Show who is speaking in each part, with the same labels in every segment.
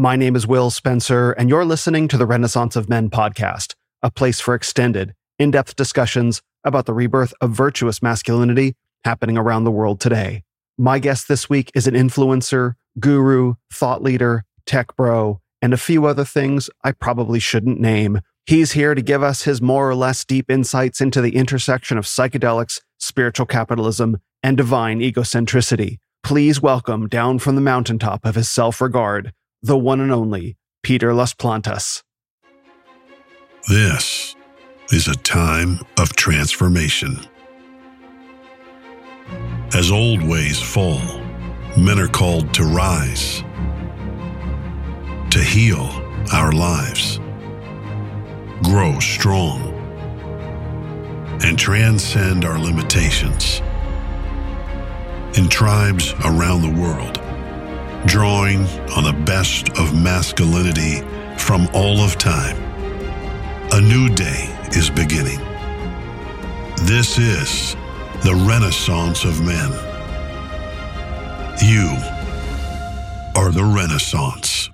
Speaker 1: My name is Will Spencer, and you're listening to the Renaissance of Men podcast, a place for extended, in depth discussions about the rebirth of virtuous masculinity happening around the world today. My guest this week is an influencer, guru, thought leader, tech bro, and a few other things I probably shouldn't name. He's here to give us his more or less deep insights into the intersection of psychedelics, spiritual capitalism, and divine egocentricity. Please welcome down from the mountaintop of his self regard, the one and only Peter Las Plantas.
Speaker 2: This is a time of transformation. As old ways fall, men are called to rise, to heal our lives, grow strong, and transcend our limitations in tribes around the world, drawing on the best of masculinity from all of time. A new day is beginning. This is the Renaissance of men. You are the Renaissance.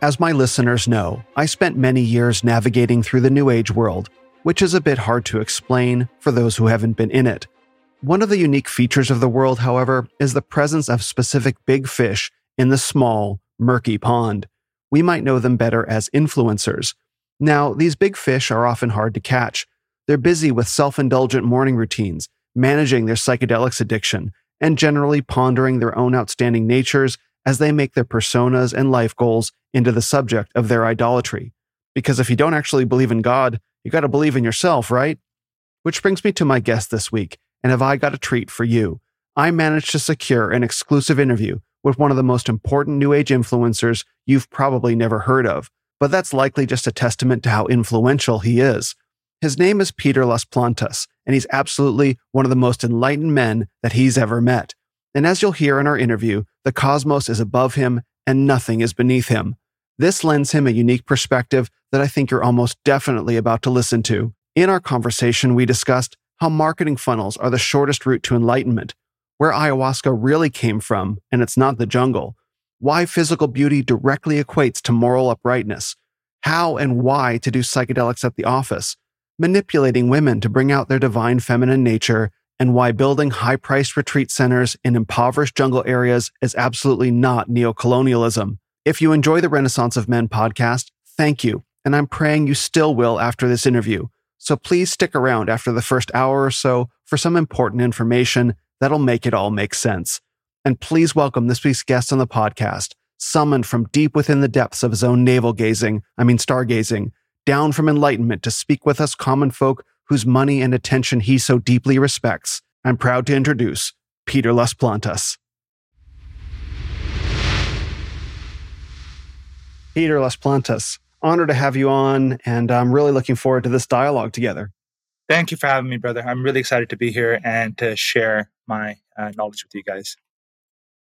Speaker 1: As my listeners know, I spent many years navigating through the New Age world, which is a bit hard to explain for those who haven't been in it. One of the unique features of the world, however, is the presence of specific big fish in the small, murky pond. We might know them better as influencers. Now, these big fish are often hard to catch. They're busy with self indulgent morning routines, managing their psychedelics addiction, and generally pondering their own outstanding natures as they make their personas and life goals into the subject of their idolatry. Because if you don't actually believe in God, you got to believe in yourself, right? Which brings me to my guest this week and have I got a treat for you? I managed to secure an exclusive interview with one of the most important New Age influencers you've probably never heard of, but that's likely just a testament to how influential he is. His name is Peter Las Plantas, and he's absolutely one of the most enlightened men that he's ever met. And as you'll hear in our interview, the cosmos is above him and nothing is beneath him. This lends him a unique perspective that I think you're almost definitely about to listen to. In our conversation, we discussed how marketing funnels are the shortest route to enlightenment, where ayahuasca really came from, and it's not the jungle, why physical beauty directly equates to moral uprightness, how and why to do psychedelics at the office, manipulating women to bring out their divine feminine nature, and why building high priced retreat centers in impoverished jungle areas is absolutely not neocolonialism. If you enjoy the Renaissance of Men podcast, thank you, and I'm praying you still will after this interview. So please stick around after the first hour or so for some important information that'll make it all make sense. And please welcome this week's guest on the podcast, summoned from deep within the depths of his own navel gazing, I mean stargazing, down from enlightenment to speak with us common folk whose money and attention he so deeply respects. I'm proud to introduce Peter Las Plantas. Peter Las Plantas, honor to have you on, and I'm really looking forward to this dialogue together.
Speaker 3: Thank you for having me, brother. I'm really excited to be here and to share my uh, knowledge with you guys.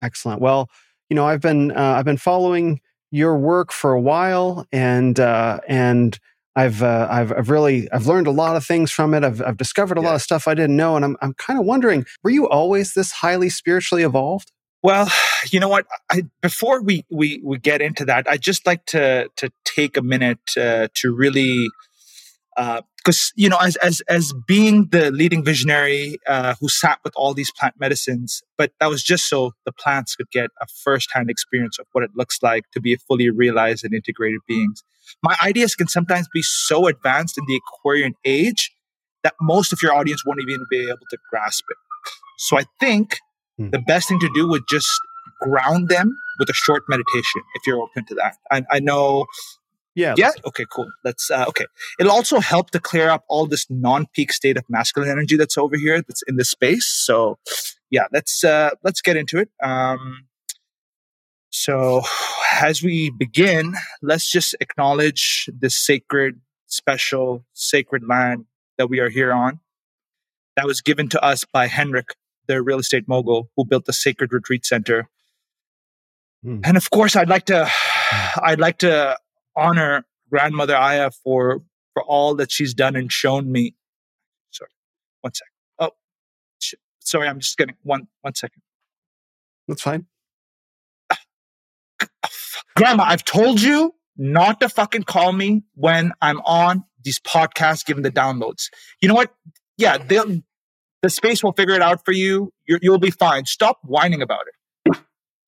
Speaker 1: Excellent. Well, you know, I've been uh, I've been following your work for a while, and uh, and I've, uh, I've I've really I've learned a lot of things from it. I've I've discovered a yeah. lot of stuff I didn't know, and I'm I'm kind of wondering, were you always this highly spiritually evolved?
Speaker 3: Well, you know what? I, before we, we we get into that, I'd just like to to take a minute uh, to really, because uh, you know, as as as being the leading visionary uh, who sat with all these plant medicines, but that was just so the plants could get a firsthand experience of what it looks like to be fully realized and integrated beings. My ideas can sometimes be so advanced in the Aquarian age that most of your audience won't even be able to grasp it. So I think Hmm. the best thing to do would just ground them with a short meditation if you're open to that. I, I know.
Speaker 1: Yeah.
Speaker 3: Yeah. Okay. Cool. Let's. Uh, okay. It'll also help to clear up all this non-peak state of masculine energy that's over here, that's in this space. So, yeah. Let's uh, let's get into it. Um, so, as we begin, let's just acknowledge this sacred, special, sacred land that we are here on. That was given to us by Henrik the real estate mogul who built the Sacred Retreat Center. Mm. And of course, I'd like to, I'd like to honor grandmother Aya for for all that she's done and shown me. Sorry, one second. Oh, sorry, I'm just getting one one second.
Speaker 1: That's fine.
Speaker 3: Grandma, I've told you not to fucking call me when I'm on these podcasts giving the downloads. You know what? Yeah, they'll, the space will figure it out for you. you will be fine. Stop whining about it.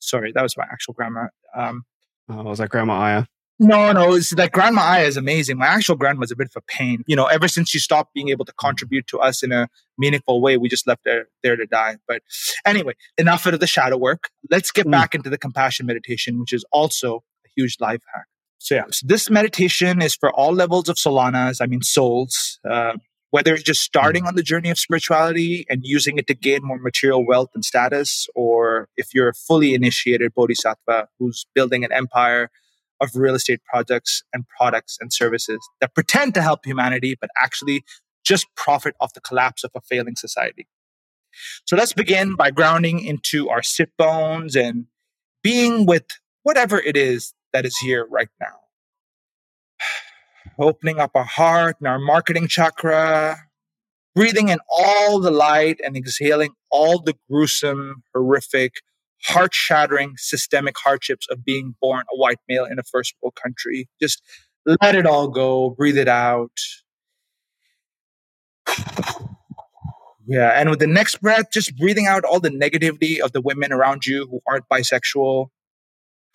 Speaker 3: Sorry, that was my actual grandma. Um,
Speaker 1: oh, was that Grandma Aya?
Speaker 3: No, no, it's like Grandma Aya is amazing. My actual grandma's a bit of a pain. You know, ever since she stopped being able to contribute to us in a meaningful way, we just left her there to die. But anyway, enough of the shadow work. Let's get mm. back into the compassion meditation, which is also a huge life hack. So yeah, so this meditation is for all levels of solanas. I mean souls. Uh, whether it's just mm-hmm. starting on the journey of spirituality and using it to gain more material wealth and status, or if you're a fully initiated bodhisattva who's building an empire of real estate projects and products and services that pretend to help humanity, but actually just profit off the collapse of a failing society. So let's begin by grounding into our sit bones and being with whatever it is that is here right now. Opening up our heart and our marketing chakra, breathing in all the light and exhaling all the gruesome, horrific, heart shattering systemic hardships of being born a white male in a first world country. Just let it all go, breathe it out. Yeah, and with the next breath, just breathing out all the negativity of the women around you who aren't bisexual.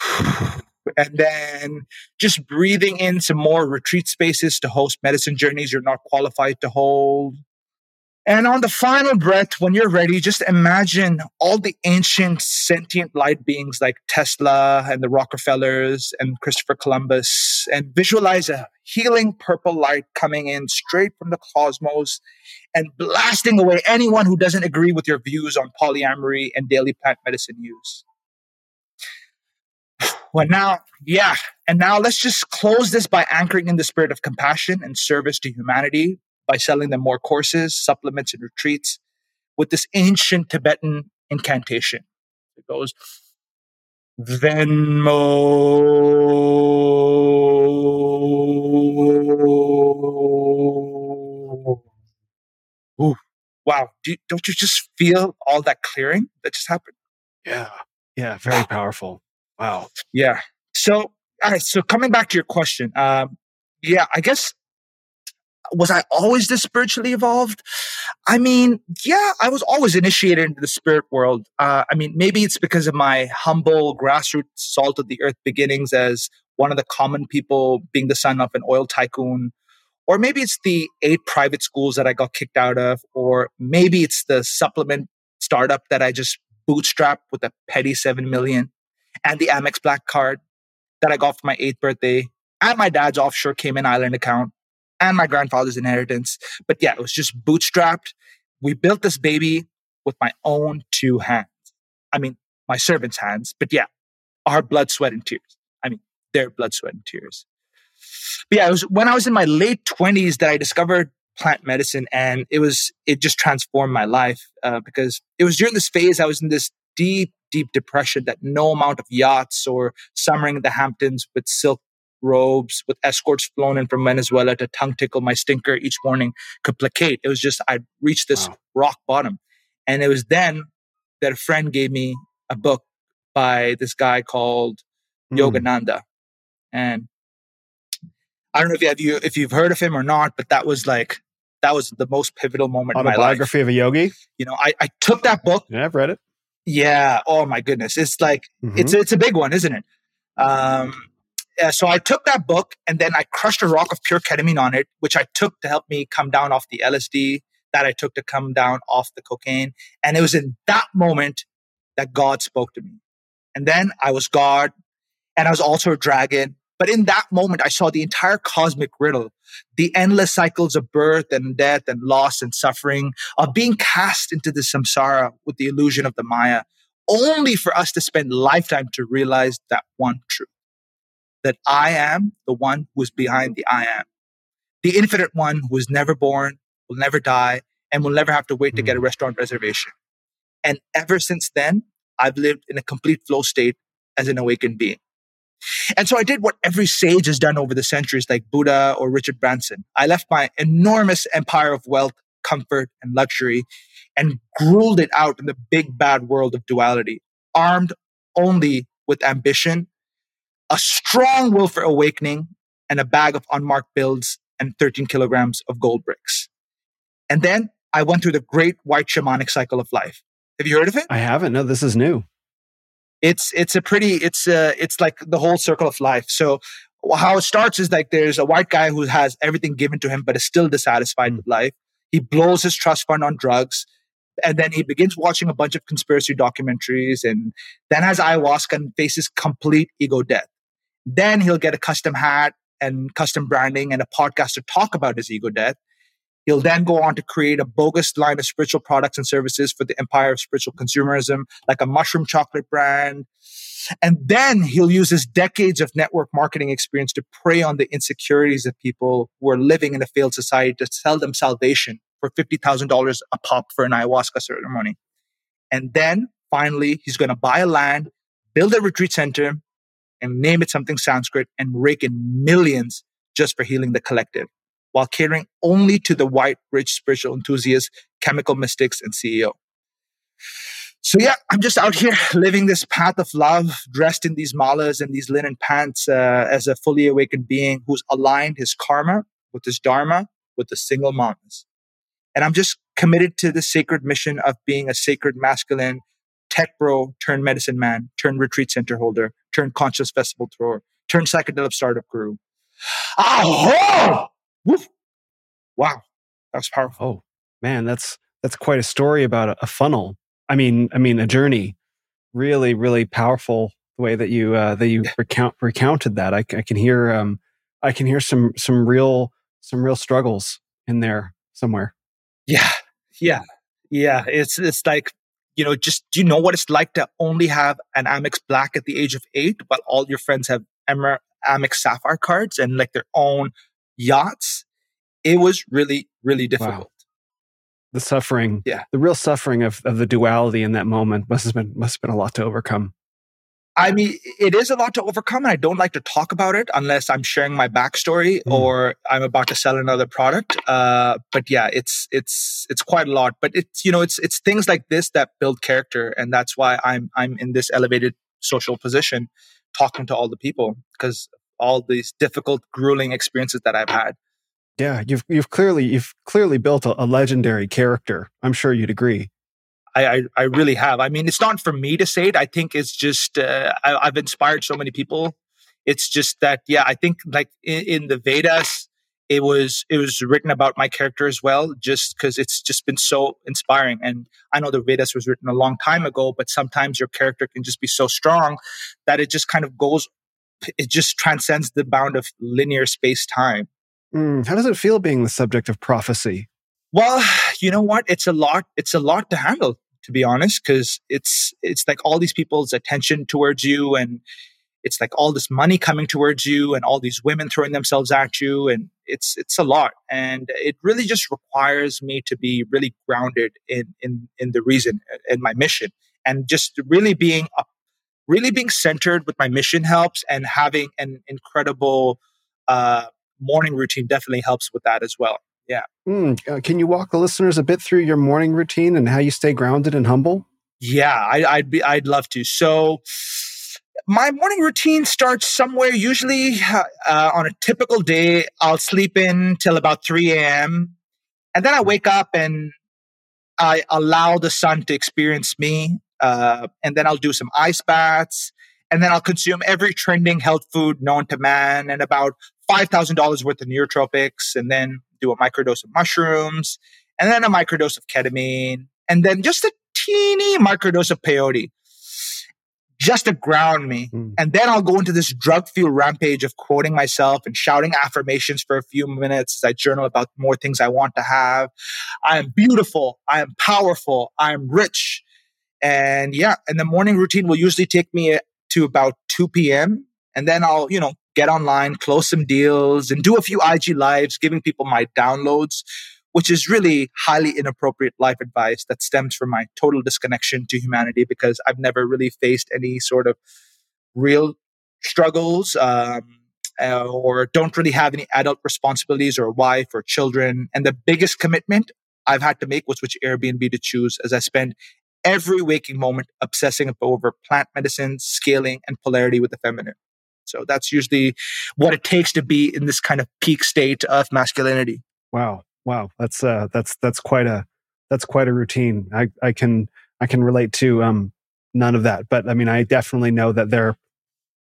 Speaker 3: And then just breathing in some more retreat spaces to host medicine journeys you're not qualified to hold. And on the final breath, when you're ready, just imagine all the ancient sentient light beings like Tesla and the Rockefellers and Christopher Columbus, and visualize a healing purple light coming in straight from the cosmos and blasting away anyone who doesn't agree with your views on polyamory and daily plant medicine use. Well, now, yeah. And now let's just close this by anchoring in the spirit of compassion and service to humanity by selling them more courses, supplements, and retreats with this ancient Tibetan incantation. It goes Venmo. Ooh, wow. Do, don't you just feel all that clearing that just happened?
Speaker 1: Yeah. Yeah. Very powerful. Wow.
Speaker 3: Yeah. So, all right. So, coming back to your question, um, yeah, I guess was I always this spiritually evolved? I mean, yeah, I was always initiated into the spirit world. Uh, I mean, maybe it's because of my humble grassroots salt of the earth beginnings as one of the common people being the son of an oil tycoon. Or maybe it's the eight private schools that I got kicked out of. Or maybe it's the supplement startup that I just bootstrapped with a petty seven million and the Amex Black card that I got for my eighth birthday and my dad's offshore Cayman Island account and my grandfather's inheritance. But yeah, it was just bootstrapped. We built this baby with my own two hands. I mean, my servant's hands, but yeah, our blood, sweat, and tears. I mean, their blood, sweat, and tears. But yeah, it was when I was in my late 20s that I discovered plant medicine and it was, it just transformed my life uh, because it was during this phase I was in this deep, deep depression that no amount of yachts or summering in the Hamptons with silk robes with escorts flown in from Venezuela to tongue tickle my stinker each morning could placate. It was just, I reached this wow. rock bottom. And it was then that a friend gave me a book by this guy called mm. Yogananda. And I don't know if you have you if you've heard of him or not, but that was like that was the most pivotal moment. In my life.
Speaker 1: Autobiography of a yogi.
Speaker 3: You know, I, I took that book.
Speaker 1: Yeah, I've read it.
Speaker 3: Yeah. Oh my goodness, it's like mm-hmm. it's it's a big one, isn't it? Um, uh, so I took that book and then I crushed a rock of pure ketamine on it, which I took to help me come down off the LSD, that I took to come down off the cocaine. And it was in that moment that God spoke to me. And then I was God and I was also a dragon. But in that moment, I saw the entire cosmic riddle, the endless cycles of birth and death and loss and suffering, of being cast into the samsara with the illusion of the Maya, only for us to spend lifetime to realize that one truth that I am the one who is behind the I am, the infinite one who is never born, will never die, and will never have to wait to get a hmm. restaurant reservation. And ever since then, I've lived in a complete flow state as an awakened being. And so I did what every sage has done over the centuries, like Buddha or Richard Branson. I left my enormous empire of wealth, comfort, and luxury and grueled it out in the big bad world of duality, armed only with ambition a strong will for awakening, and a bag of unmarked bills and 13 kilograms of gold bricks. And then I went through the great white shamanic cycle of life. Have you heard of it?
Speaker 1: I haven't. No, this is new.
Speaker 3: It's it's a pretty it's uh it's like the whole circle of life. So how it starts is like there's a white guy who has everything given to him but is still dissatisfied with life. He blows his trust fund on drugs and then he begins watching a bunch of conspiracy documentaries and then has ayahuasca and faces complete ego death. Then he'll get a custom hat and custom branding and a podcast to talk about his ego death. He'll then go on to create a bogus line of spiritual products and services for the empire of spiritual consumerism, like a mushroom chocolate brand. And then he'll use his decades of network marketing experience to prey on the insecurities of people who are living in a failed society to sell them salvation for $50,000 a pop for an ayahuasca ceremony. And then finally, he's going to buy a land, build a retreat center, and name it something Sanskrit and rake in millions just for healing the collective while catering only to the white, rich spiritual enthusiasts, chemical mystics, and CEO. So yeah, I'm just out here living this path of love, dressed in these malas and these linen pants uh, as a fully awakened being who's aligned his karma with his dharma with the single manas. And I'm just committed to the sacred mission of being a sacred masculine tech bro turned medicine man, turned retreat center holder, turned conscious festival thrower, turned psychedelic startup guru. Ah, Woof. Wow. That was powerful.
Speaker 1: Oh man, that's that's quite a story about a, a funnel. I mean, I mean a journey. Really, really powerful the way that you uh, that you recount recounted that. I, I can hear um, I can hear some some real some real struggles in there somewhere.
Speaker 3: Yeah, yeah, yeah. It's it's like you know, just do you know what it's like to only have an Amex Black at the age of eight, but all your friends have Amex Sapphire cards and like their own yachts? It was really, really difficult. Wow.
Speaker 1: The suffering,
Speaker 3: yeah,
Speaker 1: the real suffering of, of the duality in that moment must have been must have been a lot to overcome.
Speaker 3: I mean, it is a lot to overcome, and I don't like to talk about it unless I'm sharing my backstory mm. or I'm about to sell another product. Uh, but yeah, it's it's it's quite a lot. But it's you know, it's it's things like this that build character, and that's why I'm I'm in this elevated social position, talking to all the people because all these difficult, grueling experiences that I've had.
Speaker 1: Yeah, you've you've clearly you've clearly built a, a legendary character. I'm sure you'd agree.
Speaker 3: I, I, I really have. I mean, it's not for me to say it. I think it's just uh, I, have inspired so many people. It's just that, yeah, I think like in, in the Vedas, it was it was written about my character as well, just because it's just been so inspiring. And I know the Vedas was written a long time ago, but sometimes your character can just be so strong that it just kind of goes, it just transcends the bound of linear space time.
Speaker 1: Mm, how does it feel being the subject of prophecy?
Speaker 3: Well, you know what? It's a lot. It's a lot to handle to be honest, because it's it's like all these people's attention towards you and it's like all this money coming towards you and all these women throwing themselves at you and it's it's a lot and it really just requires me to be really grounded in in in the reason and my mission and just really being up, really being centered with my mission helps and having an incredible uh, morning routine definitely helps with that as well yeah.
Speaker 1: Mm, uh, can you walk the listeners a bit through your morning routine and how you stay grounded and humble?
Speaker 3: Yeah, I, would be. I'd love to. So, my morning routine starts somewhere. Usually, uh, on a typical day, I'll sleep in till about three a.m. and then I wake up and I allow the sun to experience me. Uh, and then I'll do some ice baths, and then I'll consume every trending health food known to man and about five thousand dollars worth of nootropics, and then do a microdose of mushrooms, and then a microdose of ketamine, and then just a teeny microdose of peyote just to ground me. Mm. And then I'll go into this drug fueled rampage of quoting myself and shouting affirmations for a few minutes as I journal about more things I want to have. I am beautiful. I am powerful. I am rich. And yeah, and the morning routine will usually take me to about 2 p.m. And then I'll, you know, get online, close some deals, and do a few IG lives, giving people my downloads, which is really highly inappropriate life advice that stems from my total disconnection to humanity because I've never really faced any sort of real struggles. Um, uh, or don't really have any adult responsibilities or a wife or children. And the biggest commitment I've had to make was which Airbnb to choose as I spend every waking moment obsessing over plant medicine, scaling, and polarity with the feminine. So that's usually what it takes to be in this kind of peak state of masculinity.
Speaker 1: Wow, wow, that's uh, that's that's quite a that's quite a routine. I I can I can relate to um none of that, but I mean I definitely know that there are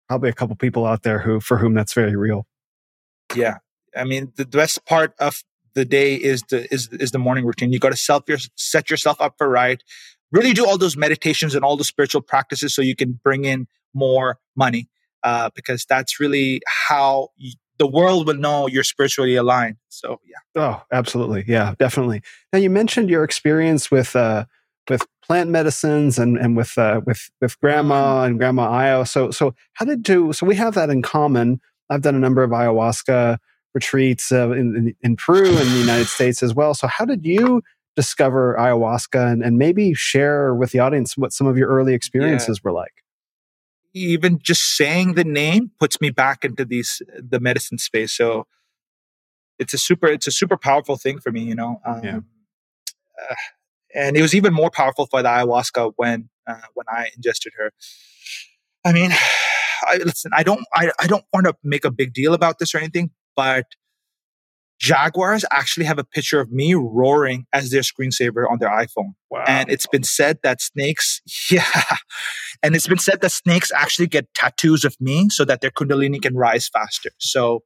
Speaker 1: probably a couple people out there who for whom that's very real.
Speaker 3: Yeah, I mean the best part of the day is the is is the morning routine. You got to self your, set yourself up for right. Really do all those meditations and all the spiritual practices so you can bring in more money. Uh, because that's really how you, the world will know you're spiritually aligned. So yeah.
Speaker 1: Oh, absolutely. Yeah, definitely. Now you mentioned your experience with uh with plant medicines and and with uh with with grandma and grandma Io. So so how did you so we have that in common. I've done a number of ayahuasca retreats uh, in, in, in Peru and the United States as well. So how did you discover ayahuasca and, and maybe share with the audience what some of your early experiences yeah. were like?
Speaker 3: even just saying the name puts me back into these the medicine space. So it's a super it's a super powerful thing for me, you know. Um, yeah. Uh, and it was even more powerful for the ayahuasca when uh, when I ingested her. I mean, I, listen, I don't I, I don't want to make a big deal about this or anything, but Jaguars actually have a picture of me roaring as their screensaver on their iPhone. Wow. And it's been said that snakes, yeah. And it's been said that snakes actually get tattoos of me so that their kundalini can rise faster. So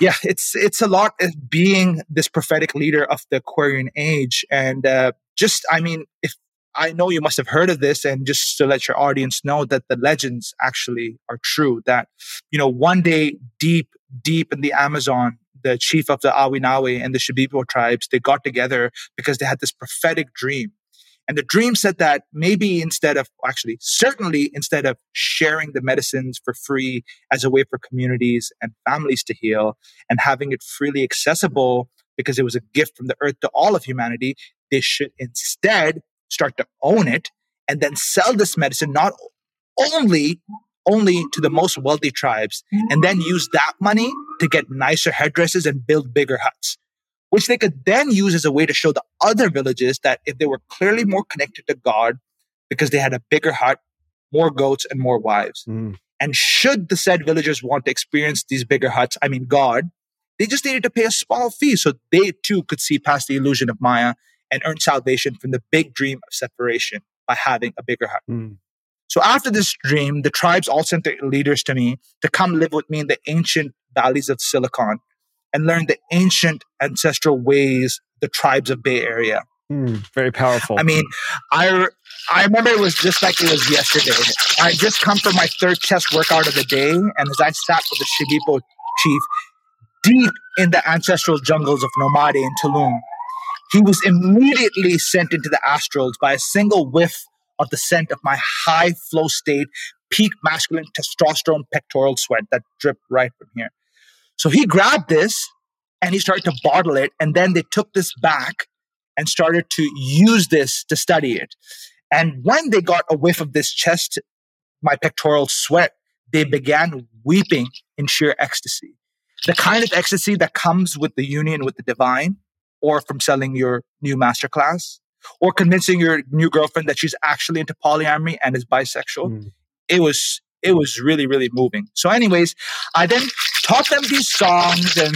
Speaker 3: yeah, it's it's a lot of being this prophetic leader of the Aquarian age. And uh, just I mean, if I know you must have heard of this, and just to let your audience know that the legends actually are true. That you know, one day deep, deep in the Amazon, the chief of the Yawanawa and the Shipibo tribes, they got together because they had this prophetic dream. And the dream said that maybe instead of, actually, certainly instead of sharing the medicines for free as a way for communities and families to heal and having it freely accessible because it was a gift from the earth to all of humanity, they should instead start to own it and then sell this medicine not only only to the most wealthy tribes and then use that money to get nicer headdresses and build bigger huts, which they could then use as a way to show the other villages that if they were clearly more connected to God because they had a bigger hut, more goats, and more wives. Mm. And should the said villagers want to experience these bigger huts, I mean, God, they just needed to pay a small fee so they too could see past the illusion of Maya and earn salvation from the big dream of separation by having a bigger hut. Mm. So after this dream, the tribes all sent their leaders to me to come live with me in the ancient valleys of Silicon and learn the ancient ancestral ways the tribes of Bay Area.
Speaker 1: Mm, very powerful.
Speaker 3: I mean, I I remember it was just like it was yesterday. I just come from my third chest workout of the day, and as I sat with the Shipibo chief deep in the ancestral jungles of Nomade in Tulum, he was immediately sent into the astrals by a single whiff of the scent of my high flow state, peak masculine testosterone pectoral sweat that dripped right from here. So he grabbed this and he started to bottle it. And then they took this back and started to use this to study it. And when they got a whiff of this chest, my pectoral sweat, they began weeping in sheer ecstasy. The kind of ecstasy that comes with the union with the divine or from selling your new masterclass or convincing your new girlfriend that she's actually into polyamory and is bisexual. Mm. It was it was really really moving. So, anyways, I then taught them these songs, and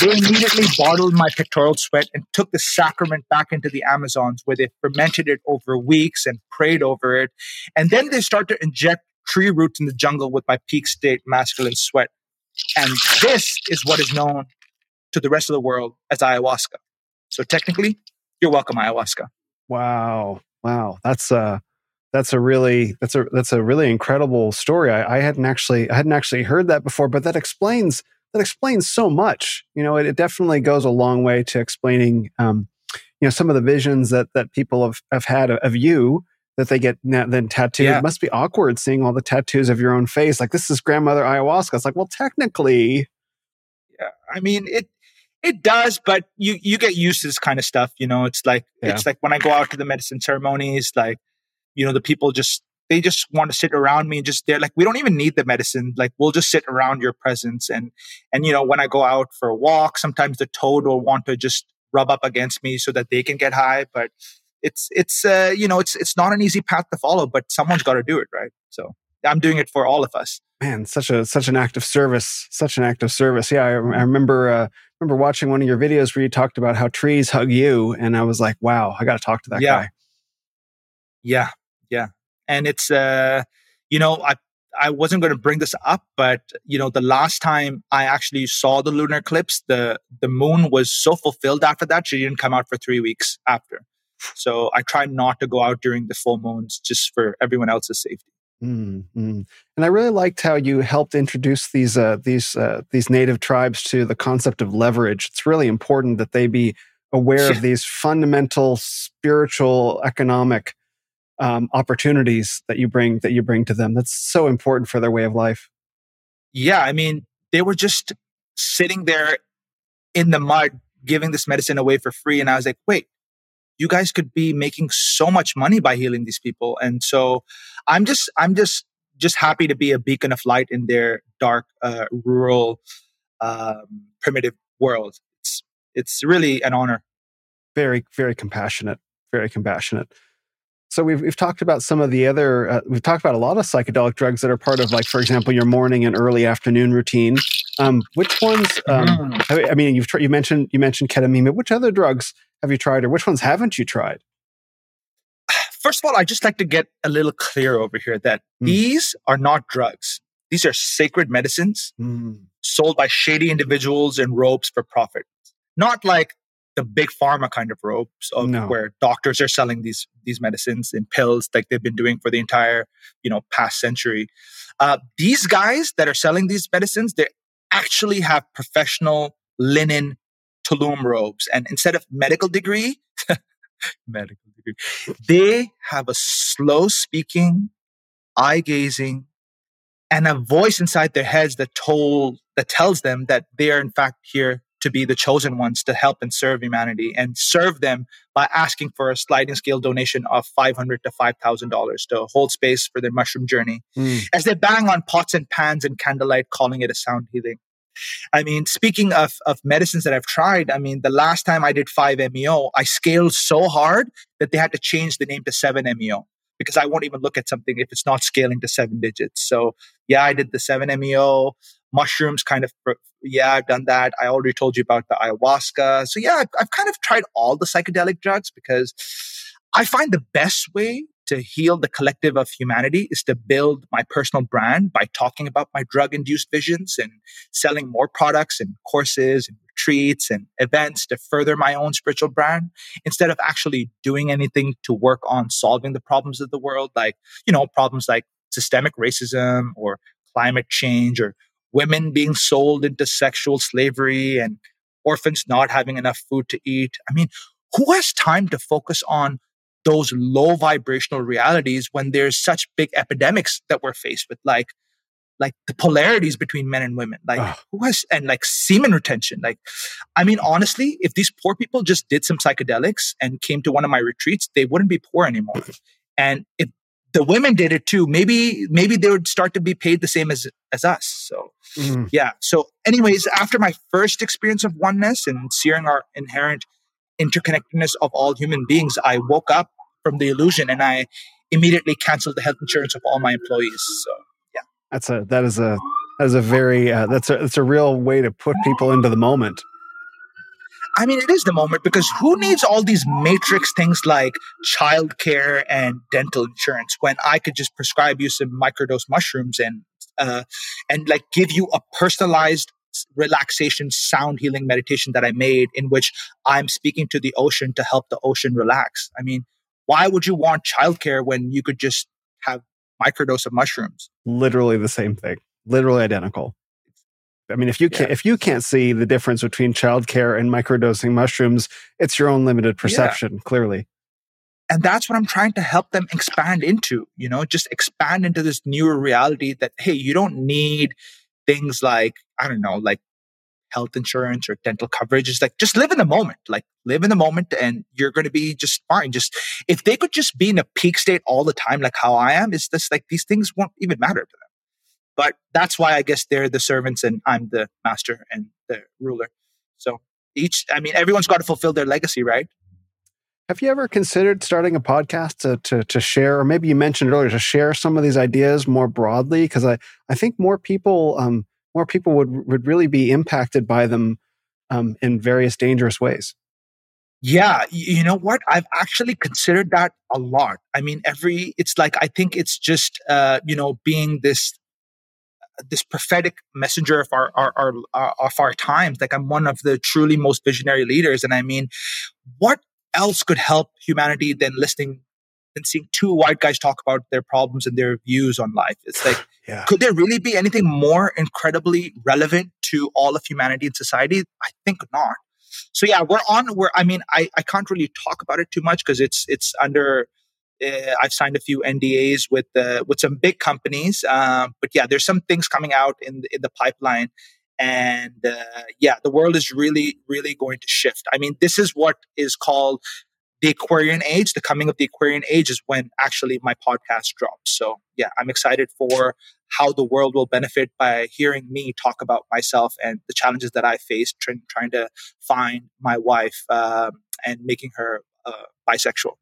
Speaker 3: they immediately bottled my pectoral sweat and took the sacrament back into the Amazons, where they fermented it over weeks and prayed over it, and then they start to inject tree roots in the jungle with my peak state masculine sweat. And this is what is known to the rest of the world as ayahuasca. So technically, you're welcome, ayahuasca.
Speaker 1: Wow. Wow. That's uh that's a really that's a that's a really incredible story. I, I hadn't actually I hadn't actually heard that before, but that explains that explains so much. You know, it, it definitely goes a long way to explaining um, you know, some of the visions that that people have, have had of you that they get then tattooed. Yeah. It must be awkward seeing all the tattoos of your own face. Like this is grandmother ayahuasca. It's like, well, technically.
Speaker 3: Yeah. I mean, it it does, but you you get used to this kind of stuff. You know, it's like yeah. it's like when I go out to the medicine ceremonies, like you know, the people just they just want to sit around me and just they're like, we don't even need the medicine. Like we'll just sit around your presence. And and you know, when I go out for a walk, sometimes the toad will want to just rub up against me so that they can get high. But it's it's uh, you know, it's it's not an easy path to follow, but someone's got to do it, right? So I'm doing it for all of us.
Speaker 1: Man, such a such an act of service, such an act of service. Yeah, I, I remember uh, remember watching one of your videos where you talked about how trees hug you, and I was like, wow, I got to talk to that
Speaker 3: yeah.
Speaker 1: guy.
Speaker 3: Yeah, yeah, and it's uh, you know, I I wasn't going to bring this up, but you know, the last time I actually saw the lunar eclipse, the the moon was so fulfilled after that, she didn't come out for three weeks after. So I tried not to go out during the full moons, just for everyone else's safety.
Speaker 1: Mm-hmm. And I really liked how you helped introduce these uh, these uh, these native tribes to the concept of leverage. It's really important that they be aware yeah. of these fundamental spiritual, economic um, opportunities that you bring that you bring to them. That's so important for their way of life.
Speaker 3: Yeah, I mean, they were just sitting there in the mud, giving this medicine away for free, and I was like, wait. You guys could be making so much money by healing these people, and so I'm just, I'm just, just happy to be a beacon of light in their dark, uh, rural, um, primitive world. It's, it's really an honor.
Speaker 1: Very, very compassionate. Very compassionate. So we've we've talked about some of the other uh, we've talked about a lot of psychedelic drugs that are part of like for example your morning and early afternoon routine. Um, which ones? Um, mm. I mean, you've you mentioned you mentioned ketamine, but which other drugs have you tried, or which ones haven't you tried?
Speaker 3: First of all, I just like to get a little clear over here that mm. these are not drugs. These are sacred medicines mm. sold by shady individuals in robes for profit. Not like the big pharma kind of ropes of no. where doctors are selling these these medicines in pills like they've been doing for the entire you know past century uh, these guys that are selling these medicines they actually have professional linen tulum robes and instead of medical degree medical degree they have a slow speaking eye gazing and a voice inside their heads that told that tells them that they are in fact here to be the chosen ones to help and serve humanity and serve them by asking for a sliding scale donation of 500 to $5,000 to hold space for their mushroom journey mm. as they bang on pots and pans and candlelight, calling it a sound healing. I mean, speaking of, of medicines that I've tried, I mean, the last time I did 5-MeO, I scaled so hard that they had to change the name to 7-MeO because I won't even look at something if it's not scaling to seven digits. So yeah, I did the 7-MeO mushrooms kind of yeah i've done that. I already told you about the ayahuasca. So yeah I've, kind of tried all the psychedelic drugs because i find the best way to heal the collective of humanity is to build my personal brand by talking about my drug induced visions and selling more products and courses and retreats and events to further my own spiritual brand instead of actually doing anything to work on solving the problems of the world like you know problems like systemic racism or climate change or women being sold into sexual slavery and orphans not having enough food to eat. I mean, who has time to focus on those low vibrational realities when there's such big epidemics that we're faced with, like like the polarities between men and women, like oh. who has and like semen retention. Like, I mean, honestly, if these poor people just did some psychedelics and came to one of my retreats, they wouldn't be poor anymore. And if the women did it too. Maybe maybe they would start to be paid the same as as us. So mm. yeah. So anyways, after my first experience of oneness and seeing our inherent interconnectedness of all human beings, I woke up from the illusion and I immediately canceled the health insurance of all my employees. So yeah.
Speaker 1: That's a that is a that is a very uh, that's a that's a real way to put people into the moment.
Speaker 3: I mean, it is the moment because who needs all these matrix things like childcare and dental insurance when I could just prescribe you some microdose mushrooms and uh, and like give you a personalized relaxation sound healing meditation that I made in which I'm speaking to the ocean to help the ocean relax. I mean, why would you want childcare when you could just have microdose of mushrooms?
Speaker 1: Literally the same thing. Literally identical. I mean, if you can't if you can't see the difference between childcare and microdosing mushrooms, it's your own limited perception, yeah. clearly.
Speaker 3: And that's what I'm trying to help them expand into, you know, just expand into this newer reality that, hey, you don't need things like, I don't know, like health insurance or dental coverage. It's like just live in the moment, like live in the moment and you're going to be just fine. Just if they could just be in a peak state all the time, like how I am, it's just like these things won't even matter to them. But that's why I guess they're the servants and I'm the master and the ruler. So each, I mean, everyone's got to fulfill their legacy, right?
Speaker 1: Have you ever considered starting a podcast to, to, to share, or maybe you mentioned earlier, to share some of these ideas more broadly? Because I, I think more people um, more people would would really be impacted by them um, in various dangerous ways.
Speaker 3: Yeah, you know what? I've actually considered that a lot. I mean, every it's like I think it's just uh, you know being this this prophetic messenger of our, our, our, our, of our times. Like I'm one of the truly most visionary leaders, and I mean, what else could help humanity than listening and seeing two white guys talk about their problems and their views on life. It's like, yeah. could there really be anything more incredibly relevant to all of humanity and society? I think not. So yeah, we're on. Where I mean, I, I can't really talk about it too much because it's it's under. Uh, I've signed a few NDAs with uh, with some big companies, uh, but yeah, there's some things coming out in the, in the pipeline, and uh, yeah, the world is really really going to shift. I mean, this is what is called the Aquarian age, the coming of the Aquarian age is when actually my podcast drops. So yeah, I'm excited for how the world will benefit by hearing me talk about myself and the challenges that I faced trying, trying to find my wife um, and making her uh, bisexual.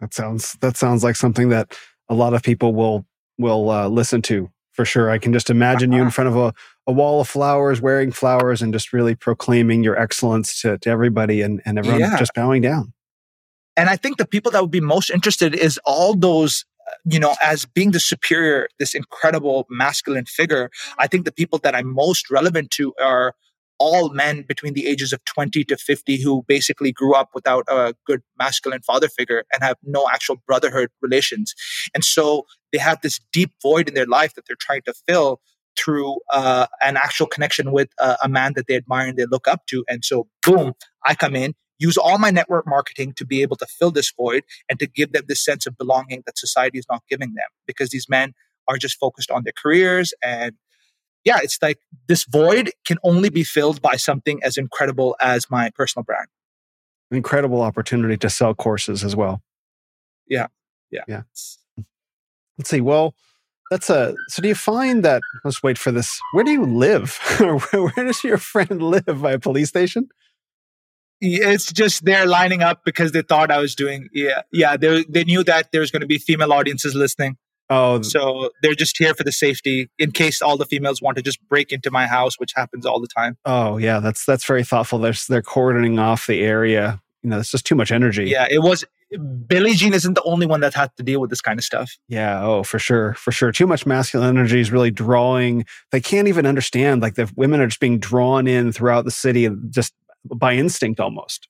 Speaker 1: That sounds that sounds like something that a lot of people will will uh, listen to for sure. I can just imagine you in uh-huh. front of a, a wall of flowers, wearing flowers, and just really proclaiming your excellence to, to everybody and, and everyone yeah. just bowing down.
Speaker 3: And I think the people that would be most interested is all those uh, you know, as being the superior, this incredible masculine figure, I think the people that I'm most relevant to are all men between the ages of 20 to 50 who basically grew up without a good masculine father figure and have no actual brotherhood relations. And so they have this deep void in their life that they're trying to fill through uh, an actual connection with uh, a man that they admire and they look up to. And so, boom, I come in, use all my network marketing to be able to fill this void and to give them this sense of belonging that society is not giving them because these men are just focused on their careers and yeah it's like this void can only be filled by something as incredible as my personal brand.
Speaker 1: Incredible opportunity to sell courses as well.
Speaker 3: Yeah yeah.
Speaker 1: Yeah. Let's see well that's a so do you find that let's wait for this where do you live? Where does your friend live? By a police station?
Speaker 3: It's just they're lining up because they thought I was doing yeah yeah they they knew that there's going to be female audiences listening. Oh, so they're just here for the safety in case all the females want to just break into my house, which happens all the time.
Speaker 1: Oh yeah, that's that's very thoughtful. They're they're cordoning off the area. You know, it's just too much energy.
Speaker 3: Yeah, it was. Billie Jean isn't the only one that had to deal with this kind of stuff.
Speaker 1: Yeah. Oh, for sure, for sure. Too much masculine energy is really drawing. They can't even understand. Like the women are just being drawn in throughout the city, and just by instinct almost.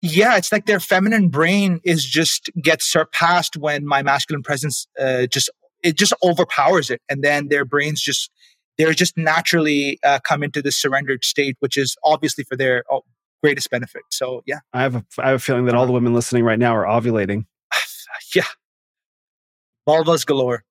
Speaker 3: Yeah, it's like their feminine brain is just gets surpassed when my masculine presence uh, just it just overpowers it, and then their brains just they're just naturally uh, come into this surrendered state, which is obviously for their oh, greatest benefit. So yeah,
Speaker 1: I have a, I have a feeling that all the women listening right now are ovulating.
Speaker 3: yeah, vulvas galore.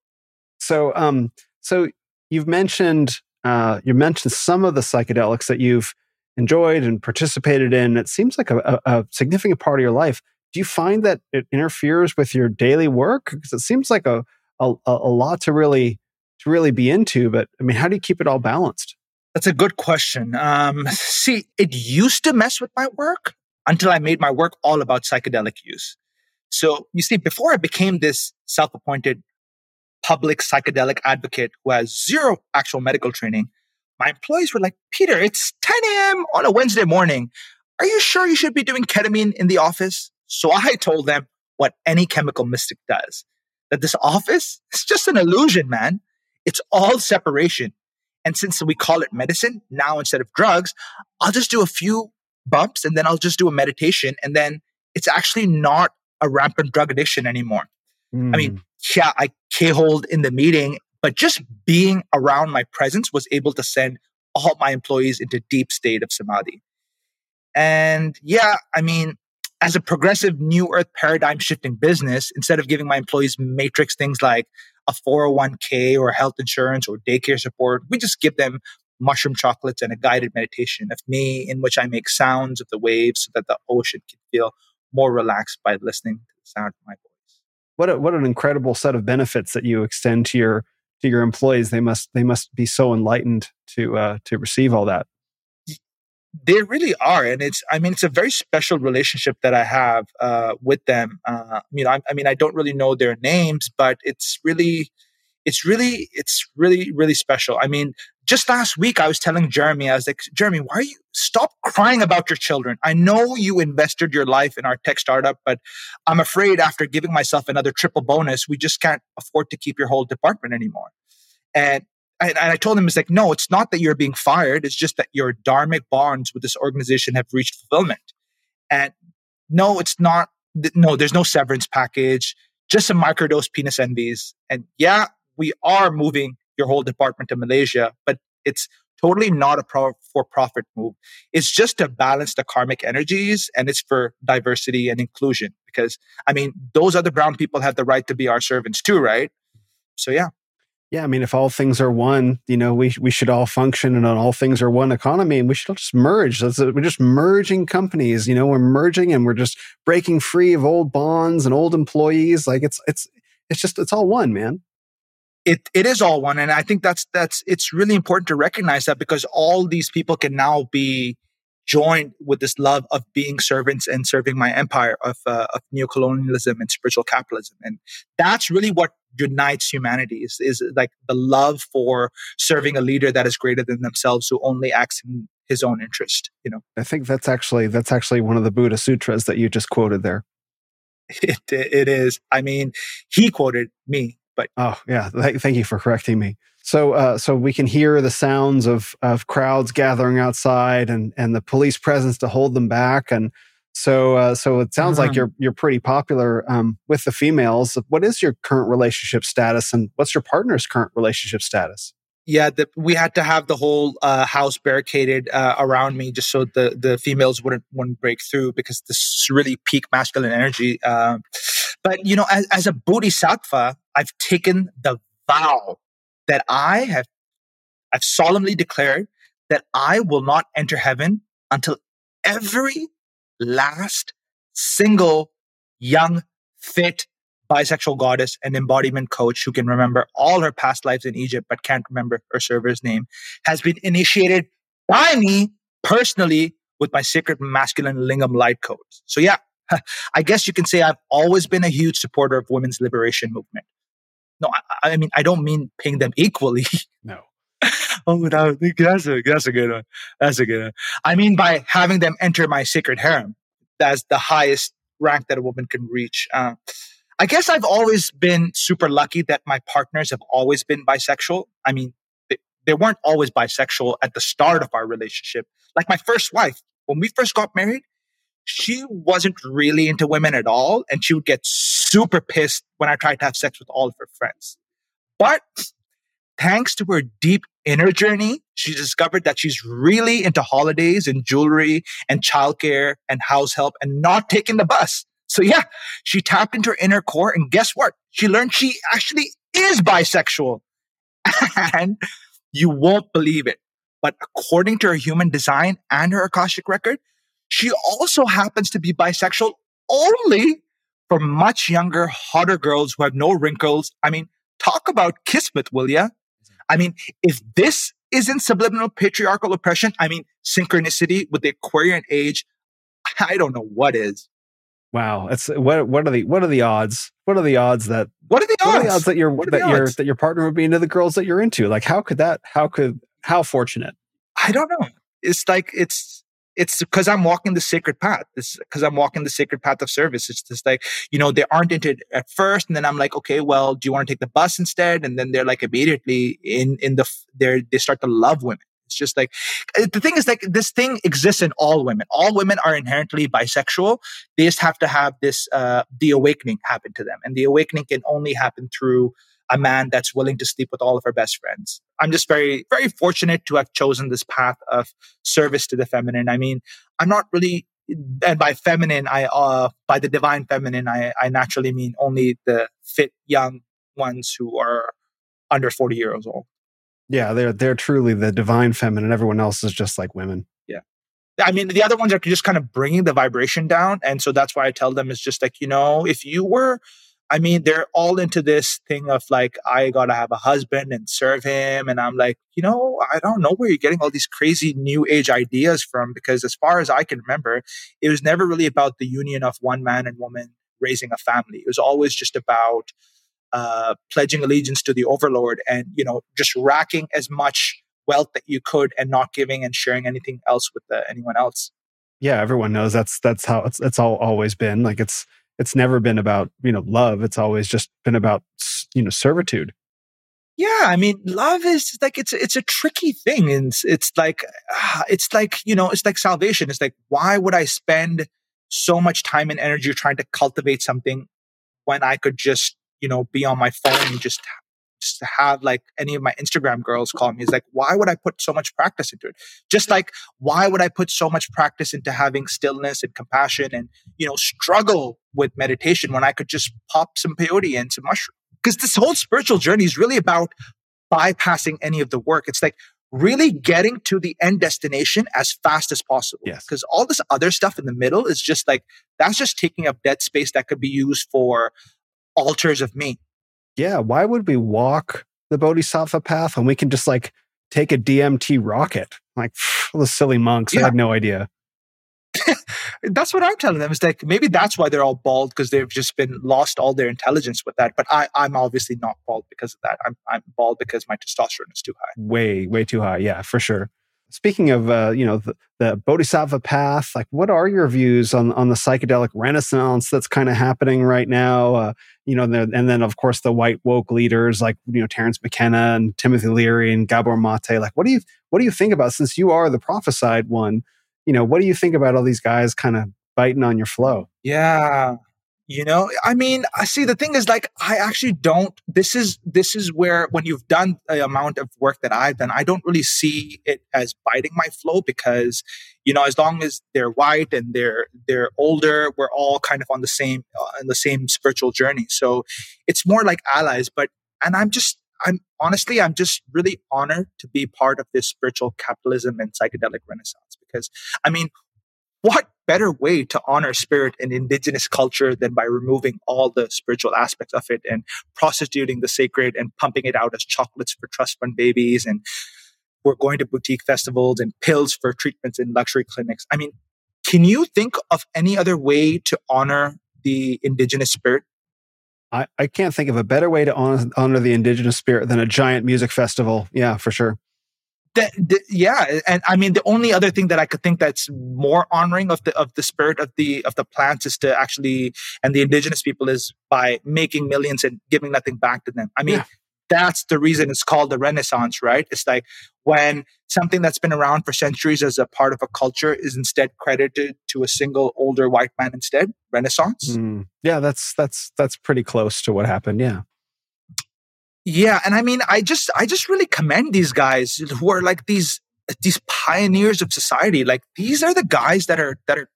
Speaker 1: So um, so you've mentioned uh, you mentioned some of the psychedelics that you've enjoyed and participated in. It seems like a, a, significant part of your life. Do you find that it interferes with your daily work? Because it seems like a, a, a lot to really to really be into. But I mean, how do you keep it all balanced?
Speaker 3: That's a good question. Um, see, it used to mess with my work until I made my work all about psychedelic use. So you see, before I became this self-appointed public psychedelic advocate who has zero actual medical training, my employees were like, Peter, it's 10 a.m. on a Wednesday morning. Are you sure you should be doing ketamine in the office? So I told them what any chemical mystic does that this office is just an illusion, man. It's all separation. And since we call it medicine now instead of drugs, I'll just do a few bumps and then I'll just do a meditation. And then it's actually not a rampant drug addiction anymore. Mm. I mean, hmm. yeah, I K-holed in the meeting but just being around my presence was able to send all my employees into deep state of samadhi. And yeah, I mean, as a progressive new earth paradigm shifting business, instead of giving my employees matrix things like a 401k or health insurance or daycare support, we just give them mushroom chocolates and a guided meditation of me in which I make sounds of the waves so that the ocean can feel more relaxed by listening to the sound of my voice.
Speaker 1: What a, what an incredible set of benefits that you extend to your to your employees they must they must be so enlightened to uh, to receive all that
Speaker 3: they really are, and it's. I mean, it's a very special relationship that I have uh, with them. Uh, you know, I, I mean, I don't really know their names, but it's really, it's really, it's really, really special. I mean, just last week I was telling Jeremy, I was like, Jeremy, why are you stop crying about your children? I know you invested your life in our tech startup, but I'm afraid after giving myself another triple bonus, we just can't afford to keep your whole department anymore. And and, I told him, it's like, no, it's not that you're being fired. It's just that your dharmic bonds with this organization have reached fulfillment. And no, it's not. No, there's no severance package, just some microdose penis envies. And yeah, we are moving your whole department to Malaysia, but it's totally not a pro- for profit move. It's just to balance the karmic energies and it's for diversity and inclusion because I mean, those other brown people have the right to be our servants too, right? So yeah.
Speaker 1: Yeah, I mean, if all things are one, you know, we we should all function in an all things are one economy, and we should all just merge. That's we're just merging companies. You know, we're merging, and we're just breaking free of old bonds and old employees. Like it's it's it's just it's all one, man
Speaker 3: it it is all one and i think that's that's it's really important to recognize that because all these people can now be joined with this love of being servants and serving my empire of uh, of neocolonialism and spiritual capitalism and that's really what unites humanity is, is like the love for serving a leader that is greater than themselves who only acts in his own interest you know?
Speaker 1: I think that's actually that's actually one of the buddha sutras that you just quoted there.
Speaker 3: It, it is. I mean he quoted me but
Speaker 1: oh yeah, th- thank you for correcting me. So uh, so we can hear the sounds of of crowds gathering outside and and the police presence to hold them back and. So, uh, so it sounds like mm-hmm. you're you're pretty popular um, with the females. What is your current relationship status, and what's your partner's current relationship status?
Speaker 3: yeah, the, we had to have the whole uh, house barricaded uh, around me just so the, the females wouldn't wouldn't break through because this really peak masculine energy. Uh, but you know, as, as a bodhisattva, I've taken the vow that I have I've solemnly declared that I will not enter heaven until every last single young, fit, bisexual goddess and embodiment coach who can remember all her past lives in Egypt but can't remember her server's name, has been initiated by me personally with my sacred masculine lingam light codes. So yeah, I guess you can say I've always been a huge supporter of women's liberation movement. No, I, I mean I don't mean paying them equally.
Speaker 1: No.
Speaker 3: oh, that, that's a that's a good one. That's a good one. I mean by having them enter my sacred harem. That's the highest rank that a woman can reach. Uh, I guess I've always been super lucky that my partners have always been bisexual. I mean, they, they weren't always bisexual at the start of our relationship. Like my first wife, when we first got married, she wasn't really into women at all. And she would get super pissed when I tried to have sex with all of her friends. But thanks to her deep inner journey, she discovered that she's really into holidays and jewelry and childcare and house help and not taking the bus. So yeah, she tapped into her inner core and guess what? She learned she actually is bisexual. and you won't believe it. But according to her human design and her Akashic record, she also happens to be bisexual only for much younger, hotter girls who have no wrinkles. I mean, talk about kismet, will ya? I mean, if this isn't subliminal patriarchal oppression, I mean, synchronicity with the Aquarian age, I don't know what is.
Speaker 1: Wow, it's what what are the what are the odds? What are the odds that
Speaker 3: what are the odds,
Speaker 1: are the odds that your that your that your partner would be into the girls that you're into? Like how could that how could how fortunate?
Speaker 3: I don't know. It's like it's it's because I'm walking the sacred path. It's because I'm walking the sacred path of service. It's just like, you know, they aren't into it at first. And then I'm like, okay, well, do you want to take the bus instead? And then they're like immediately in, in the, they they start to love women. It's just like uh, the thing is like this thing exists in all women. All women are inherently bisexual. They just have to have this uh, the awakening happen to them, and the awakening can only happen through a man that's willing to sleep with all of her best friends. I'm just very very fortunate to have chosen this path of service to the feminine. I mean, I'm not really and by feminine i uh by the divine feminine i i naturally mean only the fit young ones who are under 40 years old
Speaker 1: yeah, they're they're truly the divine feminine. Everyone else is just like women.
Speaker 3: Yeah. I mean, the other ones are just kind of bringing the vibration down. And so that's why I tell them is just like, you know, if you were I mean, they're all into this thing of like, I gotta have a husband and serve him. And I'm like, you know, I don't know where you're getting all these crazy new age ideas from because as far as I can remember, it was never really about the union of one man and woman raising a family. It was always just about uh, pledging allegiance to the overlord and, you know, just racking as much wealth that you could and not giving and sharing anything else with uh, anyone else.
Speaker 1: Yeah, everyone knows that's that's how it's it's all always been. Like it's it's never been about you know love it's always just been about you know servitude.
Speaker 3: Yeah i mean love is like it's it's a tricky thing and it's, it's like uh, it's like you know it's like salvation it's like why would i spend so much time and energy trying to cultivate something when i could just you know be on my phone and just just to have like any of my Instagram girls call me is like, why would I put so much practice into it? Just like, why would I put so much practice into having stillness and compassion and, you know, struggle with meditation when I could just pop some peyote and some mushroom? Because this whole spiritual journey is really about bypassing any of the work. It's like really getting to the end destination as fast as possible.
Speaker 1: Yes.
Speaker 3: Because all this other stuff in the middle is just like, that's just taking up dead space that could be used for altars of me
Speaker 1: yeah, why would we walk the Bodhisattva path when we can just like take a DMT rocket? Like the silly monks, yeah. I had no idea.
Speaker 3: that's what I'm telling them. It's like maybe that's why they're all bald because they've just been lost all their intelligence with that. But I, I'm obviously not bald because of that. I'm I'm bald because my testosterone is too high.
Speaker 1: Way, way too high. Yeah, for sure. Speaking of, uh, you know, the, the, Bodhisattva path, like, what are your views on on the psychedelic renaissance that's kind of happening right now? Uh, you know, and then of course the white woke leaders like you know Terence McKenna and Timothy Leary and Gabor Mate. Like, what do you what do you think about since you are the prophesied one? You know, what do you think about all these guys kind of biting on your flow?
Speaker 3: Yeah, you know i mean i see the thing is like i actually don't this is this is where when you've done the amount of work that i've done i don't really see it as biting my flow because you know as long as they're white and they're they're older we're all kind of on the same uh, the same spiritual journey. So it's more like allies but and i'm just i'm honestly i'm just really honored to be part of this spiritual capitalism and psychedelic renaissance because i mean what better way to honor spirit and indigenous culture than by removing all the spiritual aspects of it and prostituting the sacred and pumping it out as chocolates for trust fund babies and we're going to boutique festivals and pills for treatments in luxury clinics. I mean, can you think of any other way to honor the indigenous spirit?
Speaker 1: I, I can't think of a better way to honor, honor the indigenous spirit than a giant music festival. Yeah, for sure
Speaker 3: that, yeah and i mean the only other thing that i could think that's more honoring of the of the spirit of the of the plants is to actually and the indigenous people is by making millions and giving nothing back to them. I mean yeah. that's the reason it's called the renaissance right? It's like when something that's been around for centuries as a part of a culture is instead credited to a single older white man instead. Renaissance.
Speaker 1: Mm. yeah that's that's that's pretty close to what happened. Yeah
Speaker 3: yeah, and I mean, I just I just really commend these guys who are like these these pioneers of society. Like these are the guys that are that are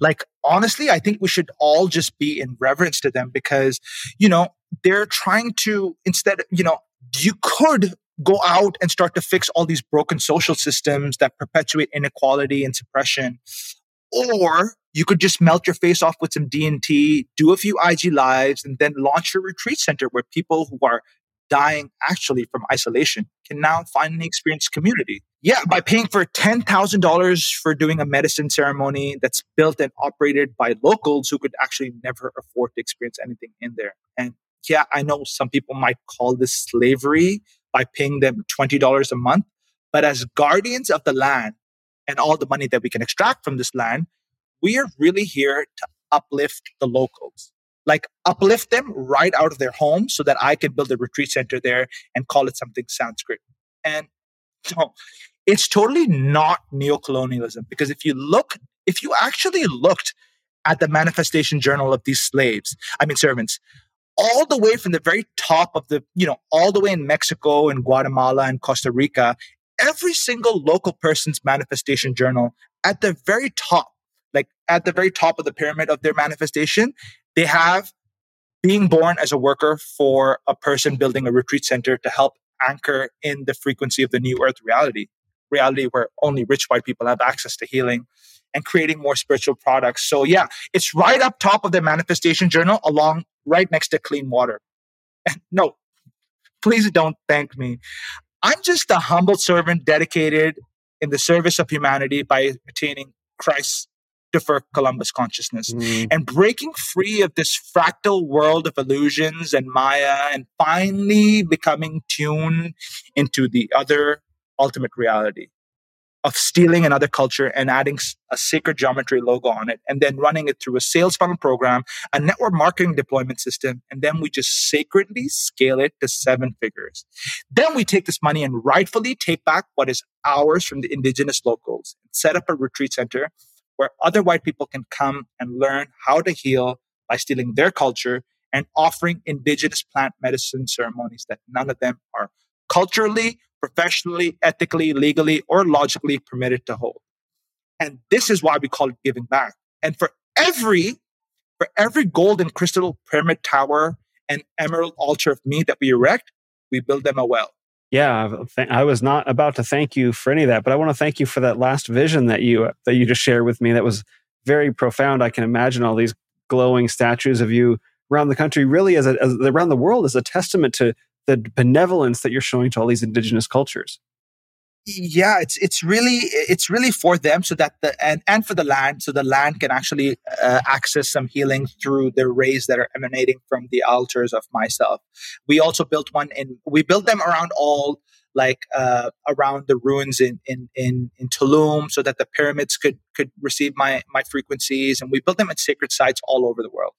Speaker 3: like honestly, I think we should all just be in reverence to them because you know they're trying to instead you know you could go out and start to fix all these broken social systems that perpetuate inequality and suppression or you could just melt your face off with some DMT, do a few IG lives, and then launch your retreat center where people who are dying actually from isolation can now finally experience community. Yeah, by paying for $10,000 for doing a medicine ceremony that's built and operated by locals who could actually never afford to experience anything in there. And yeah, I know some people might call this slavery by paying them $20 a month, but as guardians of the land and all the money that we can extract from this land, we are really here to uplift the locals like uplift them right out of their home so that I can build a retreat center there and call it something Sanskrit. And so it's totally not neocolonialism because if you look, if you actually looked at the manifestation journal of these slaves, I mean servants, all the way from the very top of the, you know, all the way in Mexico and Guatemala and Costa Rica, every single local person's manifestation journal at the very top, like at the very top of the pyramid of their manifestation, they have being born as a worker for a person building a retreat center to help anchor in the frequency of the new earth reality, reality where only rich white people have access to healing and creating more spiritual products. So yeah, it's right up top of the manifestation journal along right next to clean water. no, please don't thank me. I'm just a humble servant dedicated in the service of humanity by attaining Christ's defer Columbus consciousness mm. and breaking free of this fractal world of illusions and Maya and finally becoming tuned into the other ultimate reality of stealing another culture and adding a sacred geometry logo on it and then running it through a sales funnel program, a network marketing deployment system, and then we just sacredly scale it to seven figures. Then we take this money and rightfully take back what is ours from the indigenous locals and set up a retreat center where other white people can come and learn how to heal by stealing their culture and offering indigenous plant medicine ceremonies that none of them are culturally professionally, ethically, legally, or logically permitted to hold. And this is why we call it giving back. And for every for every golden crystal pyramid tower and emerald altar of me that we erect, we build them a well.
Speaker 1: Yeah, I was not about to thank you for any of that, but I want to thank you for that last vision that you that you just shared with me. That was very profound. I can imagine all these glowing statues of you around the country, really as, a, as around the world, as a testament to the benevolence that you're showing to all these indigenous cultures
Speaker 3: yeah it's it's really it's really for them so that the and and for the land so the land can actually uh, access some healing through the rays that are emanating from the altars of myself we also built one in we built them around all like uh, around the ruins in, in in in Tulum, so that the pyramids could could receive my my frequencies, and we built them at sacred sites all over the world.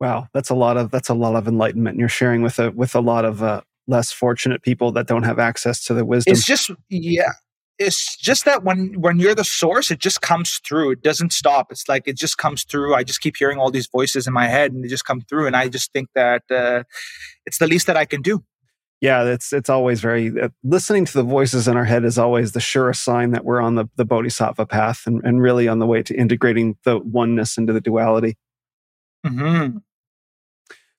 Speaker 1: Wow, that's a lot of that's a lot of enlightenment. You're sharing with a with a lot of uh, less fortunate people that don't have access to the wisdom.
Speaker 3: It's just yeah, it's just that when when you're the source, it just comes through. It doesn't stop. It's like it just comes through. I just keep hearing all these voices in my head, and they just come through. And I just think that uh, it's the least that I can do.
Speaker 1: Yeah, it's it's always very uh, listening to the voices in our head is always the surest sign that we're on the the bodhisattva path and, and really on the way to integrating the oneness into the duality.
Speaker 3: Mm-hmm.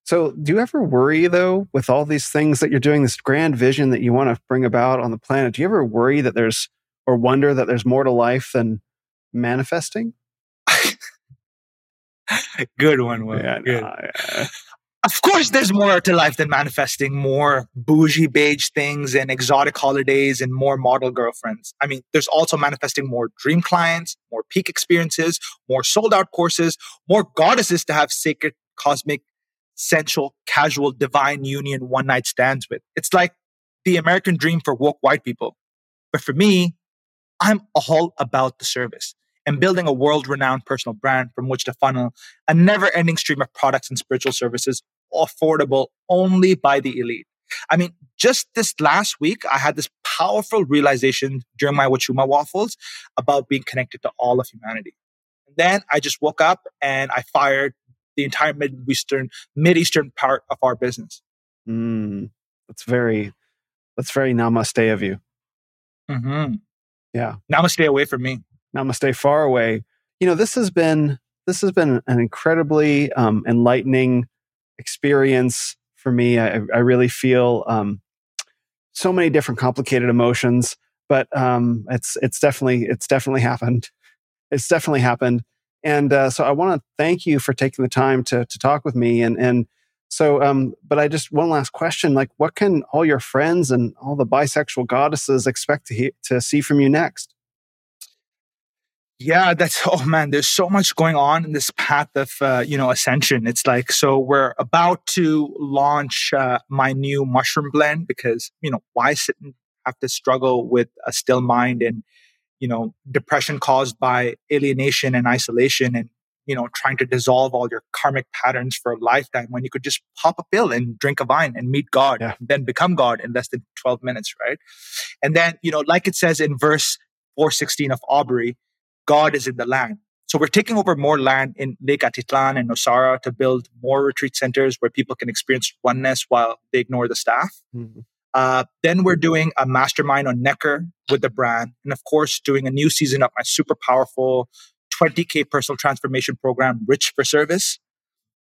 Speaker 1: So, do you ever worry though with all these things that you're doing, this grand vision that you want to bring about on the planet? Do you ever worry that there's or wonder that there's more to life than manifesting?
Speaker 3: Good one, Will. Yeah, Good. No, yeah. Of course, there's more to life than manifesting more bougie beige things and exotic holidays and more model girlfriends. I mean, there's also manifesting more dream clients, more peak experiences, more sold out courses, more goddesses to have sacred cosmic sensual, casual, divine union one night stands with. It's like the American dream for woke white people. But for me, I'm all about the service and building a world renowned personal brand from which to funnel a never ending stream of products and spiritual services affordable only by the elite. I mean, just this last week, I had this powerful realization during my Wachuma waffles about being connected to all of humanity. And then I just woke up and I fired the entire Eastern Mid Eastern part of our business.
Speaker 1: Mm, that's very that's very namaste of you.
Speaker 3: Mm-hmm.
Speaker 1: Yeah,
Speaker 3: namaste away from me.
Speaker 1: Namaste far away. You know, this has been this has been an incredibly um, enlightening experience for me. I, I really feel um, so many different complicated emotions, but um, it's it's definitely it's definitely happened. It's definitely happened. And uh, so I want to thank you for taking the time to to talk with me. And and so, um, but I just one last question: like, what can all your friends and all the bisexual goddesses expect to he- to see from you next?
Speaker 3: Yeah, that's oh man, there's so much going on in this path of uh, you know ascension. It's like so we're about to launch uh, my new mushroom blend because you know why sit and have to struggle with a still mind and you know depression caused by alienation and isolation and you know trying to dissolve all your karmic patterns for a lifetime when you could just pop a pill and drink a vine and meet god yeah. and then become god in less than 12 minutes right and then you know like it says in verse 416 of aubrey god is in the land so we're taking over more land in Lake Atitlan and Nosara to build more retreat centers where people can experience oneness while they ignore the staff. Mm-hmm. Uh, then we're doing a mastermind on Necker with the brand. And of course, doing a new season of my super powerful 20K personal transformation program, Rich for Service.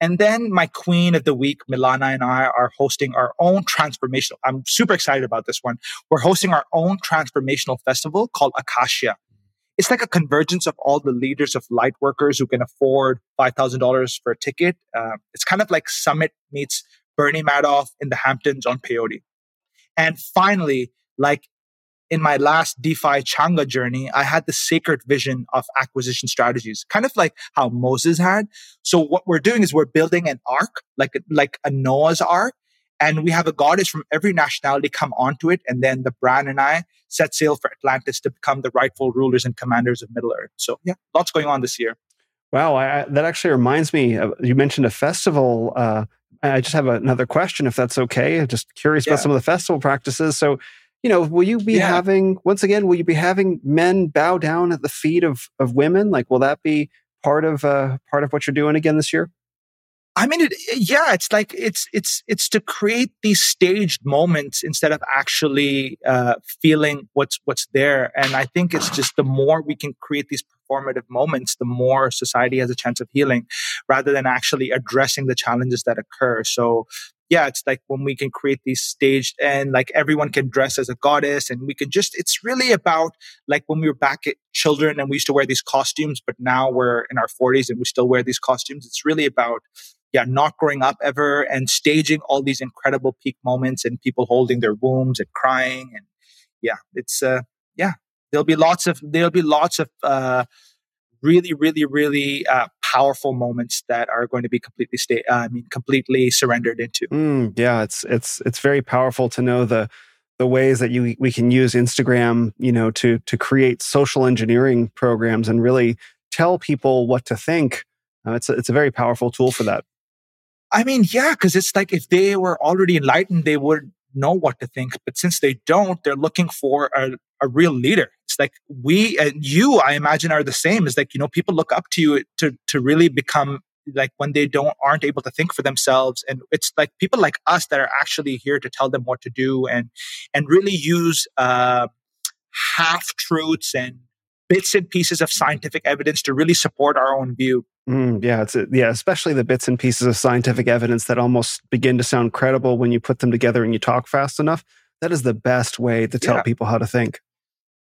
Speaker 3: And then my queen of the week, Milana and I are hosting our own transformational. I'm super excited about this one. We're hosting our own transformational festival called Acacia. it's like a convergence of all the leaders of light workers who can afford $5,000 for a ticket. Uh, it's kind of like Summit meets Bernie Madoff in the Hamptons on peyote. And finally, like in my last DeFi Chang'a journey, I had the sacred vision of acquisition strategies, kind of like how Moses had. So what we're doing is we're building an ark, like like a Noah's ark, and we have a goddess from every nationality come onto it, and then the brand and I set sail for Atlantis to become the rightful rulers and commanders of Middle Earth. So yeah, lots going on this year.
Speaker 1: Wow, I, that actually reminds me. Of, you mentioned a festival. Uh, I just have another question, if that's okay. I'm just curious yeah. about some of the festival practices. So you know, will you be yeah. having once again? Will you be having men bow down at the feet of of women? Like, will that be part of uh, part of what you're doing again this year?
Speaker 3: I mean, it, yeah, it's like it's it's it's to create these staged moments instead of actually uh, feeling what's what's there. And I think it's just the more we can create these performative moments, the more society has a chance of healing, rather than actually addressing the challenges that occur. So yeah, it's like when we can create these staged and like everyone can dress as a goddess and we can just, it's really about like when we were back at children and we used to wear these costumes, but now we're in our 40s and we still wear these costumes. It's really about, yeah, not growing up ever and staging all these incredible peak moments and people holding their wombs and crying. And yeah, it's, uh, yeah, there'll be lots of, there'll be lots of, uh, really, really, really uh, powerful moments that are going to be completely stay. Uh, I mean, completely surrendered into.
Speaker 1: Mm, yeah, it's it's it's very powerful to know the the ways that you we can use Instagram, you know, to to create social engineering programs and really tell people what to think. Uh, it's a, it's a very powerful tool for that.
Speaker 3: I mean, yeah, because it's like if they were already enlightened, they would know what to think. But since they don't, they're looking for a, a real leader. It's like we and you, I imagine, are the same. Is like, you know, people look up to you to, to really become like when they don't aren't able to think for themselves and it's like people like us that are actually here to tell them what to do and and really use uh half truths and bits and pieces of scientific evidence to really support our own view
Speaker 1: Mm, yeah, it's yeah, especially the bits and pieces of scientific evidence that almost begin to sound credible when you put them together and you talk fast enough. That is the best way to tell yeah. people how to think.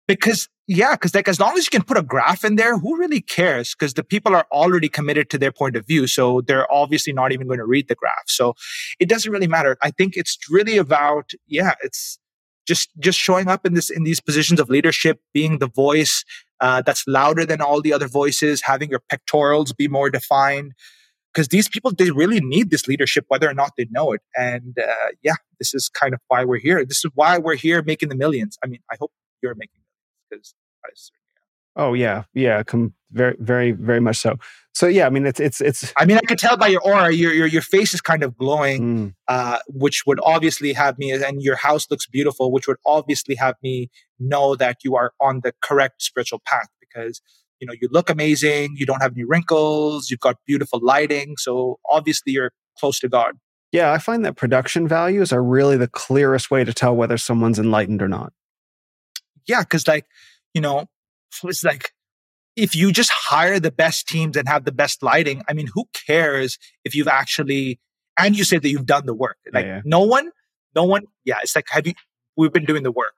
Speaker 3: Because yeah, because like as long as you can put a graph in there, who really cares? Because the people are already committed to their point of view, so they're obviously not even going to read the graph. So it doesn't really matter. I think it's really about yeah, it's just just showing up in this in these positions of leadership, being the voice, uh, that's louder than all the other voices, having your pectorals be more defined. Because these people, they really need this leadership, whether or not they know it. And uh, yeah, this is kind of why we're here. This is why we're here making the millions. I mean, I hope you're making millions because
Speaker 1: Oh yeah, yeah, com- very, very, very much so. So yeah, I mean, it's it's it's.
Speaker 3: I mean, I could tell by your aura, your your your face is kind of glowing, mm. uh, which would obviously have me, and your house looks beautiful, which would obviously have me know that you are on the correct spiritual path because you know you look amazing, you don't have any wrinkles, you've got beautiful lighting, so obviously you're close to God.
Speaker 1: Yeah, I find that production values are really the clearest way to tell whether someone's enlightened or not.
Speaker 3: Yeah, because like you know it's like if you just hire the best teams and have the best lighting, I mean, who cares if you've actually and you say that you've done the work? Like yeah, yeah. no one, no one. Yeah, it's like have you? We've been doing the work.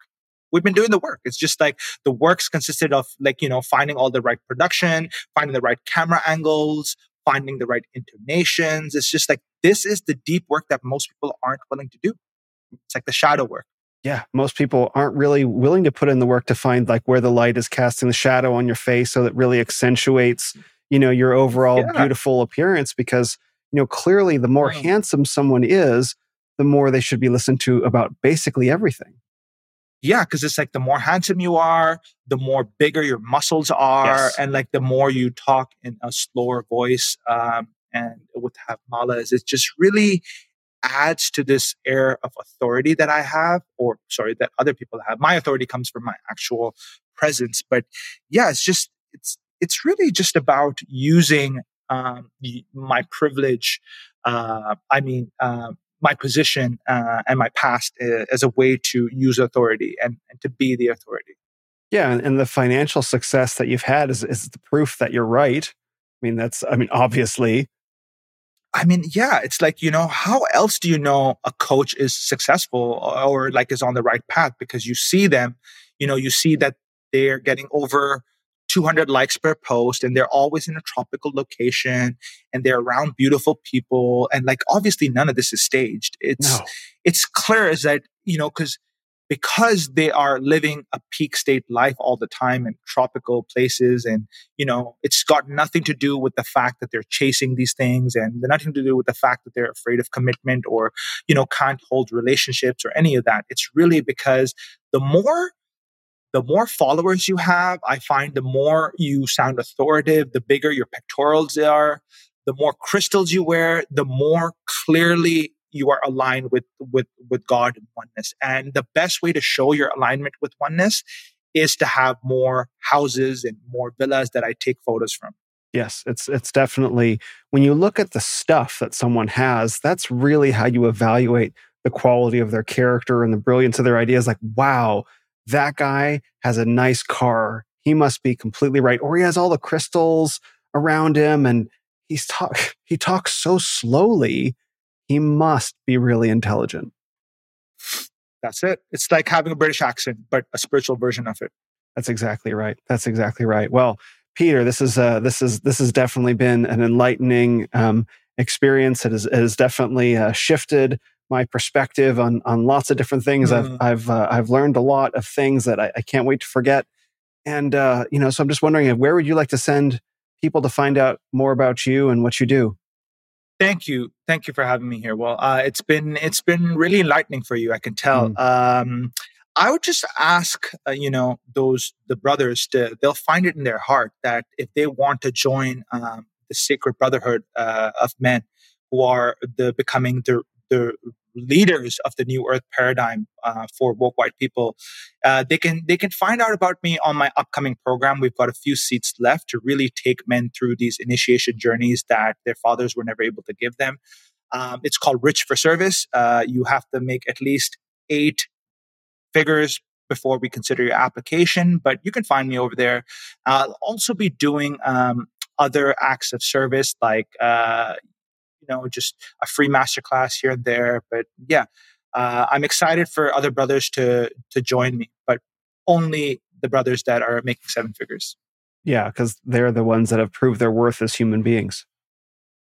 Speaker 3: We've been doing the work. It's just like the works consisted of like you know finding all the right production, finding the right camera angles, finding the right intonations. It's just like this is the deep work that most people aren't willing to do. It's like the shadow work
Speaker 1: yeah, most people aren't really willing to put in the work to find like where the light is casting the shadow on your face so that really accentuates, you know, your overall yeah. beautiful appearance because, you know, clearly the more handsome someone is, the more they should be listened to about basically everything.
Speaker 3: Yeah, because it's like the more handsome you are, the more bigger your muscles are, yes. and like the more you talk in a slower voice um, and with have malas, it's just really adds to this air of authority that I have, or sorry, that other people have. My authority comes from my actual presence. But yeah, it's just, it's, it's really just about using um, my privilege. Uh, I mean, uh, my position uh, and my past uh, as a way to use authority and, and to be the authority.
Speaker 1: Yeah, and, and the financial success that you've had is, is the proof that you're right. I mean, that's, I mean, obviously,
Speaker 3: I mean, yeah, it's like, you know, how else do you know a coach is successful or like is on the right path? Because you see them, you know, you see that they're getting over 200 likes per post and they're always in a tropical location and they're around beautiful people and like obviously none of this is staged it's
Speaker 1: No.
Speaker 3: it's clear is that you know because because they are living a peak state life all the time in tropical places and you know it's got nothing to do with the fact that they're chasing these things and nothing to do with the fact that they're afraid of commitment or you know can't hold relationships or any of that. It's really because the more the more followers you have i find the more you sound authoritative the bigger your pectorals are the more crystals you wear the more clearly you are aligned with with with God and oneness. And the best way to show your alignment with oneness is to have more houses and more villas that I take photos from.
Speaker 1: Yes, it's it's definitely when you look at the stuff that someone has, that's really how you evaluate the quality of their character and the brilliance of their ideas. Like, wow, that guy has a nice car. He must be completely right. Or he has all the crystals around him and he's talk he talks so slowly. He must be really intelligent.
Speaker 3: That's it. It's like having a British accent, but a spiritual version of it.
Speaker 1: That's exactly right. That's exactly right. Well, Peter, this is uh, this is this has definitely been an enlightening um, experience. It has, it has definitely uh, shifted my perspective on on lots of different things.
Speaker 3: Mm.
Speaker 1: I've I've uh, I've learned a lot of things that I, I can't wait to forget. And uh, you know, so I'm just wondering, where would you like to send people to find out more about you and what you do?
Speaker 3: Thank you, thank you for having me here. Well, uh, it's been it's been really enlightening for you. I can tell. Um, I would just ask, uh, you know, those the brothers to they'll find it in their heart that if they want to join um, the sacred brotherhood uh, of men who are the becoming the the leaders of the new earth paradigm uh, for woke white people uh, they can they can find out about me on my upcoming program. We've got a few seats left to really take men through these initiation journeys that their fathers were never able to give them. Um, it's called rich for service. Uh, you have to make at least eight figures before we consider your application but you can find me over there. I'll also be doing um, other acts of service like uh, you know just a free masterclass here and there but yeah uh, i'm excited for other brothers to to join me but only the brothers that are making seven figures
Speaker 1: Yeah, because they're the ones that have proved their worth as human beings.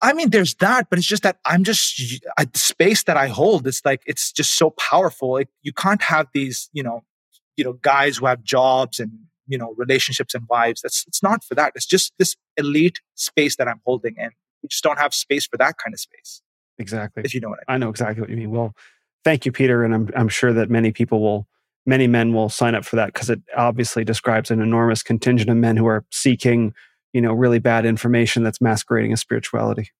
Speaker 3: I mean, there's that, but it's just that I'm just I, the space that I hold. It's like it's just so powerful. Like you can't have these, you know, you know, guys who have jobs and you know relationships and wives. That's it's not for that. It's just this elite space that I'm holding, and we just don't have space for that kind of space.
Speaker 1: Exactly.
Speaker 3: If you know what I
Speaker 1: I know exactly what you mean. Well, thank you, Peter, and I'm I'm sure that many people will, many men will sign up for that because it obviously describes an enormous contingent of men who are seeking, you know, really bad information that's masquerading as spirituality.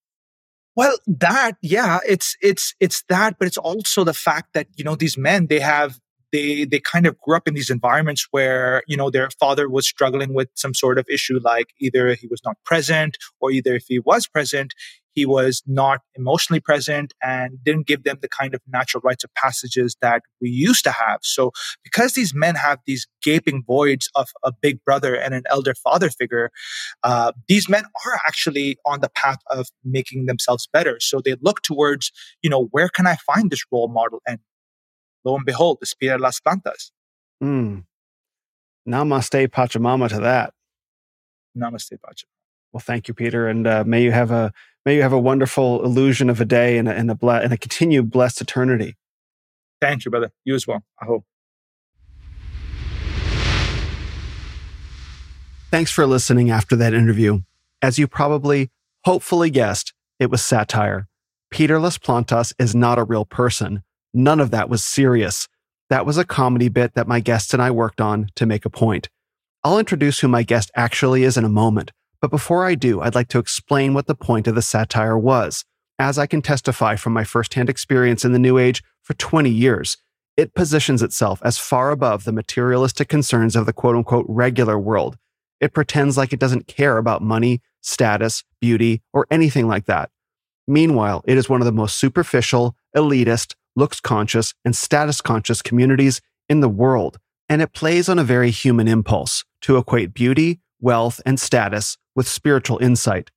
Speaker 3: Well, that yeah, it's it's it's that, but it's also the fact that you know these men they have they they kind of grew up in these environments where you know their father was struggling with some sort of issue, like either he was not present or either if he was present, he was not emotionally present and didn't give them the kind of natural rites of passages that we used to have. So because these men have these gaping voids of a big brother and an elder father figure, uh, these men are actually on the path of making themselves better. So they look towards, you know, where can I find this role model? And lo and behold, the Spirit Las Plantas.
Speaker 1: Mm. Namaste, Pachamama, to that.
Speaker 3: Namaste, Pacha.
Speaker 1: Well, thank you, Peter, and uh, may you have a may you have a wonderful illusion of a day and a and a, ble- and a continued blessed eternity.
Speaker 3: Thank you, brother. You as well. I hope.
Speaker 1: Thanks for listening after that interview. As you probably, hopefully guessed, it was satire. Peter Las Plantas is not a real person. None of that was serious. That was a comedy bit that my guest and I worked on to make a point. I'll introduce who my guest actually is in a moment, but before I do, I'd like to explain what the point of the satire was. As I can testify from my firsthand experience in the New Age for 20 years, it positions itself as far above the materialistic concerns of the quote unquote regular world. It pretends like it doesn't care about money, status, beauty, or anything like that. Meanwhile, it is one of the most superficial, elitist, looks conscious, and status conscious communities in the world. And it plays on a very human impulse to equate beauty, wealth, and status with spiritual insight.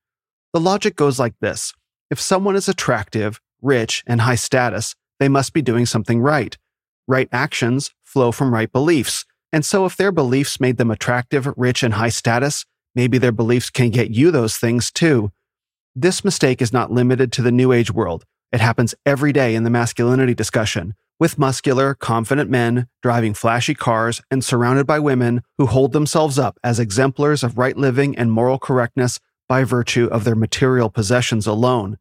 Speaker 1: The logic goes like this if someone is attractive, rich, and high status, they must be doing something right. Right actions flow from right beliefs. And so, if their beliefs made them attractive, rich, and high status, maybe their beliefs can get you those things too. This mistake is not limited to the New Age world. It happens every day in the masculinity discussion, with muscular, confident men driving flashy cars and surrounded by women who hold themselves up as exemplars of right living and moral correctness by virtue of their material possessions alone.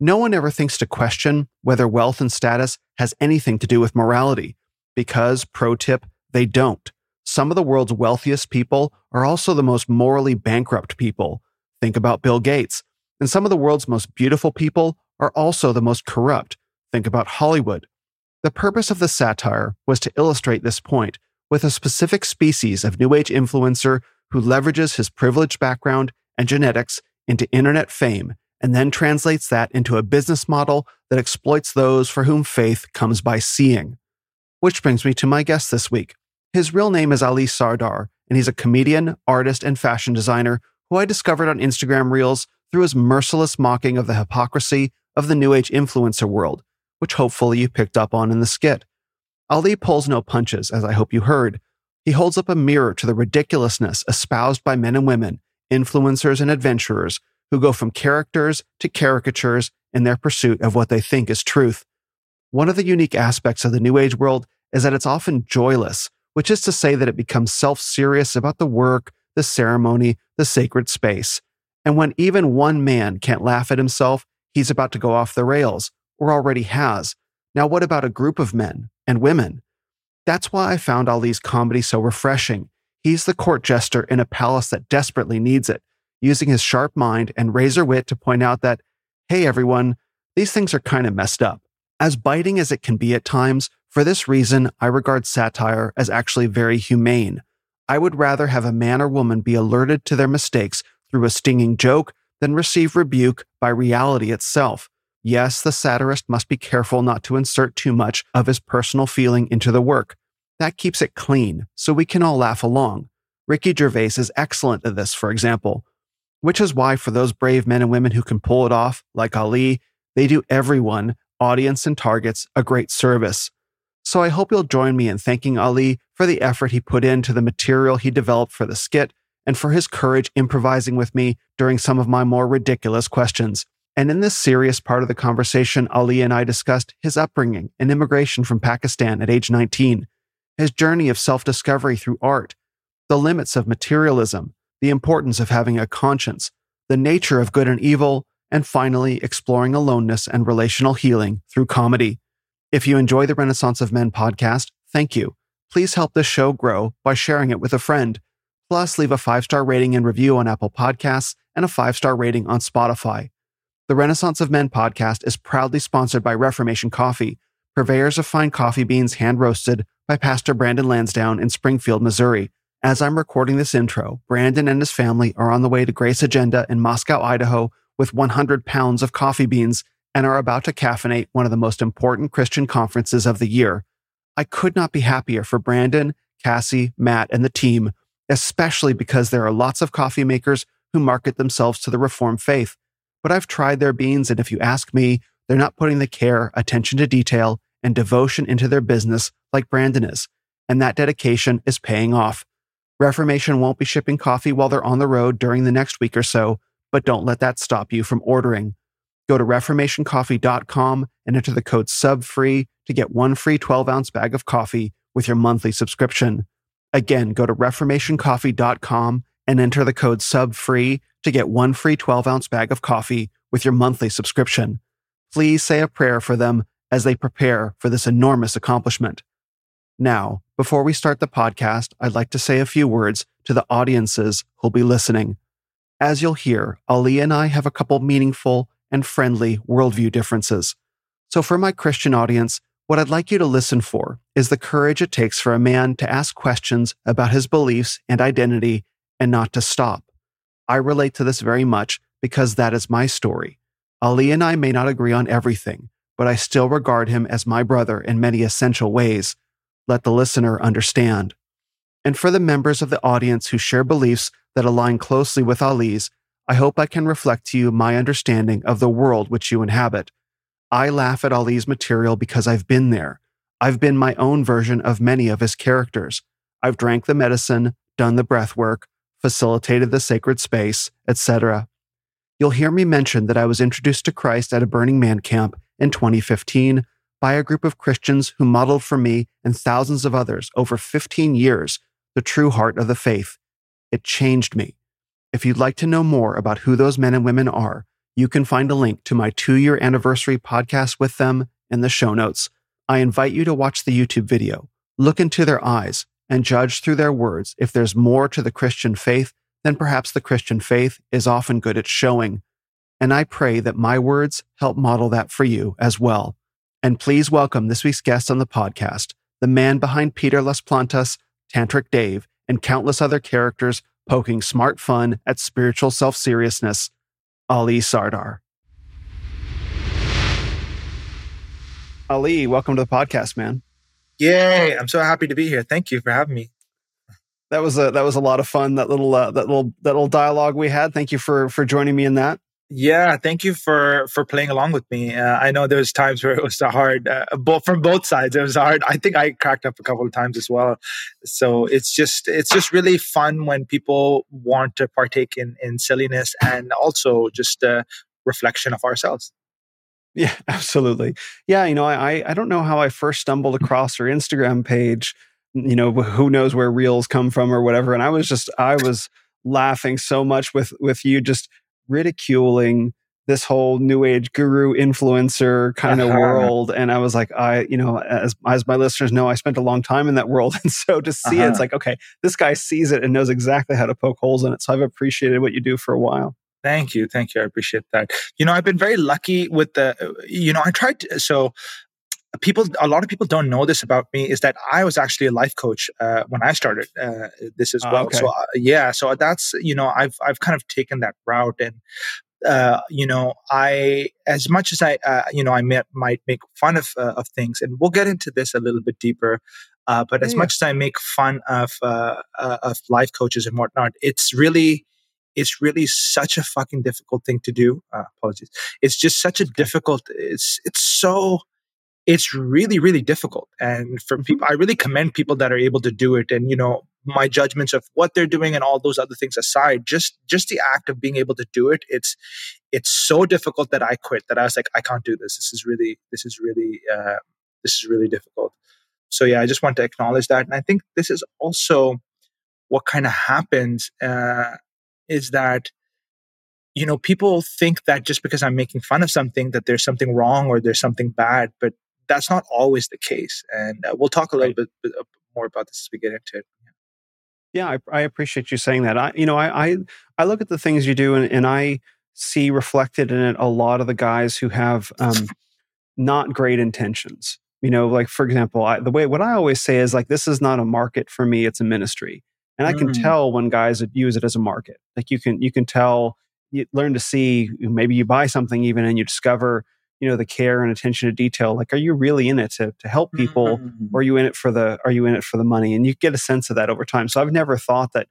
Speaker 1: No one ever thinks to question whether wealth and status has anything to do with morality, because, pro tip, they don't. Some of the world's wealthiest people are also the most morally bankrupt people. Think about Bill Gates. And some of the world's most beautiful people are also the most corrupt. Think about Hollywood. The purpose of the satire was to illustrate this point with a specific species of New Age influencer who leverages his privileged background and genetics into internet fame and then translates that into a business model that exploits those for whom faith comes by seeing. Which brings me to my guest this week. His real name is Ali Sardar, and he's a comedian, artist, and fashion designer who I discovered on Instagram Reels through his merciless mocking of the hypocrisy of the New Age influencer world which hopefully you picked up on in the skit. Ali pulls no punches, as I hope you heard. He holds up a mirror to the ridiculousness espoused by men and women, influencers and adventurers, who go from characters to caricatures in their pursuit of what they think is truth. One of the unique aspects of the New Age world is that it's often joyless, which is to say that it becomes self serious about the work, the ceremony, the sacred space. And when even one man can't laugh at himself, he's about to go off the rails, or already has. Now, what about a group of men and women? That's why I found Ali's comedy so refreshing. He's the court jester in a palace that desperately needs it, using his sharp mind and razor wit to point out that, hey, everyone, these things are kind of messed up. As biting as it can be at times, for this reason, I regard satire as actually very humane. I would rather have a man or woman be alerted to their mistakes through a stinging joke than receive rebuke by reality itself. Yes, the satirist must be careful not to insert too much of his personal feeling into the work. That keeps it clean, so we can all laugh along. Ricky Gervais is excellent at this, for example, which is why for those brave men and women who can pull it off, like Ali, they do everyone, audience and targets, a great service. So I hope you'll join me in thanking Ali for the effort he put into the material he developed for the skit and for his courage improvising with me during some of my more ridiculous questions. And in this serious part of the conversation, Ali and I discussed his upbringing and immigration from Pakistan at age 19, his journey of self discovery through art, the limits of materialism, the importance of having a conscience, the nature of good and evil, and finally, exploring aloneness and relational healing through comedy. If you enjoy the Renaissance of Men podcast, thank you. Please help this show grow by sharing it with a friend. Plus, leave a five star rating and review on Apple Podcasts and a five star rating on Spotify. The Renaissance of Men podcast is proudly sponsored by Reformation Coffee, purveyors of fine coffee beans hand roasted by Pastor Brandon Lansdowne in Springfield, Missouri. As I'm recording this intro, Brandon and his family are on the way to Grace Agenda in Moscow, Idaho, with 100 pounds of coffee beans and are about to caffeinate one of the most important Christian conferences of the year. I could not be happier for Brandon, Cassie, Matt, and the team, especially because there are lots of coffee makers who market themselves to the Reformed faith but I've tried their beans, and if you ask me, they're not putting the care, attention to detail, and devotion into their business like Brandon is. And that dedication is paying off. Reformation won't be shipping coffee while they're on the road during the next week or so, but don't let that stop you from ordering. Go to reformationcoffee.com and enter the code SUBFREE to get one free 12 ounce bag of coffee with your monthly subscription. Again, go to reformationcoffee.com and enter the code SUBFREE to get one free 12 ounce bag of coffee with your monthly subscription. Please say a prayer for them as they prepare for this enormous accomplishment. Now, before we start the podcast, I'd like to say a few words to the audiences who'll be listening. As you'll hear, Ali and I have a couple meaningful and friendly worldview differences. So, for my Christian audience, what I'd like you to listen for is the courage it takes for a man to ask questions about his beliefs and identity and not to stop. I relate to this very much because that is my story. Ali and I may not agree on everything, but I still regard him as my brother in many essential ways. Let the listener understand. And for the members of the audience who share beliefs that align closely with Ali's, I hope I can reflect to you my understanding of the world which you inhabit. I laugh at Ali's material because I've been there. I've been my own version of many of his characters. I've drank the medicine, done the breath work, facilitated the sacred space, etc. You'll hear me mention that I was introduced to Christ at a Burning Man camp in 2015 by a group of Christians who modeled for me and thousands of others over 15 years the true heart of the faith. It changed me. If you'd like to know more about who those men and women are, you can find a link to my two year anniversary podcast with them in the show notes. I invite you to watch the YouTube video, look into their eyes, and judge through their words if there's more to the Christian faith than perhaps the Christian faith is often good at showing. And I pray that my words help model that for you as well. And please welcome this week's guest on the podcast, the man behind Peter Las Plantas, Tantric Dave, and countless other characters poking smart fun at spiritual self seriousness, Ali Sardar. Ali, welcome to the podcast, man.
Speaker 3: Yay! I'm so happy to be here. Thank you for having me.
Speaker 1: That was a that was a lot of fun. That little uh, that little that little dialogue we had. Thank you for for joining me in that.
Speaker 3: Yeah, thank you for for playing along with me. Uh, I know there was times where it was hard, uh, both from both sides. It was hard. I think I cracked up a couple of times as well. So it's just it's just really fun when people want to partake in in silliness and also just a reflection of ourselves.
Speaker 1: Yeah, absolutely. Yeah, you know, I I don't know how I first stumbled across her Instagram page. You know, who knows where reels come from or whatever. And I was just I was laughing so much with with you just ridiculing this whole new age guru influencer kind of uh-huh. world and i was like i you know as as my listeners know i spent a long time in that world and so to see uh-huh. it it's uh-huh. like okay this guy sees it and knows exactly how to poke holes in it so i've appreciated what you do for a while
Speaker 3: thank you thank you i appreciate that you know i've been very lucky with the you know i tried to, so people a lot of people don't know this about me is that i was actually a life coach uh, when i started uh, this as ah, well okay. so uh, yeah so that's you know i've i've kind of taken that route and uh, you know i as much as i uh, you know i may, might make fun of uh, of things and we'll get into this a little bit deeper but as yeah. much as i make fun of of life coaches and whatnot it's really it's really such a fucking difficult thing to do. apologies. It's just such a difficult. It's it's so it's really really difficult. And for mm-hmm. people i really commend people that are able to do it and you know my judgments of what they're doing and all those other things aside just just the act of being able to do it it's it's so difficult that i quit that i was like i can't do this. This is really this is really uh, this is really difficult. So yeah i just want to acknowledge that. And i think this is also what kind of happens uh, is that you know people think that just because i'm making fun of something that there's something wrong or there's something bad but that's not always the case. And uh, we'll talk a little right. bit, bit, uh, more about this as we get into it.
Speaker 1: Yeah, I, I, appreciate you saying that. I, you know, I, I, I look at the things you do, and, and, I see reflected in it a lot of the guys who have um, not great intentions. You know, like for example, I, the way what I always say is like, this is not a market for me; it's a ministry, and I can mm. tell when guys use it as a market. Like you can, you can tell, you learn to see. Maybe you buy something even, and you discover you know the care and attention to detail like are you really in it to, to help people mm-hmm. or are you in it for the are you in it for the money and you get a sense of that over time so i've never thought that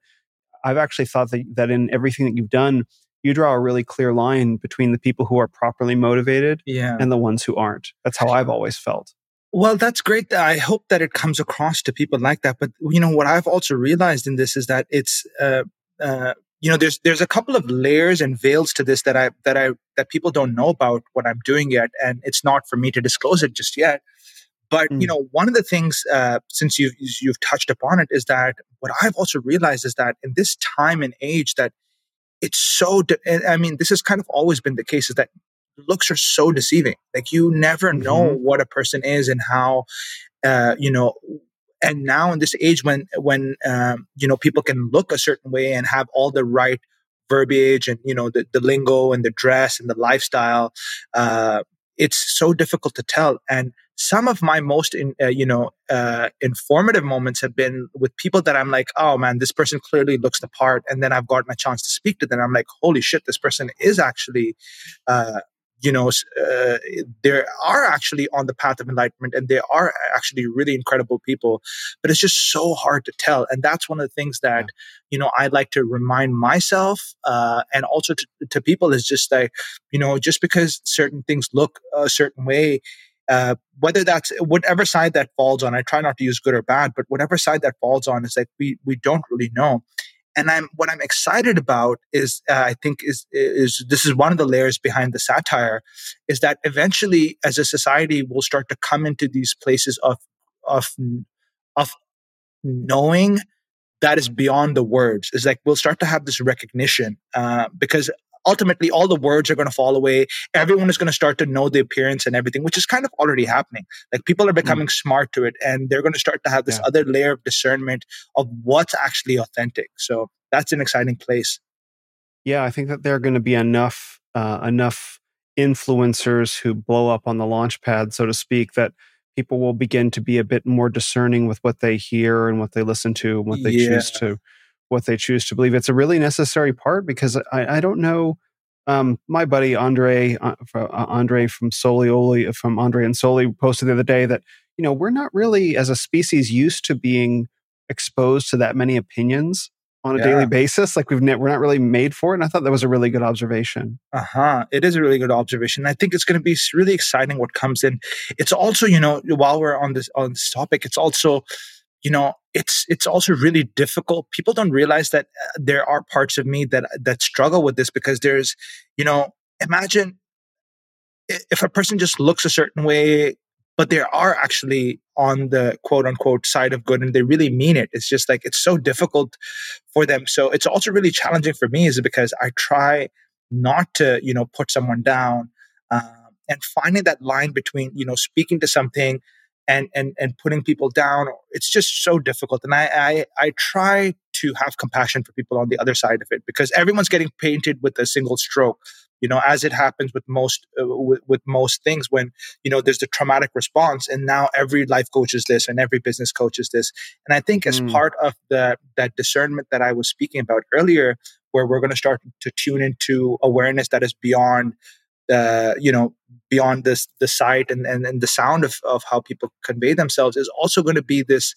Speaker 1: i've actually thought that, that in everything that you've done you draw a really clear line between the people who are properly motivated yeah. and the ones who aren't that's how i've always felt
Speaker 3: well, that's great. I hope that it comes across to people like that. But you know what I've also realized in this is that it's uh, uh, you know there's there's a couple of layers and veils to this that i that i that people don't know about what i'm doing yet and it's not for me to disclose it just yet but mm. you know one of the things uh, since you've you've touched upon it is that what i've also realized is that in this time and age that it's so de- i mean this has kind of always been the case is that looks are so deceiving like you never know mm-hmm. what a person is and how uh, you know and now in this age when when um, you know people can look a certain way and have all the right verbiage and you know the, the lingo and the dress and the lifestyle uh, it's so difficult to tell. And some of my most in, uh, you know uh, informative moments have been with people that i'm like oh man this person clearly looks the part. And then i've gotten a chance to speak to them. I'm like holy shit this person is actually uh, you know, uh, they are actually on the path of enlightenment and they are actually really incredible people, but it's just so hard to tell. And that's one of the things that, you know, I like to remind myself uh, and also to, to people is just like, you know, just because certain things look a certain way, uh, whether that's whatever side that falls on i try not to use good or bad but whatever side that falls on is like we we don't really know and i'm what i'm excited about is uh, i think is is this is one of the layers behind the satire is that eventually as a society we'll start to come into these places of of of knowing that is beyond the words. Is like we'll start to have this recognition uh, because ultimately all the words are going to fall away everyone is going to start to know the appearance and everything which is kind of already happening like people are hmm. becoming mm. smart to it and they're going to start to have this yeah. other layer of discernment of what's actually authentic so that's an exciting place
Speaker 1: yeah i think that there are going to be enough uh, enough influencers who blow up on the launch pad so to speak that people will begin to be a bit more discerning with what they hear and what they listen to and what they yeah. choose to what they choose to believe. It's a really necessary part because I, I don't know. Um, my buddy Andre uh, uh, Andre from Solioli from Andre and Soli posted the other day that you know we're not really as a species used to being exposed to that many opinions on a yeah. daily basis. Like we've ne- we're not really made for it. And I thought that was a really good observation.
Speaker 3: Uh huh. It is a really good observation. I think it's going to be really exciting what comes in. It's also, you know, while we're on this on this topic, it's also, you know, it's it's also really difficult. People don't realize that uh, there are parts of me that that struggle with this because there's, you know, imagine if a person just looks a certain way but they are actually on the quote unquote side of good and they really mean it. It's just like it's so difficult for them. So it's also really challenging for me is because I try not to, you know, put someone down um, and finding that line between, you know, speaking to something and and and putting people down. It's just so difficult. And I I, I try to have compassion for people on the other side of it because everyone's getting painted with a single stroke you know as it happens with most uh, with, with, most things when you know there's the traumatic response and now every life coach is this and every business coach is this and i think as mm. part of the that discernment that i was speaking about earlier where we're going to start to tune into awareness that is beyond the you know beyond this the sight and, and, and the sound of, of how people convey themselves is also going to be this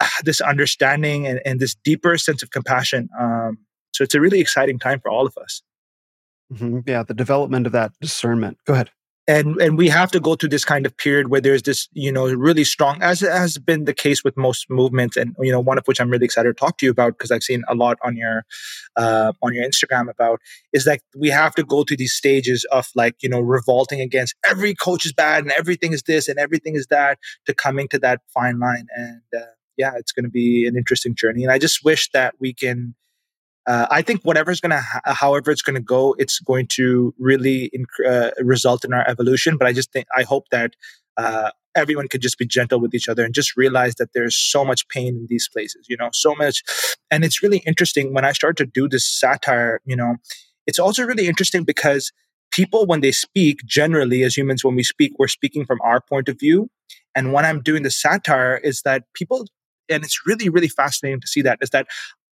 Speaker 3: this understanding and, and this deeper sense of compassion um, so it's a really exciting time for all of us
Speaker 1: Mm-hmm. Yeah, the development of that discernment. Go ahead.
Speaker 3: And and we have to go through this kind of period where there's this, you know, really strong, as has been the case with most movements, and you know, one of which I'm really excited to talk to you about because I've seen a lot on your uh, on your Instagram about is that we have to go through these stages of like you know revolting against every coach is bad and everything is this and everything is that to coming to that fine line. And uh, yeah, it's going to be an interesting journey, and I just wish that we can uh, I think whatever's going to, ha- however it's going to go, it's going to really inc- uh, result in our evolution. But I just think, I hope that uh, everyone could just be gentle with each other and just realize that there's so much pain in these places, you know, so much. And it's really interesting when I start to do this satire, you know, it's also really interesting because people, when they speak, generally as humans, when we speak, we're speaking from our point of view. And when I'm doing the satire, is that people and it's really really fascinating to see that is that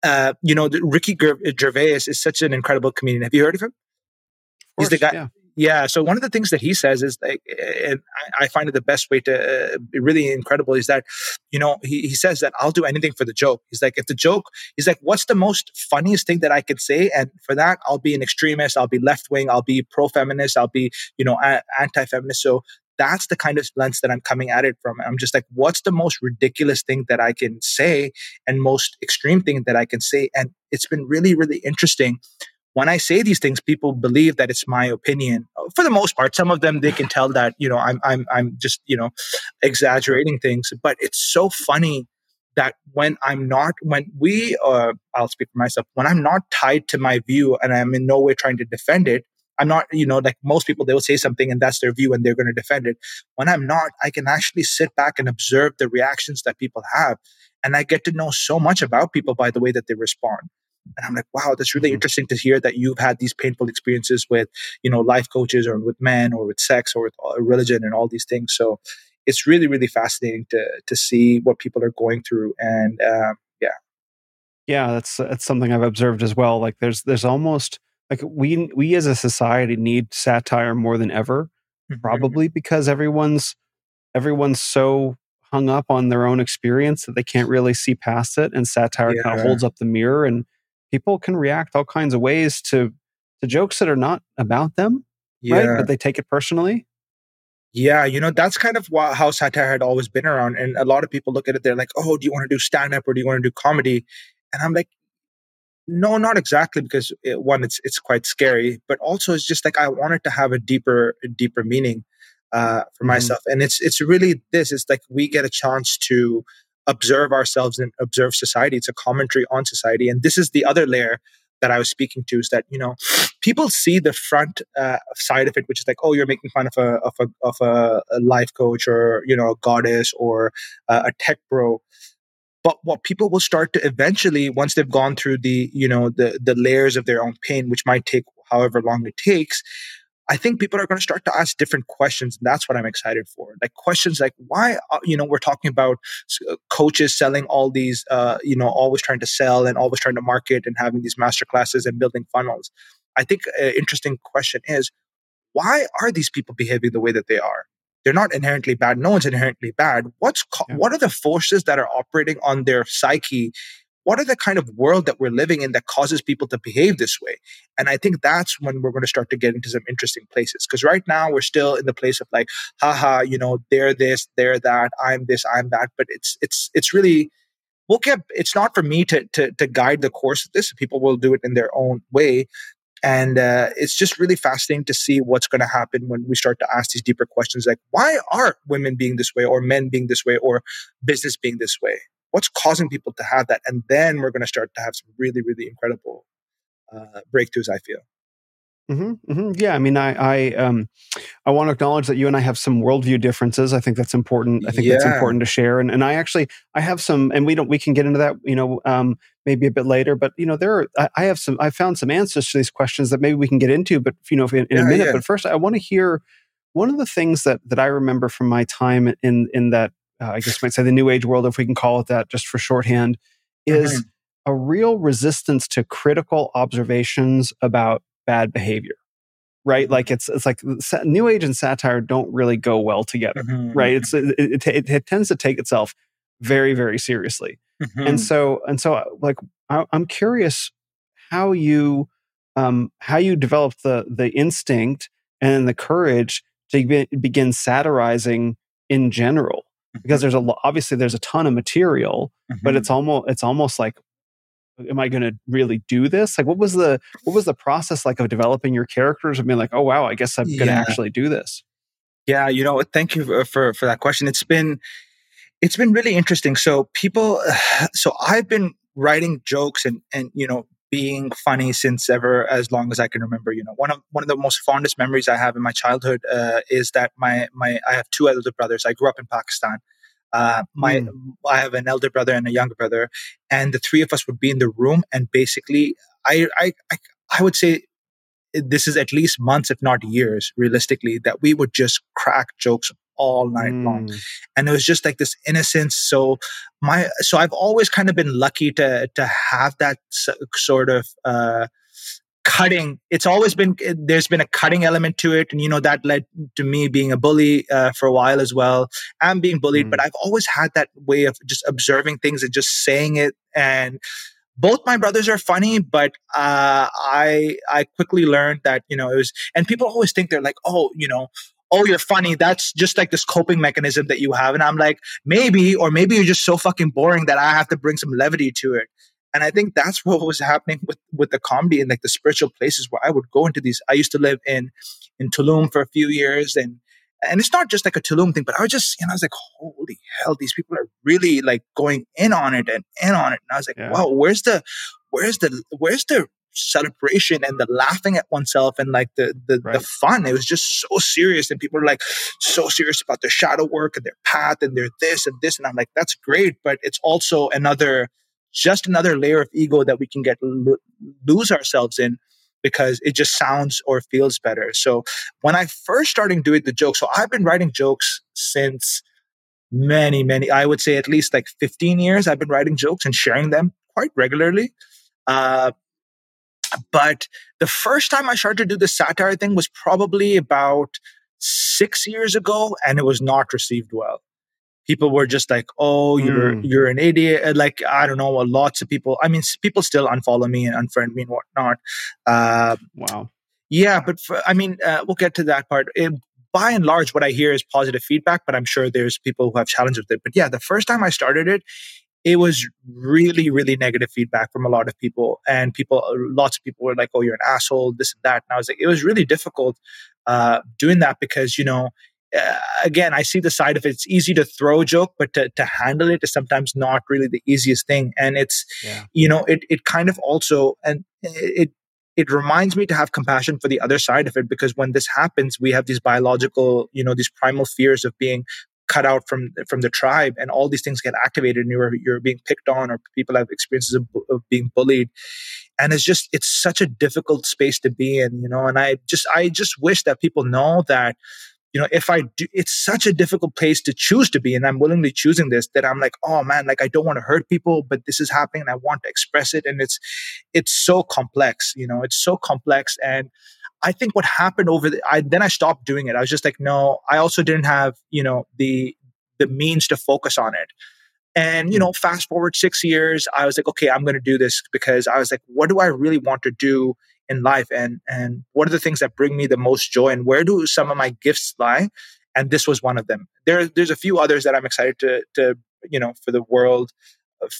Speaker 3: uh, you know, Ricky Gervais is such an incredible comedian. Have you heard of him?
Speaker 1: Course, He's the guy. Yeah.
Speaker 3: Yeah. So one of the things that he says is like, and I find it the best way to uh, be really incredible is that, you know, he, he says that I'll do anything for the joke. He's like, if the joke, he's like, what's the most funniest thing that I can say? And for that, I'll be an extremist. I'll be left wing. I'll be pro feminist. I'll be, you know, a- anti feminist. So that's the kind of lens that I'm coming at it from. I'm just like, what's the most ridiculous thing that I can say and most extreme thing that I can say? And it's been really, really interesting. When I say these things, people believe that it's my opinion. For the most part, some of them they can tell that you know I'm I'm I'm just you know exaggerating things. But it's so funny that when I'm not, when we, uh, I'll speak for myself, when I'm not tied to my view and I'm in no way trying to defend it, I'm not, you know, like most people, they will say something and that's their view and they're going to defend it. When I'm not, I can actually sit back and observe the reactions that people have. And I get to know so much about people by the way that they respond. And I'm like, wow, that's really mm-hmm. interesting to hear that you've had these painful experiences with, you know, life coaches or with men or with sex or with uh, religion and all these things. So it's really, really fascinating to to see what people are going through. And um, yeah,
Speaker 1: yeah, that's that's something I've observed as well. Like there's there's almost like we we as a society need satire more than ever mm-hmm. probably because everyone's everyone's so hung up on their own experience that they can't really see past it and satire yeah. kind of holds up the mirror and people can react all kinds of ways to to jokes that are not about them yeah. right but they take it personally
Speaker 3: Yeah, you know, that's kind of why, how satire had always been around. And a lot of people look at it, they're like, oh, do you want to do stand up or do you want to do comedy? And I'm like, no, not exactly, because it, one, it's it's quite scary, but also it's just like I wanted to have a deeper, deeper meaning uh, for mm-hmm. myself, and it's it's really this. It's like we get a chance to observe ourselves and observe society. It's a commentary on society, and this is the other layer that I was speaking to is that you know people see the front uh, side of it, which is like, oh, you're making fun of a of a of a, a life coach or you know a goddess or uh, a tech bro. But what people will start to eventually, once they've gone through the you know the the layers of their own pain, which might take however long it takes, I think people are going to start to ask different questions. And that's what I'm excited for. Like questions like why, uh, you know, we're talking about uh, coaches selling all these, uh, you know, always trying to sell and always trying to market and having these master classes and building funnels. I think an interesting question is why are these people behaving the way that they are? They're not inherently bad. No one's inherently bad. What's co- yeah. what are the forces that are operating on their psyche what are the kind of world that we're living in that causes people to behave this way and i think that's when we're going to start to get into some interesting places because right now we're still in the place of like haha you know they're this they're that i'm this i'm that but it's it's it's really we'll get it's not for me to to, to guide the course of this people will do it in their own way and uh, it's just really fascinating to see what's going to happen when we start to ask these deeper questions like why are women being this way or men being this way or business being this way? What's causing people to have that? And then we're going to start to have some really really incredible uh, breakthroughs i feel
Speaker 1: Mm-hmm, mm-hmm. Yeah, I mean, I I um, I want to acknowledge that you and I have some worldview differences. I think that's important. I think yeah. that's important to share. And and I actually I have some, and we don't we can get into that, you know, um, maybe a bit later. But you know, there are I, I have some I found some answers to these questions that maybe we can get into. But you know, in, in yeah, a minute. Yeah. But first, I want to hear one of the things that that I remember from my time in in that uh, I guess you might say the new age world, if we can call it that, just for shorthand, is mm-hmm. a real resistance to critical observations about bad behavior. Right, like it's it's like new age and satire don't really go well together. Mm-hmm. Right, it's it, it, it, it, tends to take itself very very seriously, mm-hmm. and so and so uh, like I, I'm curious how you um, how you developed the the instinct and the courage to be, begin satirizing in general because there's a obviously there's a ton of material mm-hmm. but it's almost it's almost like am i going to really do this like what was the what was the process like of developing your characters and being like oh wow i guess i'm yeah. going to actually do this
Speaker 3: yeah you know thank you for for that question it's been it's been really interesting so people so i've been writing jokes and and you know being funny since ever as long as I can remember. You know, one of one of the most fondest memories I have in my childhood uh, is that my my I have two elder brothers. I grew up in Pakistan. Uh, my mm. I have an elder brother and a younger brother, and the three of us would be in the room, and basically, I I I, I would say this is at least months, if not years, realistically, that we would just crack jokes all night mm. long and it was just like this innocence so my so i've always kind of been lucky to to have that sort of uh cutting it's always been there's been a cutting element to it and you know that led to me being a bully uh, for a while as well and being bullied mm. but i've always had that way of just observing things and just saying it and both my brothers are funny but uh, i i quickly learned that you know it was and people always think they're like oh you know oh, you're funny. That's just like this coping mechanism that you have. And I'm like, maybe, or maybe you're just so fucking boring that I have to bring some levity to it. And I think that's what was happening with, with the comedy and like the spiritual places where I would go into these. I used to live in, in Tulum for a few years and, and it's not just like a Tulum thing, but I was just, you know, I was like, holy hell, these people are really like going in on it and in on it. And I was like, yeah. wow, where's the, where's the, where's the celebration and the laughing at oneself and like the the, right. the fun. It was just so serious, and people are like so serious about their shadow work and their path and their this and this. And I'm like, that's great, but it's also another just another layer of ego that we can get lo- lose ourselves in because it just sounds or feels better. So when I first started doing the jokes, so I've been writing jokes since many, many, I would say at least like 15 years. I've been writing jokes and sharing them quite regularly. Uh, but the first time I started to do the satire thing was probably about six years ago, and it was not received well. People were just like, "Oh, you're mm. you're an idiot." Like I don't know, lots of people. I mean, people still unfollow me and unfriend me and whatnot. Uh,
Speaker 1: wow.
Speaker 3: Yeah, but for, I mean, uh, we'll get to that part. It, by and large, what I hear is positive feedback, but I'm sure there's people who have challenges with it. But yeah, the first time I started it, it was really, really negative feedback from a lot of people. And people, lots of people were like, oh, you're an asshole, this and that. And I was like, it was really difficult uh, doing that because, you know, uh, again, I see the side of it. It's easy to throw a joke, but to, to handle it is sometimes not really the easiest thing. And it's, yeah. you know, it, it kind of also, and it, it reminds me to have compassion for the other side of it because when this happens, we have these biological, you know, these primal fears of being cut out from from the tribe and all these things get activated and you're you're being picked on or people have experiences of, of, being bullied and it's just it's such a difficult space to be in you know and i just i just wish that people know that you know if i do it's such a difficult place to choose to be and i'm willingly choosing this that i'm like oh man like i don't want to hurt people but this is happening and i want to express it and it's it's so complex you know it's so complex and I think what happened over the, I then I stopped doing it. I was just like, no, I also didn't have, you know, the the means to focus on it. And, you know, fast forward six years, I was like, okay, I'm gonna do this because I was like, what do I really want to do in life? And and what are the things that bring me the most joy and where do some of my gifts lie? And this was one of them. There, there's a few others that I'm excited to to, you know, for the world,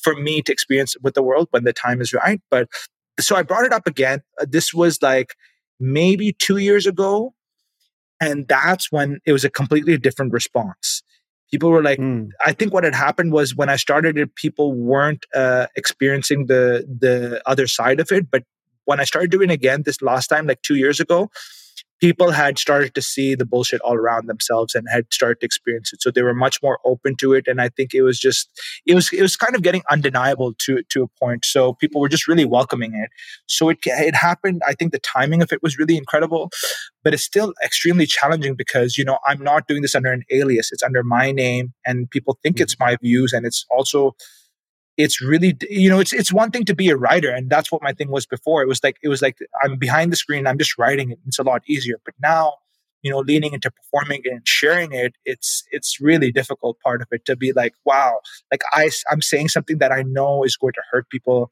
Speaker 3: for me to experience with the world when the time is right. But so I brought it up again. Uh, this was like maybe two years ago. And that's when it was a completely different response. People were like, mm. I think what had happened was when I started it, people weren't uh, experiencing the the other side of it. But when I started doing it again this last time, like two years ago, people had started to see the bullshit all around themselves and had started to experience it. So they were much more open to it. And i think it was just it was it was kind of getting undeniable to to a point. So people were just really welcoming it. So it it happened. I think the timing of it was really incredible but it's still extremely challenging because you know i'm not doing this under an alias. It's under my name and people think mm-hmm. it's my views and it's also it's really you know it's it's one thing to be a writer and that's what my thing was before. It was like it was like i'm behind the screen i'm just writing it it's a lot easier. But now you know leaning into performing it and sharing it it's it's really difficult part of it to be like wow. Like i i'm saying something that i know is going to hurt people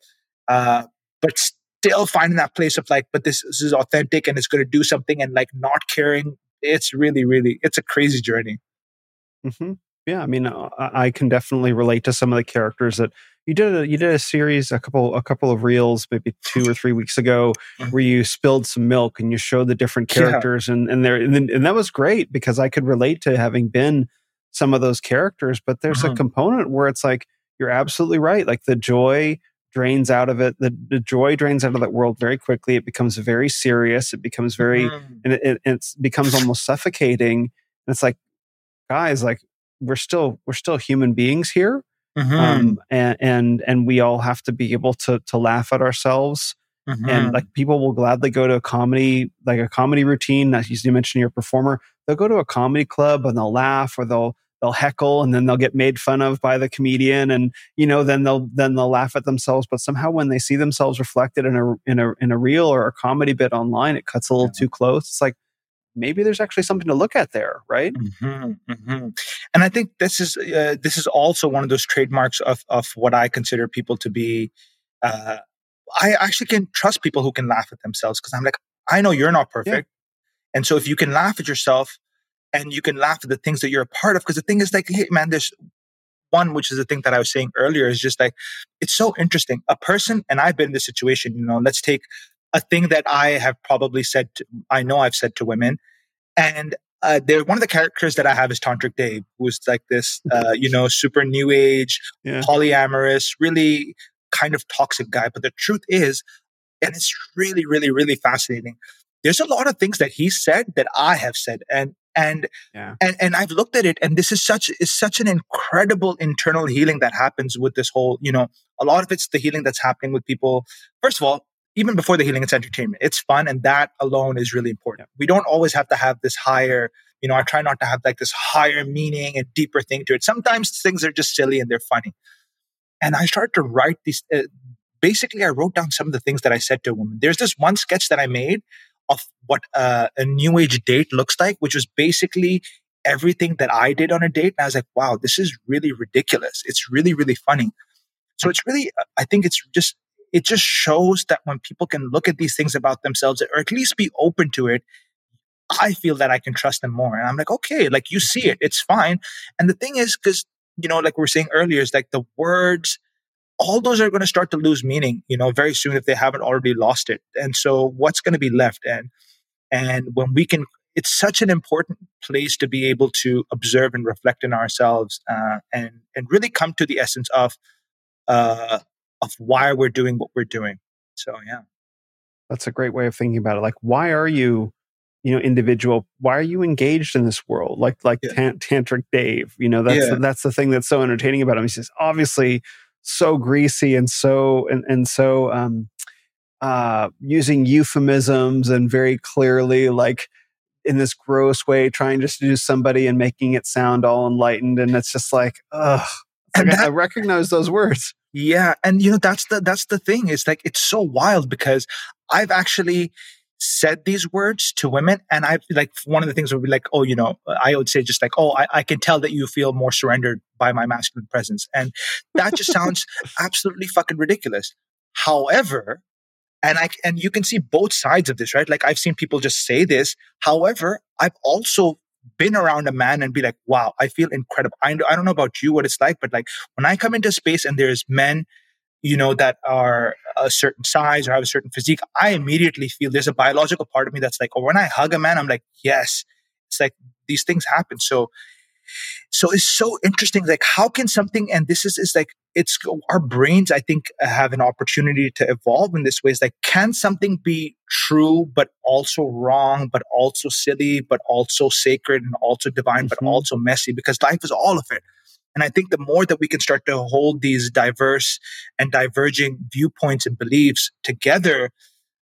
Speaker 3: uh but still finding that place of like but this, this is authentic and it's going to do something and like not caring it's really really it's a crazy journey.
Speaker 1: Mm-hmm. yeah i mean uh, i can definitely relate to some of the characters that you did a you did a series a couple a couple of reels maybe two or three weeks ago mm-hmm. where you spilled some milk and you showed the different characters yeah. and and there and, and, that was great because I could relate to having been some of those characters but there's a mm-hmm. component where it's like you're absolutely right like the joy drains out of it the, the joy drains out of that world very quickly it becomes very serious it becomes very mm-hmm. and it, it, it becomes almost suffocating and it's like guys like we're still we're still human beings here Mm-hmm. Um, and, and and we all have to be able to to laugh at ourselves. Mm-hmm. And like people will gladly go to a comedy, like a comedy routine. As you mentioned, your performer, they'll go to a comedy club and they'll laugh or they'll they'll heckle and then they'll get made fun of by the comedian and you know then they'll then they'll laugh at themselves but somehow when they see themselves reflected in a in a in a reel or a comedy bit online it cuts a little yeah. too close it's like maybe there's actually something to look at there, right?
Speaker 3: Mm-hmm, mm-hmm. And I think this is uh, this is also one of those trademarks of of what I consider people to be. Uh, I actually can trust people who can laugh at themselves because I'm like, I know you're not perfect, yeah. and so if you can laugh at yourself and you can laugh at the things that you're a part of, because the thing is like, hey man, there's one which is the thing that I was saying earlier is just like it's so interesting. A person, and I've been in this situation. You know, let's take a thing that I have probably said, to, I know I've said to women. And uh, they're one of the characters that I have is Tantric Dave, who's like this, uh, you know, super new age, yeah. polyamorous, really kind of toxic guy. But the truth is, and it's really, really, really fascinating. There's a lot of things that he said that I have said, and and yeah. and and I've looked at it, and this is such is such an incredible internal healing that happens with this whole. You know, a lot of it's the healing that's happening with people. First of all, even before the healing, it's entertainment. It's fun, and that alone is really important. We don't always have to have this higher, you know, I try not to have like this higher meaning and deeper thing to it. Sometimes things are just silly and they're funny. And I started to write these. Uh, basically, I wrote down some of the things that I said to a woman. There's this one sketch that I made of what uh, a new age date looks like, which was basically everything that I did on a date. And I was like, wow, this is really ridiculous. It's really, really funny. So it's really, I think it's just it just shows that when people can look at these things about themselves or at least be open to it, I feel that I can trust them more. And I'm like, okay, like you see it, it's fine. And the thing is, because, you know, like we were saying earlier, is like the words, all those are going to start to lose meaning, you know, very soon if they haven't already lost it. And so what's going to be left? And, and when we can, it's such an important place to be able to observe and reflect in ourselves uh, and, and really come to the essence of, uh, of why we're doing what we're doing. So, yeah.
Speaker 1: That's a great way of thinking about it. Like, why are you you know individual why are you engaged in this world like like yeah. tant- tantric dave you know that's yeah. the, that's the thing that's so entertaining about him he's just obviously so greasy and so and, and so um uh using euphemisms and very clearly like in this gross way trying to seduce somebody and making it sound all enlightened and it's just like ugh like that, I recognize those words
Speaker 3: yeah and you know that's the that's the thing it's like it's so wild because i've actually said these words to women and i like one of the things would be like oh you know i would say just like oh I, I can tell that you feel more surrendered by my masculine presence and that just sounds absolutely fucking ridiculous. However and i and you can see both sides of this right? Like i've seen people just say this however i've also been around a man and be like wow i feel incredible I, I don't know about you what it's like but like when i come into space and there's men you know, that are a certain size or have a certain physique, I immediately feel there's a biological part of me that's like, oh, when I hug a man, I'm like, yes, it's like these things happen. So, so it's so interesting. Like, how can something, and this is, is like, it's our brains, I think, have an opportunity to evolve in this way. It's like, can something be true, but also wrong, but also silly, but also sacred and also divine, mm-hmm. but also messy? Because life is all of it. And I think the more that we can start to hold these diverse and diverging viewpoints and beliefs together,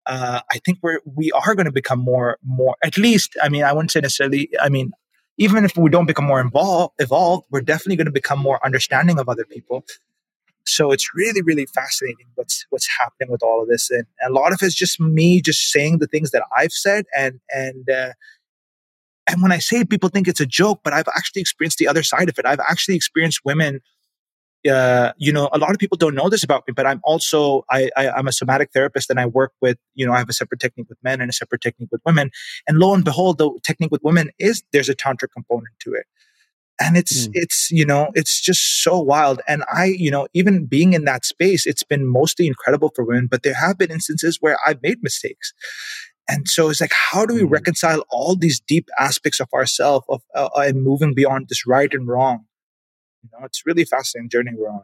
Speaker 3: uh, I think we're we are going to become more more. At least, I mean, I wouldn't say necessarily. I mean, even if we don't become more involved, evolved, we're definitely going to become more understanding of other people. So it's really, really fascinating what's what's happening with all of this, and a lot of it's just me just saying the things that I've said, and and uh, and when I say it, people think it's a joke, but I've actually experienced the other side of it. I've actually experienced women. Uh, you know, a lot of people don't know this about me, but I'm also I, I I'm a somatic therapist, and I work with you know I have a separate technique with men and a separate technique with women. And lo and behold, the technique with women is there's a tantric component to it and it's mm. it's you know it's just so wild and i you know even being in that space it's been mostly incredible for women but there have been instances where i've made mistakes and so it's like, how do we mm-hmm. reconcile all these deep aspects of ourselves of uh, and moving beyond this right and wrong? You know, it's really fascinating journey we're on.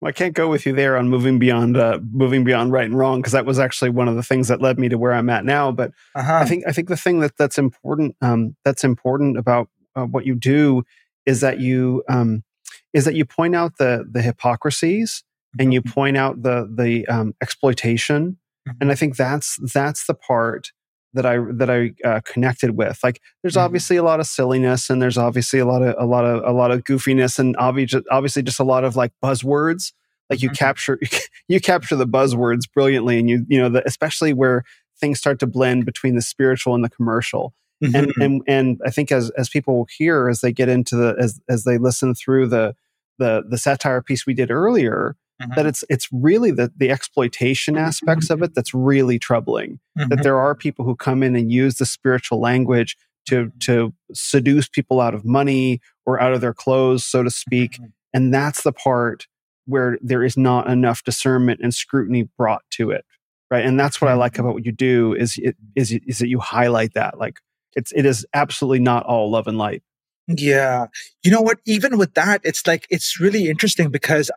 Speaker 1: Well, I can't go with you there on moving beyond uh, moving beyond right and wrong because that was actually one of the things that led me to where I'm at now. But uh-huh. I think I think the thing that that's important um, that's important about uh, what you do is that you um, is that you point out the the hypocrisies mm-hmm. and you point out the the um, exploitation Mm-hmm. And I think that's that's the part that I that I uh, connected with. Like, there's mm-hmm. obviously a lot of silliness, and there's obviously a lot of a lot of a lot of goofiness, and obviously obviously just a lot of like buzzwords. Like you mm-hmm. capture you capture the buzzwords brilliantly, and you you know the, especially where things start to blend between the spiritual and the commercial. Mm-hmm. And and and I think as as people will hear as they get into the as as they listen through the the the satire piece we did earlier, mm-hmm. that it's it's really the the exploitation aspects of it that's really troubling. Mm-hmm. That there are people who come in and use the spiritual language to to seduce people out of money or out of their clothes, so to speak. Mm-hmm. And that's the part where there is not enough discernment and scrutiny brought to it. Right. And that's what I like mm-hmm. about what you do is it is is that you highlight that. Like it's it is absolutely not all love and light.
Speaker 3: Yeah. You know what? Even with that, it's like, it's really interesting because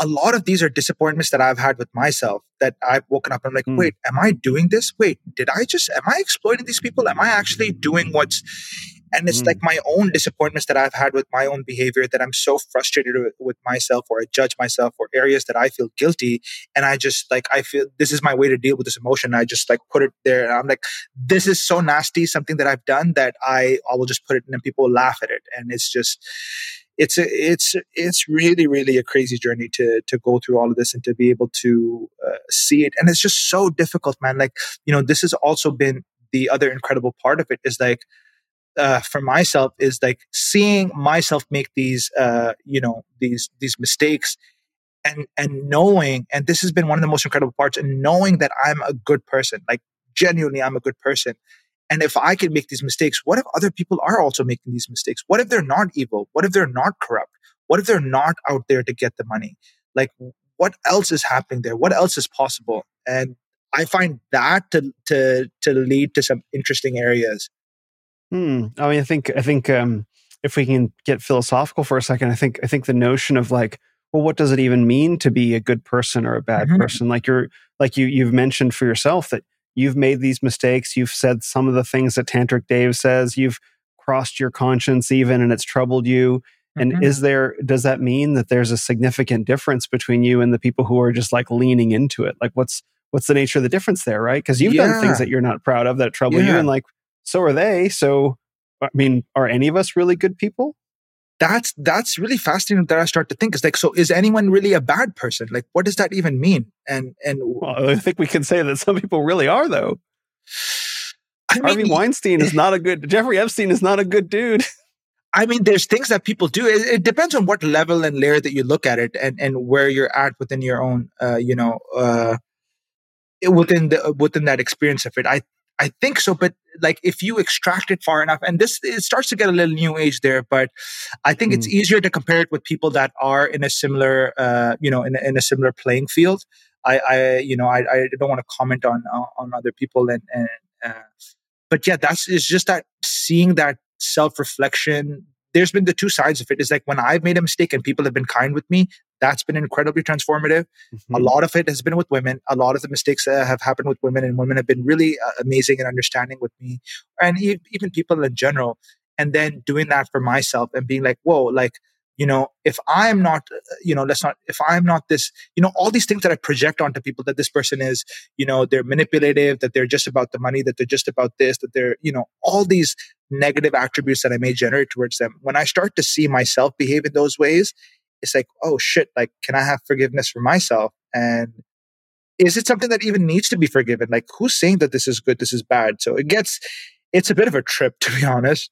Speaker 3: a lot of these are disappointments that I've had with myself that I've woken up and I'm like, mm. wait, am I doing this? Wait, did I just, am I exploiting these people? Am I actually doing what's, and it's mm. like my own disappointments that I've had with my own behavior that I'm so frustrated with, myself or I judge myself or areas that I feel guilty. And I just like, I feel this is my way to deal with this emotion. I just like put it there. And I'm like, this is so nasty, something that I've done that I, I will just put it and then people laugh at it. And it's just, it's a, it's it's really really a crazy journey to to go through all of this and to be able to uh, see it and it's just so difficult man like you know this has also been the other incredible part of it is like uh, for myself is like seeing myself make these uh, you know these these mistakes and and knowing and this has been one of the most incredible parts and knowing that i'm a good person like genuinely i'm a good person And if I can make these mistakes, what if other people are also making these mistakes? What if they're not evil? What if they're not corrupt? What if they're not out there to get the money? Like, what else is happening there? What else is possible? And I find that to to to lead to some interesting areas.
Speaker 1: Hmm. I mean, I think I think um, if we can get philosophical for a second, I think I think the notion of like, well, what does it even mean to be a good person or a bad mm-hmm. person? Like you're like you you've mentioned for yourself that you've made these mistakes. You've said some of the things that Tantric Dave says. You've crossed your conscience even, and it's troubled you. And mm-hmm. is there, does that mean that there's a significant difference between you and the people who are just like leaning into it? Like, what's, what's the nature of the difference there, right? Because you've yeah. done things that you're not proud of that trouble yeah. you, and like, so are they. So, I mean, are any of us really good people?
Speaker 3: That's that's really fascinating that I start to think. Is like, so is anyone really a bad person? Like, what does that even mean? And and
Speaker 1: well, I think we can say that some people really are, though. I mean, Harvey Weinstein is not a good. Jeffrey Epstein is not a good dude.
Speaker 3: I mean, there's things that people do. It, it, depends on what level and layer that you look at it, and and where you're at within your own, uh, you know, uh, within the within that experience of it. I I think so, but like if you extract it far enough, and this it starts to get a little new age there, but I think mm. it's easier to compare it with people that are in a similar, uh, you know, in, in a similar playing field. I, I you know, I, I don't want to comment on on other people, and, and uh, but yeah, that's it's just that seeing that self reflection. There's been the two sides of it. Is like when I've made a mistake and people have been kind with me, that's been incredibly transformative. Mm-hmm. A lot of it has been with women. A lot of the mistakes that have happened with women, and women have been really uh, amazing and understanding with me, and even people in general. And then doing that for myself and being like, whoa, like you know if i'm not uh, you know let's not if i'm not this you know all these things that i project onto people that this person is you know they're manipulative that they're just about the money that they're just about this that they're you know all these negative attributes that I may generate towards them, when I start to see myself behave in those ways, it's like, oh shit, like, can I have forgiveness for myself? And is it something that even needs to be forgiven? Like, who's saying that this is good, this is bad? So it gets, it's a bit of a trip, to be honest.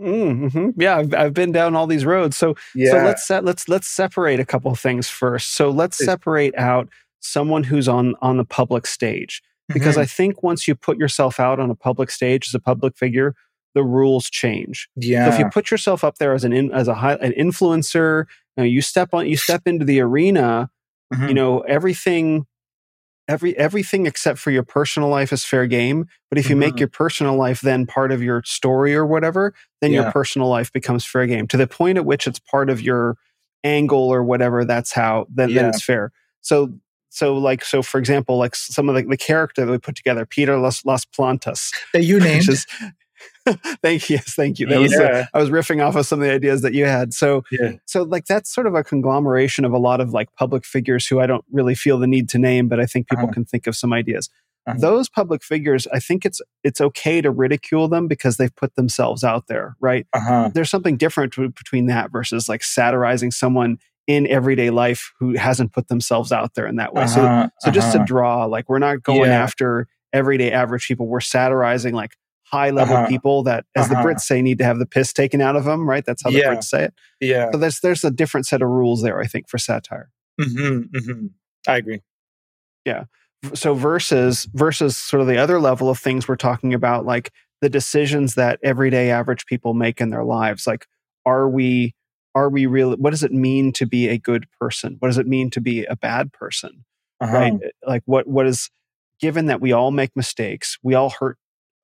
Speaker 1: Mm-hmm. Yeah, I've, I've been down all these roads. So, yeah. so let's let's let's separate a couple of things first. So let's separate out someone who's on on the public stage because mm-hmm. I think once you put yourself out on a public stage as a public figure, the rules change.
Speaker 3: Yeah.
Speaker 1: So if you put yourself up there as an in, as a high, an influencer, you, know, you step on you step into the arena, mm-hmm. you know everything every everything except for your personal life is fair game. But if you mm-hmm. make your personal life then part of your story or whatever, then yeah. your personal life becomes fair game. To the point at which it's part of your angle or whatever, that's how then, yeah. then it's fair. So so like so for example like some of the, the character that we put together peter las, las plantas
Speaker 3: that you named is,
Speaker 1: thank you. Yes, thank you. That was uh, I was riffing off of some of the ideas that you had. So yeah. so like that's sort of a conglomeration of a lot of like public figures who I don't really feel the need to name, but I think people uh-huh. can think of some ideas. Uh-huh. Those public figures, I think it's it's okay to ridicule them because they've put themselves out there, right? Uh-huh. There's something different between that versus like satirizing someone in everyday life who hasn't put themselves out there in that way. So uh-huh. so just to uh-huh. draw, like we're not going yeah. after everyday average people. We're satirizing like high level uh-huh. people that, as uh-huh. the Brits say, need to have the piss taken out of them. Right? That's how the yeah. Brits say it.
Speaker 3: Yeah.
Speaker 1: So there's there's a different set of rules there, I think, for satire.
Speaker 3: Mm-hmm, mm-hmm. I agree.
Speaker 1: Yeah. So versus versus sort of the other level of things we're talking about, like the decisions that everyday average people make in their lives. Like, are we are we really? What does it mean to be a good person? What does it mean to be a bad person? Uh-huh. Right? Like, what what is given that we all make mistakes, we all hurt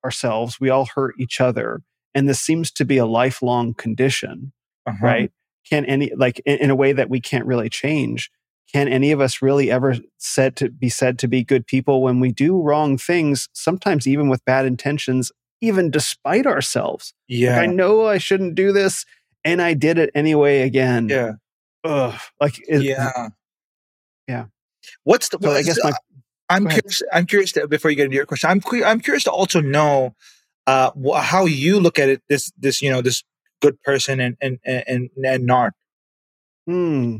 Speaker 1: ourselves, we all hurt each other. And this seems to be a lifelong condition, uh-huh. right? Can any, like, in, in, a way that we can't really change, can any of us really ever said to be said to be good people when we do wrong things, sometimes even with bad intentions, even despite ourselves?
Speaker 3: Yeah.
Speaker 1: Like, I know I shouldn't do this, and I did it anyway again.
Speaker 3: Yeah.
Speaker 1: Ugh. Like,
Speaker 3: it, yeah.
Speaker 1: Yeah.
Speaker 3: What's the, so I guess my, I'm curious. I'm curious to, before you get into your question. I'm I'm curious to also know uh, wh- how you look at it. This this you know this good person and and and and not.
Speaker 1: Hmm.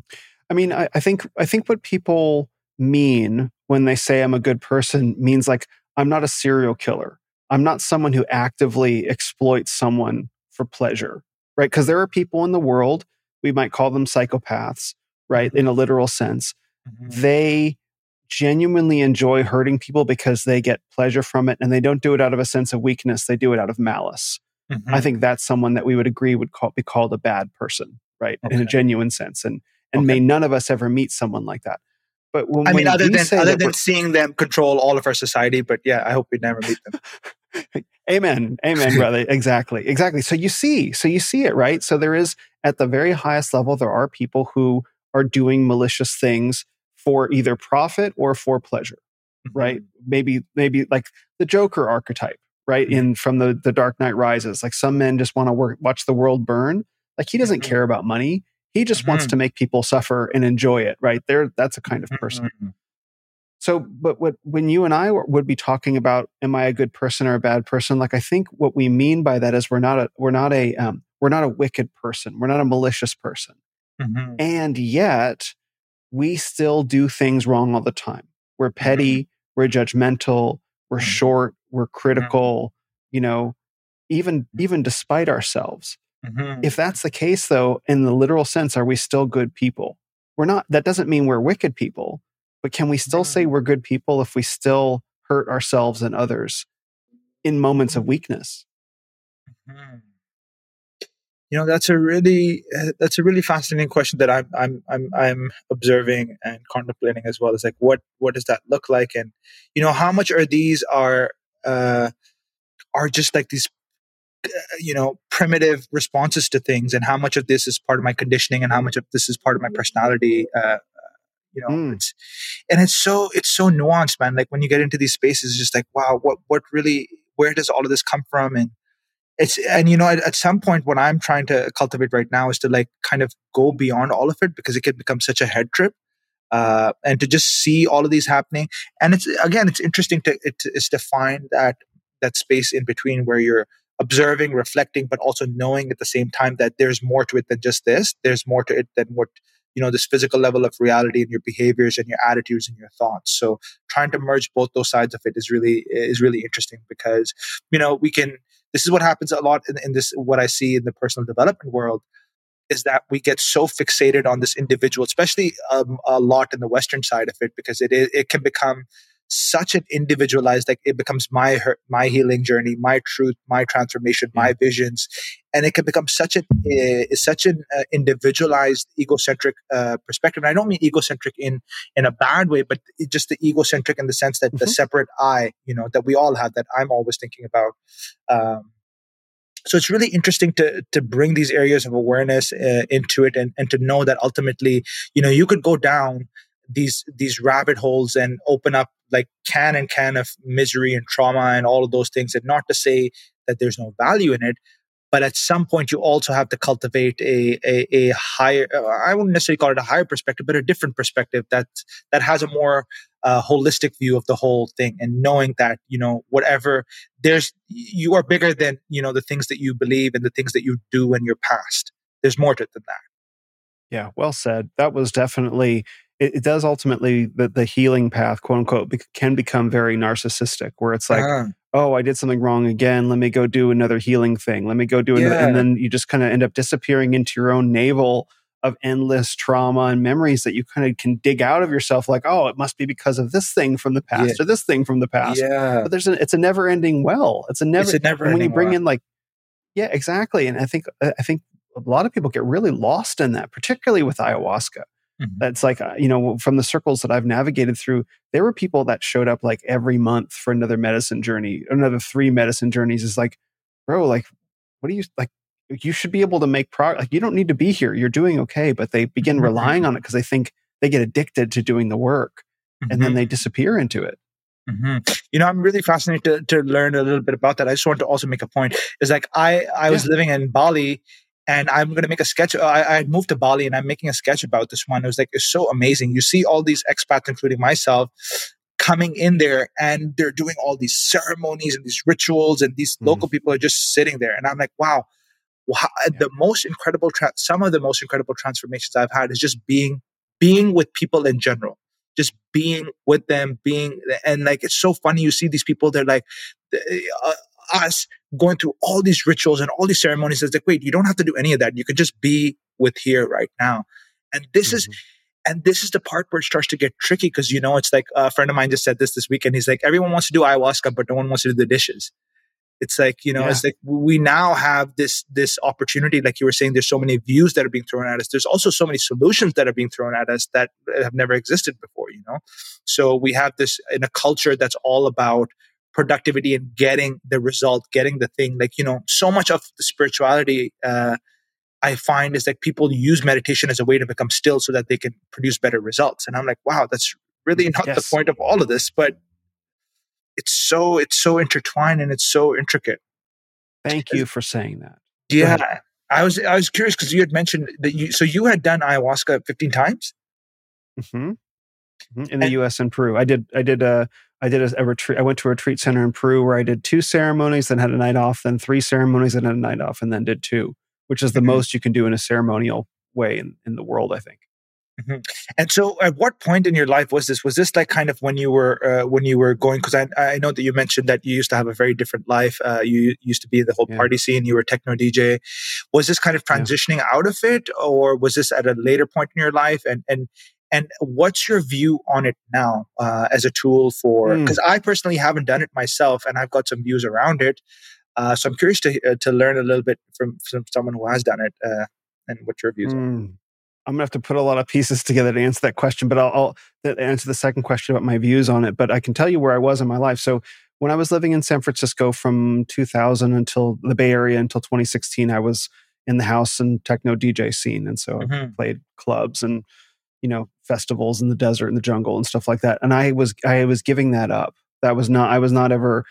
Speaker 1: I mean, I, I think I think what people mean when they say I'm a good person means like I'm not a serial killer. I'm not someone who actively exploits someone for pleasure, right? Because there are people in the world we might call them psychopaths, right? In a literal sense, mm-hmm. they genuinely enjoy hurting people because they get pleasure from it and they don't do it out of a sense of weakness they do it out of malice mm-hmm. i think that's someone that we would agree would call, be called a bad person right okay. in a genuine sense and and okay. may none of us ever meet someone like that
Speaker 3: but when, I mean, other than other than seeing them control all of our society, but yeah, I hope we never meet them.
Speaker 1: Amen. Amen, brother. exactly. Exactly. So you see, so you see it, right? So there is at the very highest level, there are people who are doing malicious things for either profit or for pleasure, mm-hmm. right? Maybe, maybe like the Joker archetype, right? Mm-hmm. In from the the Dark Knight Rises, like some men just want to work, watch the world burn. Like he doesn't mm-hmm. care about money. He just mm-hmm. wants to make people suffer and enjoy it, right? There, that's a kind of person. Mm-hmm. So, but what when you and I would be talking about, am I a good person or a bad person? Like, I think what we mean by that is we're not a we're not a um, we're not a wicked person. We're not a malicious person, mm-hmm. and yet we still do things wrong all the time. We're petty. Mm-hmm. We're judgmental. We're mm-hmm. short. We're mm-hmm. critical. You know, even even despite ourselves. Mm-hmm. If that's the case, though, in the literal sense, are we still good people? We're not. That doesn't mean we're wicked people, but can we still say mm-hmm. we're good people if we still hurt ourselves and others in moments of weakness?
Speaker 3: Mm-hmm. You know, that's a really uh, that's a really fascinating question that I'm I'm I'm I'm observing and contemplating as well. Is like what what does that look like, and you know, how much are these are uh, are just like these you know primitive responses to things? And how much of this is part of my conditioning? And how much of this is part of my personality? Uh, you know mm. it's and it's so it's so nuanced man. Like when you get into these spaces it's just like wow what what really where does all of this come from? And it's and you know at, at some point what i'm trying to cultivate right now is to like kind of go beyond all of it because it can become such a head trip uh, and to just see all of these happening and it's again it's interesting to it's to find that that space in between where you're observing, reflecting, but also knowing at the same time that there's more to it than just this. There's more to it than what, you know, this physical level of reality and your behaviors and your attitudes and your thoughts. So trying to merge both those sides of it is really, is really interesting because, you know, we can, this is what happens a lot in, in this, what I see in the personal development world is that we get so fixated on this individual, especially um, a lot in the Western side of it, because it, it can become such an individualized like it becomes my my healing journey my truth my transformation my visions. And it can become such an uh, such an uh, individualized egocentric uh, perspective. And i don't mean egocentric in in a bad way but just the egocentric in the sense that mm-hmm. the separate i you know that we all have that i'm always thinking about um, so it's really interesting to to bring these areas of awareness uh, into it and, and to know that ultimately you know you could go down these these rabbit holes and open up like can and can of misery and trauma and all of those things and not to say that there's no value in it but at some point you also have to cultivate a, a, a higher i wouldn't necessarily call it a higher perspective but a different perspective that that has a more uh, holistic view of the whole thing and knowing that you know whatever there's you are bigger than you know the things that you believe and the things that you do in your past. There's more to it than that.
Speaker 1: Yeah well said. That was definitely it, it, does ultimately the, the healing path, quote unquote, be, can become very narcissistic, where it's like, uh-huh. oh, I did something wrong again. Let me go do another healing thing. Let me go do another, and then you just kind of end up disappearing into your own navel of endless trauma and memories that you kind of can dig out of yourself. Like, oh, it must be because of this thing from the past yeah. or this thing from the past.
Speaker 3: Yeah,
Speaker 1: but there's a, it's a never ending well. It's a never. It's a never. when you bring well. in like, yeah, exactly. And I think I think a lot of people get really lost in that, particularly with ayahuasca Mm-hmm. That's like, uh, you know, from the circles that I've navigated through, there were people that showed up like every month for another medicine journey, another three medicine journeys. Is like, bro, like, what do you like? You should be able to make progress. Like, you don't need to be here. You're doing okay. But they begin mm-hmm. relying on it because they think they get addicted to doing the work mm-hmm. and then mm-hmm. they disappear into it.
Speaker 3: Mm-hmm. You know, I'm really fascinated to, to learn a little bit about that. I just want to also make a point. Is like I I was living in Bali and I'm going to make a sketch. I, I moved to Bali and I'm making a sketch about this one. It was like, it's so amazing. You see all these expats, including myself, coming in there and they're doing all these ceremonies and these rituals, and these mm. local people are just sitting there. And I'm like, wow, wow yeah. the most incredible, tra- some of the most incredible transformations I've had is just being, being with people in general just being with them being and like it's so funny you see these people they're like uh, us going through all these rituals and all these ceremonies. It's like, wait, you don't have to do any of that. You could just be with here right now. And this mm-hmm. is, and this is the part where it starts to get tricky because you know it's like a friend of mine just said this this weekend. He's like, everyone wants to do ayahuasca, but no one wants to do the dishes. It's like you know, yeah. it's like we now have this this opportunity. Like you were saying, there's so many views that are being thrown at us. There's also so many solutions that are being thrown at us that have never existed before. You know, so we have this in a culture that's all about productivity and getting the result, getting the thing. Like you know, so much of the spirituality. Uh, I find is that people use meditation as a way to become still so that they can produce better results. And I'm like, wow, that's really not yes. the point of all of this, but it's so it's so intertwined and it's so intricate.
Speaker 1: Thank you for saying that.
Speaker 3: Yeah. I was I was curious because you had mentioned that you so you had done ayahuasca 15 times?
Speaker 1: Mm-hmm. mm-hmm. In the and, US and Peru. I did I did a I did a, a, retreat I went to a retreat center in Peru where I did two ceremonies, then had a night off, then three ceremonies, and had a night off, and then did two which is the mm-hmm. most you can do in a ceremonial way in, in the world, I think.
Speaker 3: Mm-hmm. And so, at what point in your life was this? Was this like kind of when you were uh, when you were going? Because I, I know that you mentioned that you used to have a very different life. Uh, you used to be the whole yeah. party scene. You were a techno DJ. Was this kind of transitioning yeah. out of it, or was this at a later point in your life? And and and what's your view on it now uh, as a tool for? Because mm. I personally haven't done it myself, and I've got some views around it. Uh, so I'm curious to uh, to learn a little bit from, from someone who has done it uh, and what your views mm. are. Hmm.
Speaker 1: I'm gonna have to put a lot of pieces together to answer that question, but I'll, I'll answer the second question about my views on it. But I can tell you where I was in my life. So when I was living in San Francisco from 2000 until the Bay Area until 2016, I was in the house and techno DJ scene, and so mm-hmm. I played clubs and you know festivals in the desert and the jungle and stuff like that. And I was I was giving that up. That was not I was not ever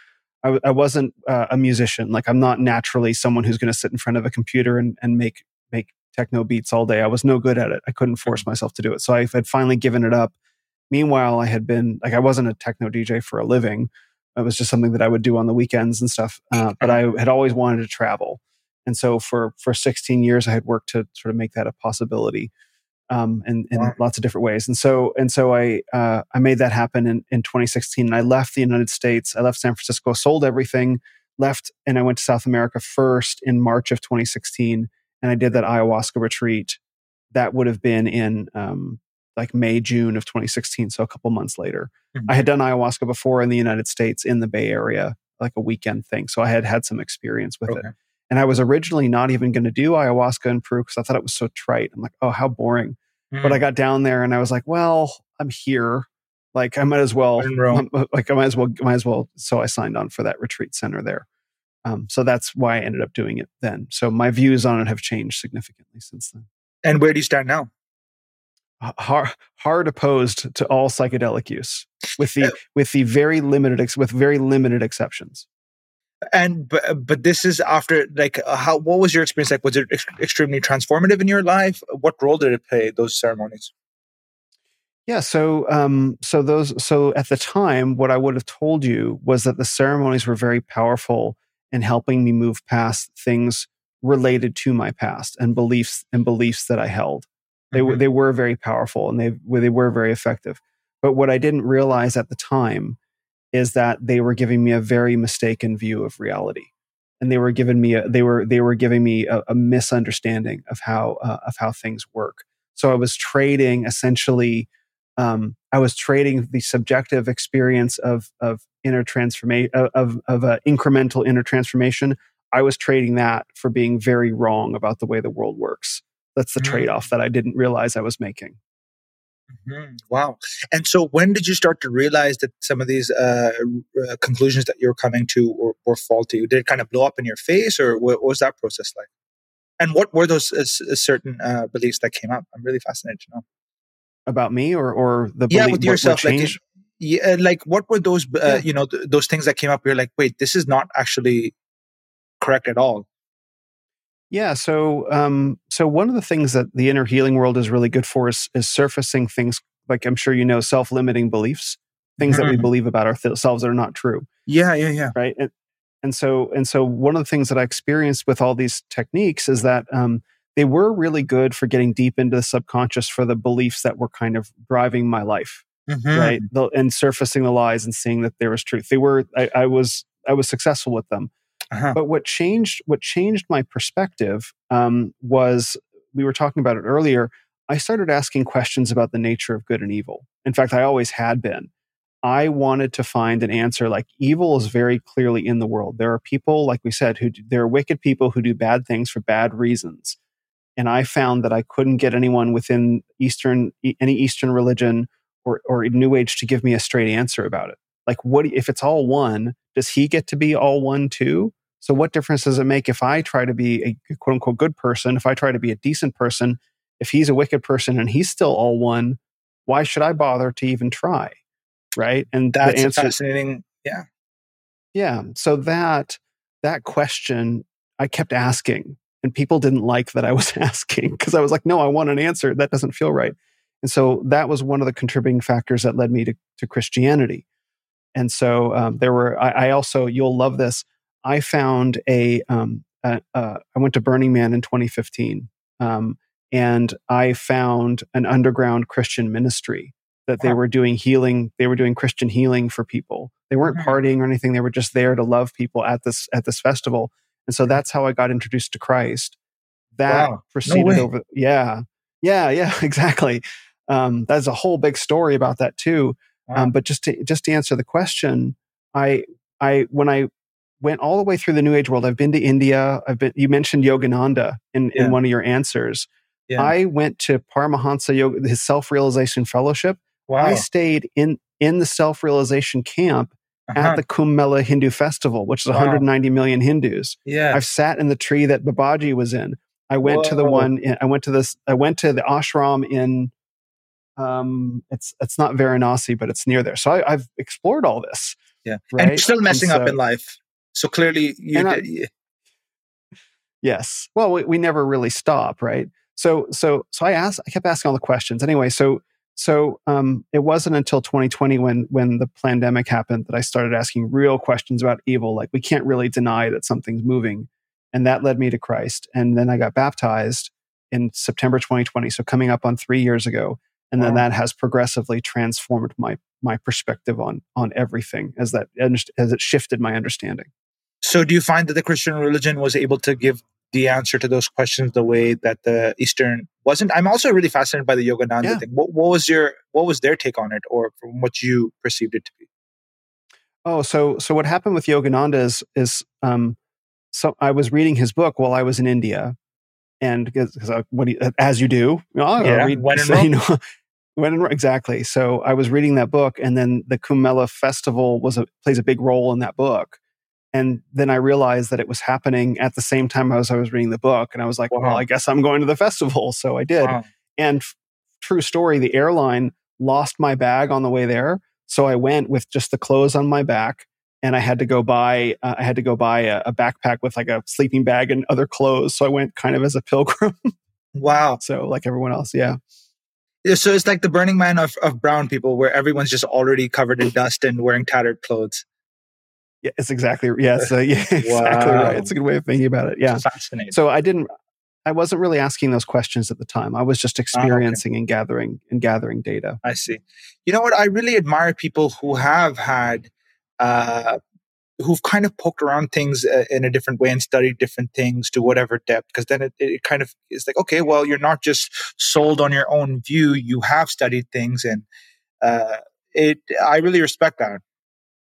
Speaker 1: I, I wasn't uh, a musician. Like I'm not naturally someone who's going to sit in front of a computer and, and make make techno beats all day. I was no good at it. I couldn't force mm-hmm. myself to do it. So I had finally given it up. Meanwhile, I had been like I wasn't a techno DJ for a living. It was just something that I would do on the weekends and stuff. Uh, but I had always wanted to travel, and so for for 16 years, I had worked to sort of make that a possibility um, in, in wow. lots of different ways. And so and so I uh, I made that happen in, in 2016. And I left the United States. I left San Francisco, sold everything, left, and I went to South America first in March of 2016. And I did that ayahuasca retreat. That would have been in um, like May, June of 2016. So a couple months later. Mm-hmm. I had done ayahuasca before in the United States in the Bay Area, like a weekend thing. So I had had some experience with okay. it. And I was originally not even going to do ayahuasca in Peru because I thought it was so trite. I'm like, oh, how boring. Mm. But I mm. got down there and I was like, well, I'm here. Like I might as well, like I might as well, might as well. So I signed on for that retreat center there. Um, so that's why I ended up doing it then. So my views on it have changed significantly since then.
Speaker 3: And where do you stand now?
Speaker 1: Hard, hard opposed to all psychedelic use, with the with the very limited ex- with very limited exceptions
Speaker 3: and but, but this is after like uh, how what was your experience like? Was it ex- extremely transformative in your life? What role did it play those ceremonies?
Speaker 1: Yeah so um so those so at the time what i would have told you was that the ceremonies were very powerful in helping me move past things related to my past and beliefs and beliefs that i held. They mm-hmm. were they were very powerful and they they were very effective. But what i didn't realize at the time is that they were giving me a very mistaken view of reality. And they were giving me a, they were they were giving me a, a misunderstanding of how uh, of how things work. So i was trading essentially um, i was trading the subjective experience of of inner transformation of of a incremental inner transformation. I was trading that for being very wrong about the way the world works. That's the mm-hmm. trade-off that i didn't realize i was making
Speaker 3: Mm-hmm. Wow. And so, when did you start to realize that some of these uh, uh, conclusions that you're coming to were, were, faulty? Did it kind of blow up in your face, or what, what was that process like? And what were those uh, uh certain uh, beliefs that came up? I'm really fascinated to know
Speaker 1: about me, or or the
Speaker 3: yeah, with yourself. Like, yeah, like what were those? Uh, yeah. You know, th- those things that came up. You're like, wait, this is not actually correct at all.
Speaker 1: Yeah. So, um, so one of the things that the inner healing world is really good for is, is surfacing things like I'm sure you know, self-limiting beliefs, things mm-hmm. that we mm-hmm. believe about ourselves that are not true.
Speaker 3: Yeah, yeah, yeah.
Speaker 1: Right. And, and so, and so, one of the things that I experienced with all these techniques is that um, they were really good for getting deep into the subconscious for the beliefs that were kind of driving my life, mm-hmm. right? The, and surfacing the lies and seeing that there was truth. They were. I, I was. I was successful with them. Uh-huh. But what changed what changed my perspective um, was we were talking about it earlier. I started asking questions about the nature of good and evil. In fact, I always had been. I wanted to find an answer like evil is very clearly in the world. There are people, like we said, who there are wicked people who do bad things for bad reasons. And I found that I couldn't get anyone within Eastern, any Eastern religion or, or New Age to give me a straight answer about it. Like, what if it's all one? Does he get to be all one too? So, what difference does it make if I try to be a quote unquote good person? If I try to be a decent person, if he's a wicked person and he's still all one, why should I bother to even try? right?
Speaker 3: And that's answer, fascinating. Yeah,
Speaker 1: yeah. So that that question I kept asking, and people didn't like that I was asking because I was like, no, I want an answer. That doesn't feel right. And so that was one of the contributing factors that led me to, to Christianity. And so um, there were. I, I, also, you'll love this. I found a. Um, a, uh, I went to Burning Man in 2015, um, and I found an underground Christian ministry that they were doing healing they were doing christian healing for people they weren't partying or anything they were just there to love people at this at this festival and so that's how i got introduced to christ that wow. proceeded no over yeah yeah yeah exactly um, that's a whole big story about that too wow. um, but just to just to answer the question i i when i went all the way through the new age world i've been to india i've been you mentioned yogananda in, yeah. in one of your answers yeah. i went to paramahansa yoga his self-realization fellowship Wow. I stayed in in the self realization camp uh-huh. at the Kumbh Mela Hindu Festival, which is wow. 190 million Hindus.
Speaker 3: Yeah,
Speaker 1: I've sat in the tree that Babaji was in. I went Whoa. to the one. In, I went to this. I went to the ashram in. Um, it's it's not Varanasi, but it's near there. So I, have explored all this.
Speaker 3: Yeah, right? and you're still messing so, up in life. So clearly, you. Did, I,
Speaker 1: yes. Well, we, we never really stop, right? So so so I asked. I kept asking all the questions. Anyway, so so um, it wasn't until 2020 when when the pandemic happened that I started asking real questions about evil. Like we can't really deny that something's moving, and that led me to Christ. And then I got baptized in September 2020, so coming up on three years ago. And then that has progressively transformed my my perspective on on everything as that as it shifted my understanding.
Speaker 3: So, do you find that the Christian religion was able to give the answer to those questions the way that the Eastern wasn't. I'm also really fascinated by the Yogananda yeah. thing. What, what, was your what was their take on it, or from what you perceived it to be?
Speaker 1: Oh, so so what happened with Yogananda is is um, so I was reading his book while I was in India, and because what he, as you do, you know,
Speaker 3: yeah, read, when so, you know,
Speaker 1: when exactly. So I was reading that book, and then the Kumbh Mela festival was a plays a big role in that book. And then I realized that it was happening at the same time as I was reading the book. And I was like, wow. well, I guess I'm going to the festival. So I did. Wow. And f- true story, the airline lost my bag on the way there. So I went with just the clothes on my back and I had to go buy, uh, I had to go buy a, a, backpack with like a sleeping bag and other clothes. So I went kind of as a pilgrim.
Speaker 3: wow.
Speaker 1: So like everyone else. Yeah.
Speaker 3: Yeah. So it's like the Burning Man of, of brown people where everyone's just already covered in dust and wearing tattered clothes.
Speaker 1: Yeah, it's exactly yes, uh, yeah, exactly wow. right. It's a good way of thinking about it. Yeah,
Speaker 3: fascinating.
Speaker 1: So I didn't, I wasn't really asking those questions at the time. I was just experiencing oh, okay. and gathering and gathering data.
Speaker 3: I see. You know what? I really admire people who have had, uh, who've kind of poked around things uh, in a different way and studied different things to whatever depth. Because then it, it kind of is like, okay, well, you're not just sold on your own view. You have studied things, and uh, it. I really respect that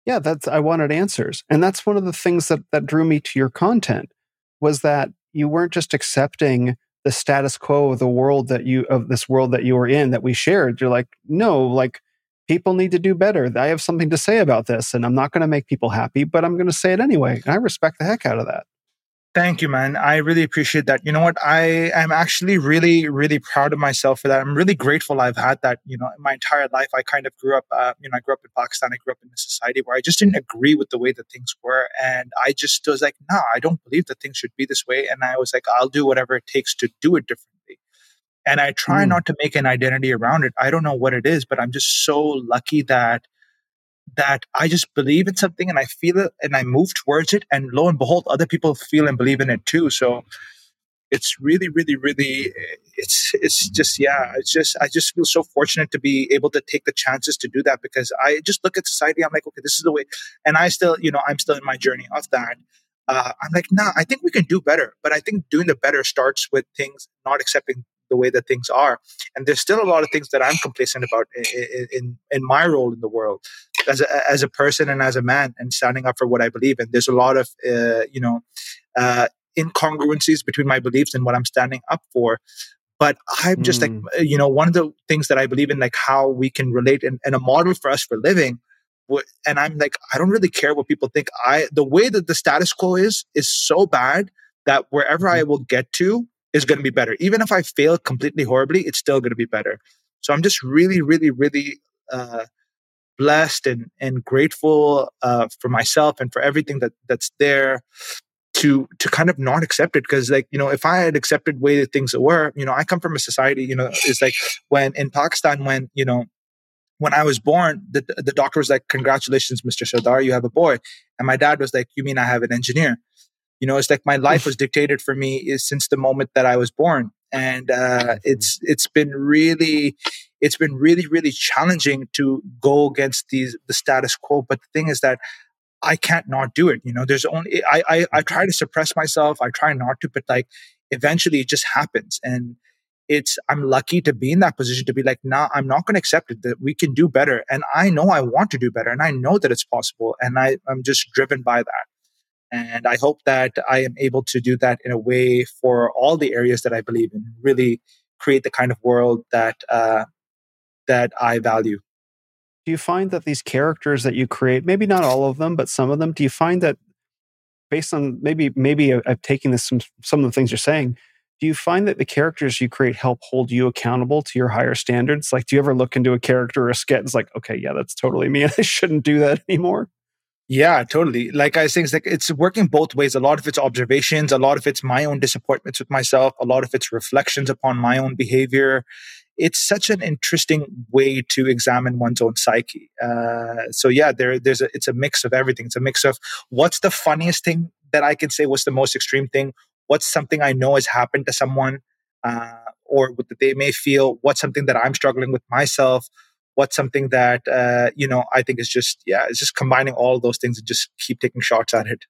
Speaker 1: yeah that's i wanted answers and that's one of the things that that drew me to your content was that you weren't just accepting the status quo of the world that you of this world that you were in that we shared you're like no like people need to do better i have something to say about this and i'm not going to make people happy but i'm going to say it anyway and i respect the heck out of that
Speaker 3: Thank you, man. I really appreciate that. You know what? I am actually really, really proud of myself for that. I'm really grateful I've had that, you know, my entire life. I kind of grew up, uh, you know, I grew up in Pakistan. I grew up in a society where I just didn't agree with the way that things were. And I just was like, no, I don't believe that things should be this way. And I was like, I'll do whatever it takes to do it differently. And I try mm. not to make an identity around it. I don't know what it is, but I'm just so lucky that that I just believe in something and I feel it and I move towards it. And lo and behold, other people feel and believe in it too. So it's really, really, really, it's, it's just, yeah, it's just, I just feel so fortunate to be able to take the chances to do that because I just look at society. I'm like, okay, this is the way. And I still, you know, I'm still in my journey of that. Uh, I'm like, nah, I think we can do better. But I think doing the better starts with things not accepting the way that things are and there's still a lot of things that i'm complacent about in in, in my role in the world as a, as a person and as a man and standing up for what i believe in there's a lot of uh, you know uh, incongruencies between my beliefs and what i'm standing up for but i'm just mm. like you know one of the things that i believe in like how we can relate and, and a model for us for living and i'm like i don't really care what people think i the way that the status quo is is so bad that wherever i mm-hmm. will get to is going to be better even if i fail completely horribly it's still going to be better so i'm just really really really uh, blessed and and grateful uh, for myself and for everything that that's there to to kind of not accept it because like you know if i had accepted way that things were you know i come from a society you know it's like when in pakistan when you know when I was born, the, the doctor was like, Congratulations, Mr. Sardar, you have a boy. And my dad was like, You mean I have an engineer? You know, it's like my life was dictated for me is since the moment that I was born. And uh, it's it's been really it's been really, really challenging to go against these the status quo. But the thing is that I can't not do it. You know, there's only I, I I try to suppress myself. I try not to, but like eventually it just happens. And it's i'm lucky to be in that position to be like nah i'm not going to accept it that we can do better and i know i want to do better and i know that it's possible and I, i'm just driven by that and i hope that i am able to do that in a way for all the areas that i believe in really create the kind of world that uh, that i value
Speaker 1: do you find that these characters that you create maybe not all of them but some of them do you find that based on maybe maybe i've taken this some some of the things you're saying do you find that the characters you create help hold you accountable to your higher standards? Like, do you ever look into a character or a sketch and it's like, okay, yeah, that's totally me. And I shouldn't do that anymore?
Speaker 3: Yeah, totally. Like I think, it's like it's working both ways. A lot of it's observations, a lot of it's my own disappointments with myself, a lot of it's reflections upon my own behavior. It's such an interesting way to examine one's own psyche. Uh, so yeah, there, there's a, it's a mix of everything. It's a mix of what's the funniest thing that I can say, what's the most extreme thing, what's something I know has happened to someone uh, or that they may feel, what's something that I'm struggling with myself, what's something that, uh, you know, I think is just, yeah, it's just combining all those things and just keep taking shots at it.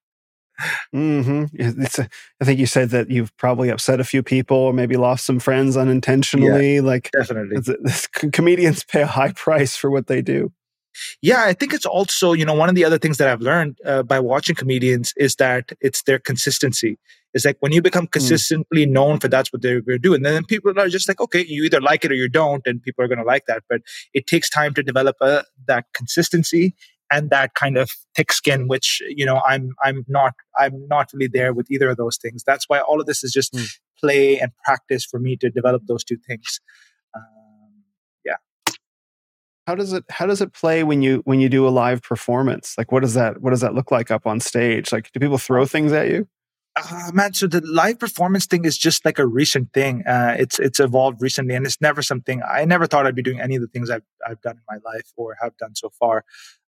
Speaker 1: Mm-hmm. It's a, I think you said that you've probably upset a few people or maybe lost some friends unintentionally.
Speaker 3: Yeah,
Speaker 1: like
Speaker 3: definitely,
Speaker 1: comedians pay a high price for what they do.
Speaker 3: Yeah, I think it's also, you know, one of the other things that I've learned uh, by watching comedians is that it's their consistency. It's like when you become hmm. consistently mm. known for that's what they're going to do. And then people are just like, okay, you either like it or you don't, and people are going to like that. But it takes time to develop uh, that consistency and that kind of thick skin, which, you know, I'm, I'm not, I'm not really there with either of those things. That's why all of this is just mm. play and practice for me to develop those two things
Speaker 1: how does it how does it play when you when you do a live performance? Like what does that what does that look like up on stage? Like do people throw things at you?
Speaker 3: Uh, man so the live performance thing is just like a recent thing. Uh, it's it's evolved recently and it's never something i never thought i'd be doing any of the things i've, I've done in my life or have done so far.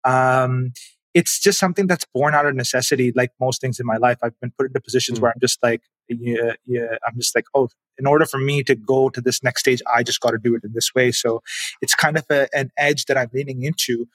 Speaker 3: Um, it's just something that's born out of necessity like most things in my life. I've been put into positions mm. where i'm just like yeah, yeah i'm just like oh in order for me to go to this next stage, I just got to do it in this way. So it's kind of a, an edge that I'm leaning into.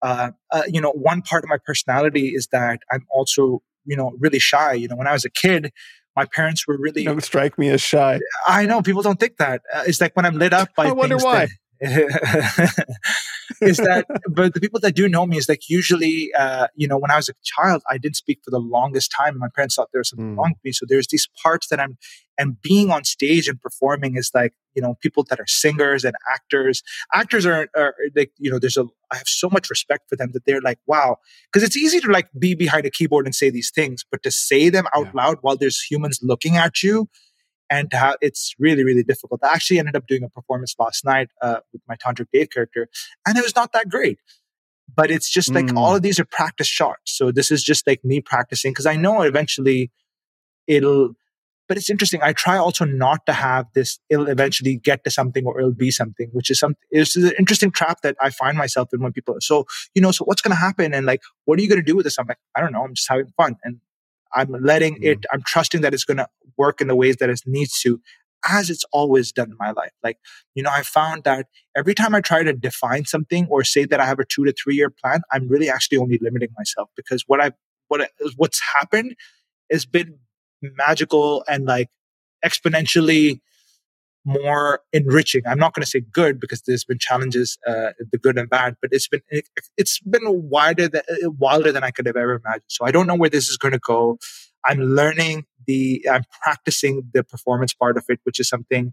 Speaker 3: Uh, uh, you know, one part of my personality is that I'm also, you know, really shy. You know, when I was a kid, my parents were really.
Speaker 1: don't strike me as shy.
Speaker 3: I know people don't think that. Uh, it's like when I'm lit up by. I
Speaker 1: wonder why.
Speaker 3: That, is that but the people that do know me is like usually uh, you know when i was a child i didn't speak for the longest time my parents thought there was something mm. wrong with me so there's these parts that i'm and being on stage and performing is like you know people that are singers and actors actors are, are like you know there's a i have so much respect for them that they're like wow because it's easy to like be behind a keyboard and say these things but to say them out yeah. loud while there's humans looking at you and how it's really really difficult. I actually ended up doing a performance last night uh, with my Tantric Dave character, and it was not that great. But it's just like mm. all of these are practice shots. So this is just like me practicing because I know eventually it'll. But it's interesting. I try also not to have this. It'll eventually get to something or it'll be something, which is something. It's an interesting trap that I find myself in when people. Are, so you know, so what's going to happen? And like, what are you going to do with this? I'm like, I don't know. I'm just having fun. And I'm letting mm-hmm. it, I'm trusting that it's going to work in the ways that it needs to, as it's always done in my life. Like, you know, I found that every time I try to define something or say that I have a two to three year plan, I'm really actually only limiting myself because what I, what, I, what's happened has been magical and like exponentially more enriching. I'm not going to say good because there's been challenges, uh, the good and bad, but it's been it, has been wider than wilder than I could have ever imagined. So I don't know where this is going to go. I'm learning the, I'm practicing the performance part of it, which is something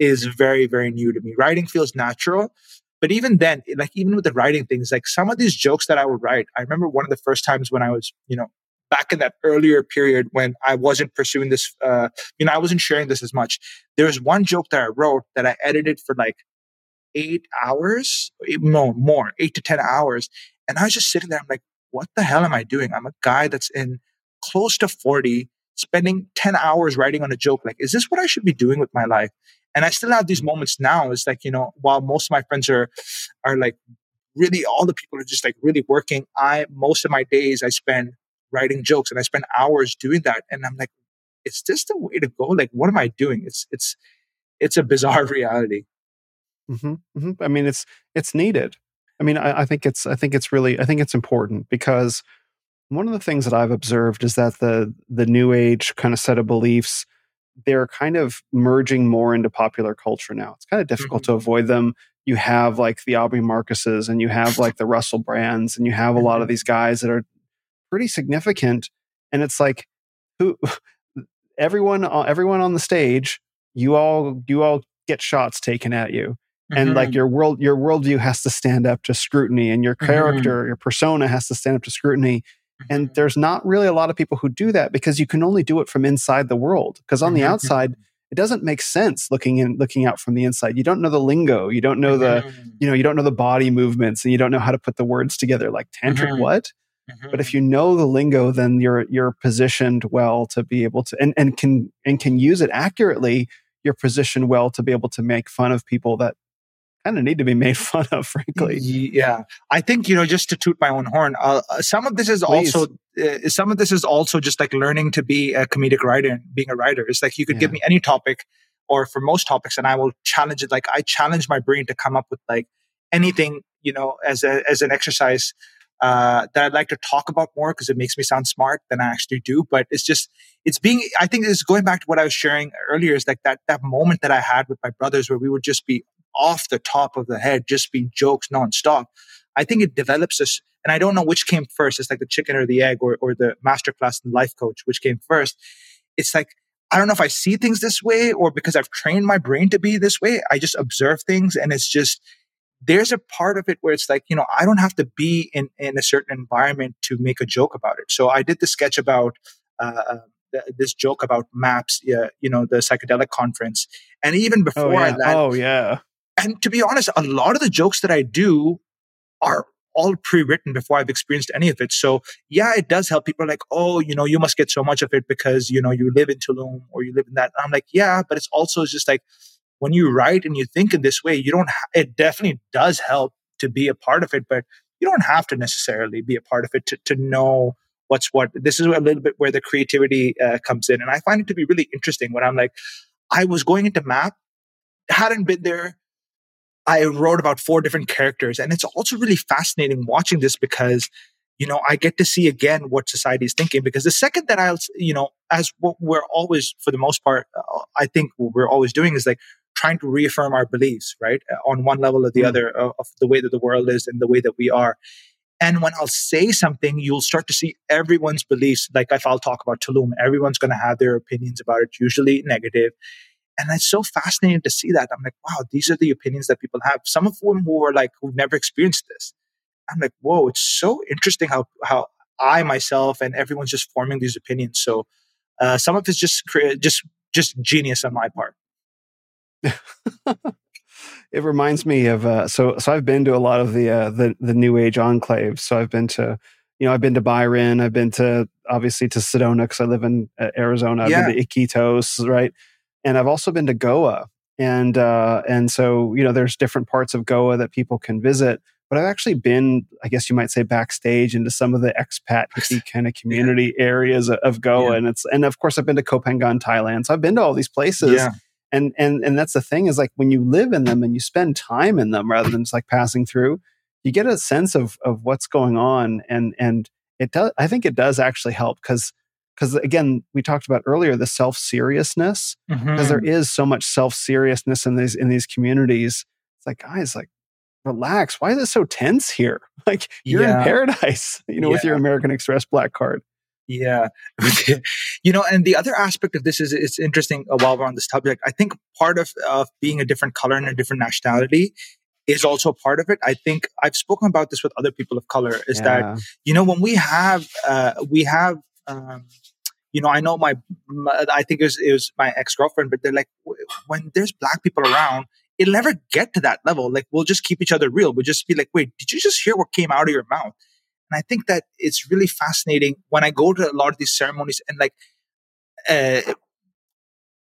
Speaker 3: is very very new to me. Writing feels natural, but even then, like even with the writing things, like some of these jokes that I would write, I remember one of the first times when I was, you know, back in that earlier period when I wasn't pursuing this, uh, you know, I wasn't sharing this as much. There was one joke that I wrote that I edited for like eight hours, no more, eight to 10 hours. And I was just sitting there. I'm like, what the hell am I doing? I'm a guy that's in close to 40, spending 10 hours writing on a joke. Like, is this what I should be doing with my life? And I still have these moments now. It's like, you know, while most of my friends are, are like really, all the people are just like really working. I, most of my days I spend writing jokes and I spend hours doing that. And I'm like, is this the way to go? Like, what am I doing? It's, it's, it's a bizarre reality.
Speaker 1: Mm-hmm, mm-hmm. I mean, it's, it's needed. I mean, I, I think it's, I think it's really, I think it's important because one of the things that I've observed is that the, the new age kind of set of beliefs, they're kind of merging more into popular culture now. It's kind of difficult mm-hmm. to avoid them. You have like the Aubrey Marcuses and you have like the Russell Brands and you have a lot of mm-hmm. these guys that are pretty significant. And it's like, who, everyone, uh, everyone on the stage, you all, you all get shots taken at you. Mm-hmm. And like mm-hmm. your world, your worldview has to stand up to scrutiny, and your mm-hmm. character, mm-hmm. your persona has to stand up to scrutiny. And mm-hmm. there's not really a lot of people who do that because you can only do it from inside the world. Because on the outside, it doesn't make sense looking in looking out from the inside you don't know the lingo you don't know the you know you don't know the body movements and you don't know how to put the words together like tantric mm-hmm. what Mm-hmm. But if you know the lingo, then you're you're positioned well to be able to and, and can and can use it accurately. You're positioned well to be able to make fun of people that kind of need to be made fun of, frankly.
Speaker 3: Yeah, I think you know just to toot my own horn. Uh, uh some of this is Please. also uh, some of this is also just like learning to be a comedic writer and being a writer. It's like you could yeah. give me any topic, or for most topics, and I will challenge it. Like I challenge my brain to come up with like anything you know as a as an exercise uh, that I'd like to talk about more because it makes me sound smart than I actually do. But it's just, it's being, I think it's going back to what I was sharing earlier is like that, that moment that I had with my brothers where we would just be off the top of the head, just be jokes nonstop. I think it develops us, and I don't know which came first. It's like the chicken or the egg or, or the masterclass and life coach, which came first. It's like, I don't know if I see things this way or because I've trained my brain to be this way. I just observe things and it's just, there's a part of it where it's like, you know, I don't have to be in, in a certain environment to make a joke about it. So I did the sketch about, uh, uh this joke about maps, uh, you know, the psychedelic conference. And even oh, before
Speaker 1: oh, yeah.
Speaker 3: I landed,
Speaker 1: oh yeah.
Speaker 3: And to be honest, a lot of the jokes that I do are all pre-written before I've experienced any of it. So yeah, it does help. People like, oh, you know, you must get so much of it because you know you live in Tulum or you live in that. I'm like, yeah, but it's also just like when you write and you think in this way, you don't, ha- it definitely does help to be a part of it, but you don't have to necessarily be a part of it to, to know what's what. This is a little bit where the creativity uh, comes in. And I find it to be really interesting when I'm like, I was going into map, hadn't been there. I wrote about four different characters. And it's also really fascinating watching this because you know, I get to see again what society is thinking because the second that I'll, you know, as what we're always, for the most part, uh, I think what we're always doing is like trying to reaffirm our beliefs, right? Uh, on one level or the mm. other uh, of the way that the world is and the way that we are. And when I'll say something, you'll start to see everyone's beliefs. Like if I'll talk about Tulum, everyone's going to have their opinions about it, usually negative. And it's so fascinating to see that. I'm like, wow, these are the opinions that people have. Some of them who are like, who've never experienced this. I'm like, whoa, it's so interesting how, how I myself and everyone's just forming these opinions. So uh, some of it's just, just, just genius on my part.
Speaker 1: It reminds me of uh, so so I've been to a lot of the uh, the the new age enclaves. So I've been to you know I've been to Byron. I've been to obviously to Sedona because I live in uh, Arizona. I've yeah. been to Iquitos, right? And I've also been to Goa. And uh, and so you know there's different parts of Goa that people can visit. But I've actually been, I guess you might say, backstage into some of the expat kind of community yeah. areas of, Goa, yeah. and it's and of course I've been to Koh Phangan, Thailand. So I've been to all these places. Yeah and and and that's the thing is like when you live in them and you spend time in them rather than just like passing through you get a sense of of what's going on and and it does i think it does actually help because because again, we talked about earlier the self seriousness because
Speaker 3: Mhm.
Speaker 1: there is so much self seriousness in these in these communities. It's like guys, like relax. Why is it so tense here? Like you're
Speaker 3: Yeah.
Speaker 1: in paradise, you know, with your American Express black card.
Speaker 3: Yeah. you know, and the other aspect of this is it's interesting uh, while we're on this topic. I think part of, of being a different color and a different nationality is also part of it. I think I've spoken about this with other people of color is that, you know, when we have, uh, we have, um, you know, I know my, my I think it was, it was my ex girlfriend, but they're like, w- when there's black people around, it'll never get to that level. Like, we'll just keep each other real. We'll just be like, wait, did you just hear what came out of your mouth? And I think that it's really fascinating when I go to a lot of these ceremonies and like uh,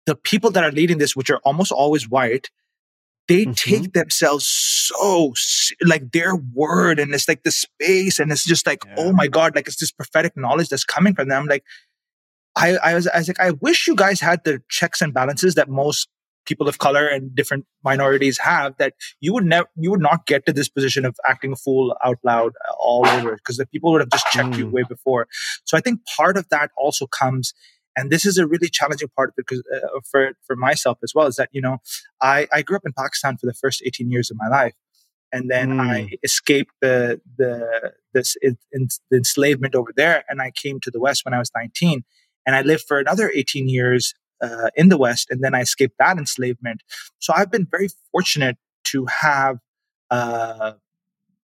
Speaker 3: the people that are leading this, which are almost always white, they
Speaker 1: Mhm.
Speaker 3: take themselves so like their word and it's like the space and it's just like
Speaker 1: Yeah.
Speaker 3: oh my god like it's this prophetic knowledge that's coming from them like I, I was I was like I wish you guys had the checks and balances that most people of color and different minorities have that you would never you would not get to this position of acting a fool out loud all over because the people would have just checked you
Speaker 1: Mm.
Speaker 3: way before so i think part of that also comes and this is a really challenging part of it because uh, for for myself as well is that you know i i grew up in pakistan for the first 18 years of my life and then i escaped the the this in, in, the enslavement over there and i came to the west when i was 19 and i lived for another 18 years uh, in the West, and then I escaped that enslavement. So I've been very fortunate to have, uh,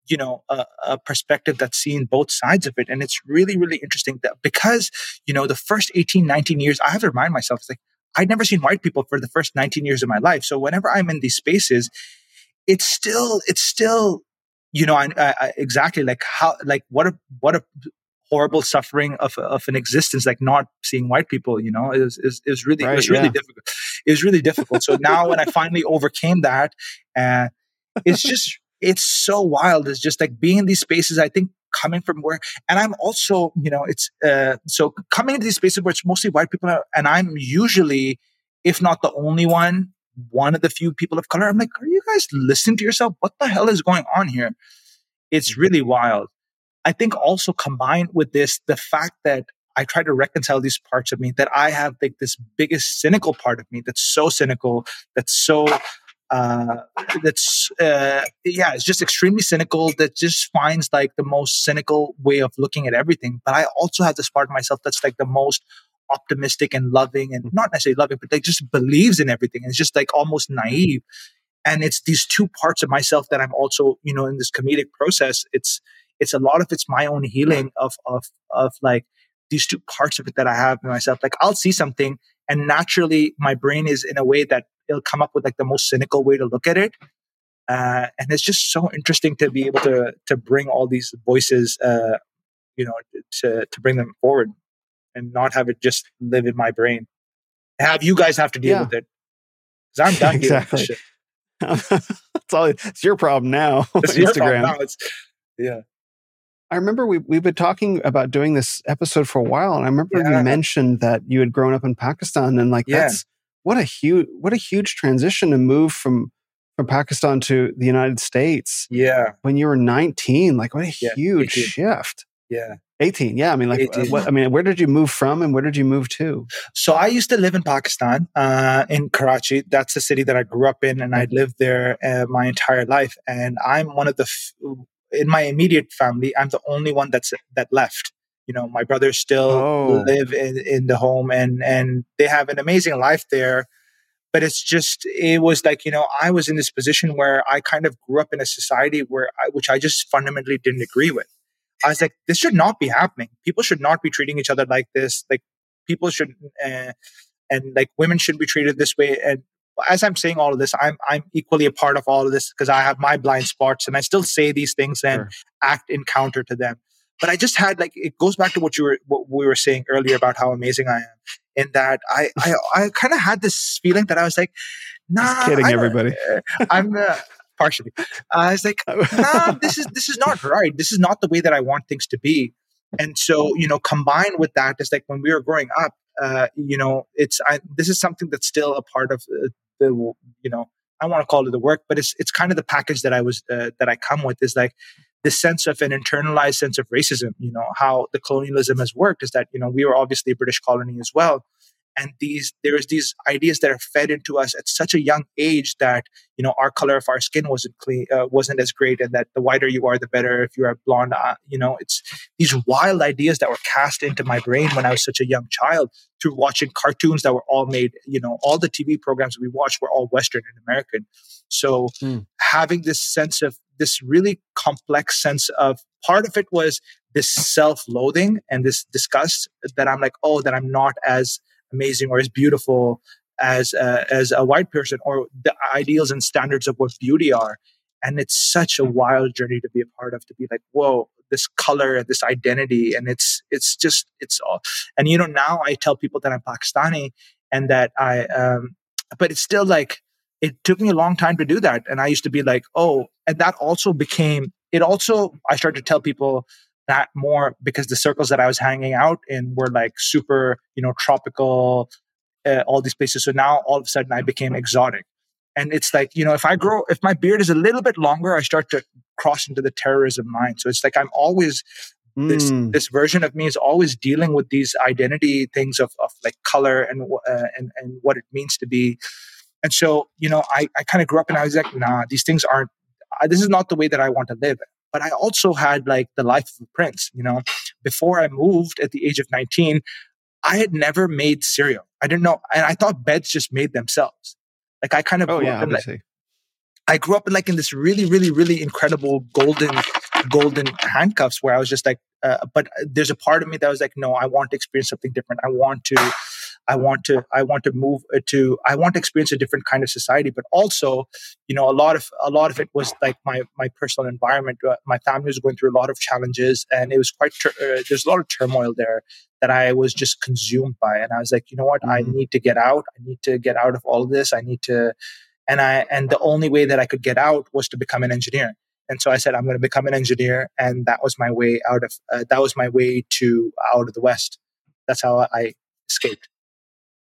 Speaker 3: you know, a, a perspective that's seen both sides of it, and it's really, really interesting that because you know the first 18, 19 years, I have to remind myself, it's like I'd never seen white people for the first 19 years of my life. So whenever I'm in these spaces, it's still, it's still, you know, I, I, exactly like how, like what a, what a horrible suffering of, of an existence, like not seeing white people, you know, is, is, is really, it was really
Speaker 1: yeah.
Speaker 3: difficult. It was really difficult. So now when I finally overcame that, uh, it's just, it's so wild. It's just like being in these spaces, I think coming from where, and I'm also, you know, it's, uh, so coming into these spaces where it's mostly white people are- and I'm usually, if not the only one, one of the few people of color. I'm like, are you guys listening to yourself? What the hell is going on here? It's really wild. I think also combined with this, the fact that I try to reconcile these parts of me that I have like this biggest cynical part of me that's so cynical, that's so uh that's uh yeah it's just extremely cynical that just finds like the most cynical way of looking at everything. But i also have this part of myself that's like the most optimistic and loving and not necessarily loving but like just believes in everything and it's just like almost naive. And it's these two parts of myself that i'm also you know in this comedic process it's it's a lot of it's my own healing of of of like these two parts of it that i have in myself like i'll see something and naturally my brain is in a way that it'll come up with like the most cynical way to look at it uh, and it's just so interesting to be able to to bring all these voices uh, you know to to bring them forward and not have it just live in my brain have you guys have to deal
Speaker 1: Yeah.
Speaker 3: with it because i'm done dealing with this
Speaker 1: Exactly.
Speaker 3: shit.
Speaker 1: it's all it's your problem now.
Speaker 3: It's your problem now. It's- yeah
Speaker 1: I remember we we've been talking about doing this episode for a while, and I remember
Speaker 3: Yeah.
Speaker 1: you mentioned that you had grown up in Pakistan, and like
Speaker 3: Yeah.
Speaker 1: that's what a huge what a huge transition to move from from Pakistan to the United States
Speaker 3: yeah
Speaker 1: when you were 19. Like what a
Speaker 3: Yeah,
Speaker 1: huge
Speaker 3: 18.
Speaker 1: shift.
Speaker 3: yeah
Speaker 1: 18. Yeah, I mean, like,
Speaker 3: 18.
Speaker 1: what, I mean, where did you move from, and where did you move to?
Speaker 3: So I used to live in Pakistan, uh, in Karachi. That's the city that I grew up in, and I lived there uh, my entire life. And I'm one of the, f- in my immediate family, I'm the only one that's that left. You know, my brothers still
Speaker 1: Oh.
Speaker 3: live in, in the home, and and they have an amazing life there. But it's just, it was like you know, I was in this position where I kind of grew up in a society where, I, which I just fundamentally didn't agree with. I was like, this should not be happening. People should not be treating each other like this. Like people should, uh, and like women shouldn't be treated this way. And as I'm saying all of this, I'm I'm equally a part of all of this because I have my blind spots, and I still say these things and
Speaker 1: Sure.
Speaker 3: act in counter to them. But I just had like it goes back to what you were what we were saying earlier about how amazing I am. In that I I, I kind of had this feeling that I was like, nah,
Speaker 1: kidding,
Speaker 3: I don't-
Speaker 1: everybody.
Speaker 3: I'm uh, partially. I was like, nah, this is this is not right. This is not the way that I want things to be. And so, you know, combined with that is like when we were growing up, uh, you know, it's I, this is something that's still a part of uh, the, you know, I want to call it the work, but it's it's kind of the package that I was uh, that I come with is like this sense of an internalized sense of racism you know how the colonialism has worked is that you know we were obviously a british colony as well and these there's these ideas that are fed into us at such a young age that you know our color of our skin wasn't clean uh, wasn't as great and that the whiter you are the better if you're blonde uh, you know it's these wild ideas that were cast into my brain when i was such a young child through watching cartoons that were all made you know all the tv programs we watched were all western and american so mm. having this sense of this really complex sense of part of it was this self-loathing and this disgust that i'm like oh that i'm not as amazing or as beautiful as uh, as a white person or the ideals and standards of what beauty are. And it's such a wild journey to be a part of to be like whoa this color and this identity. And it's it's just it's all and you know now i tell people that i'm pakistani and that i um but it's still like it took me a long time to do that. And i used to be like oh and that also became it also i started to tell people that more because the circles that I was hanging out in were like super, you know, tropical, uh, all these places. So now all of a sudden I became exotic. And it's like, you know, if I grow, if my beard is a little bit longer, I start to cross into the terrorism line. So it's like I'm always this mm. this version of me is always dealing with these identity things of, of like color and uh, and and what it means to be. And so, you know, I, I kind of grew up and I was like, nah, these things aren't. Uh, this is not the way that I want to live but I also had like the life of a prince. You know, before I moved at the age of 19, I had never made cereal. I didn't know, and I thought beds just made themselves. Like I kind of
Speaker 1: oh yeah,
Speaker 3: like, I grew up in like in this really, really, really incredible golden, golden handcuffs where I was just like, uh, but there's a part of me that was like, no, I want to experience something different. I want to I want to I want to move uh, to I want to experience a different kind of society. But also, you know, a lot of a lot of it was like my my personal environment. Uh, my family was going through a lot of challenges, and it was quite uh, there's a lot of turmoil there that I was just consumed by. And I was like, you know what, mm-hmm. I need to get out. I need to get out of all of this. I need to, and I and the only way that I could get out was to become an engineer. And so I said, I'm going to become an engineer, and that was my way out of uh, that was my way to out of the West. That's how I escaped.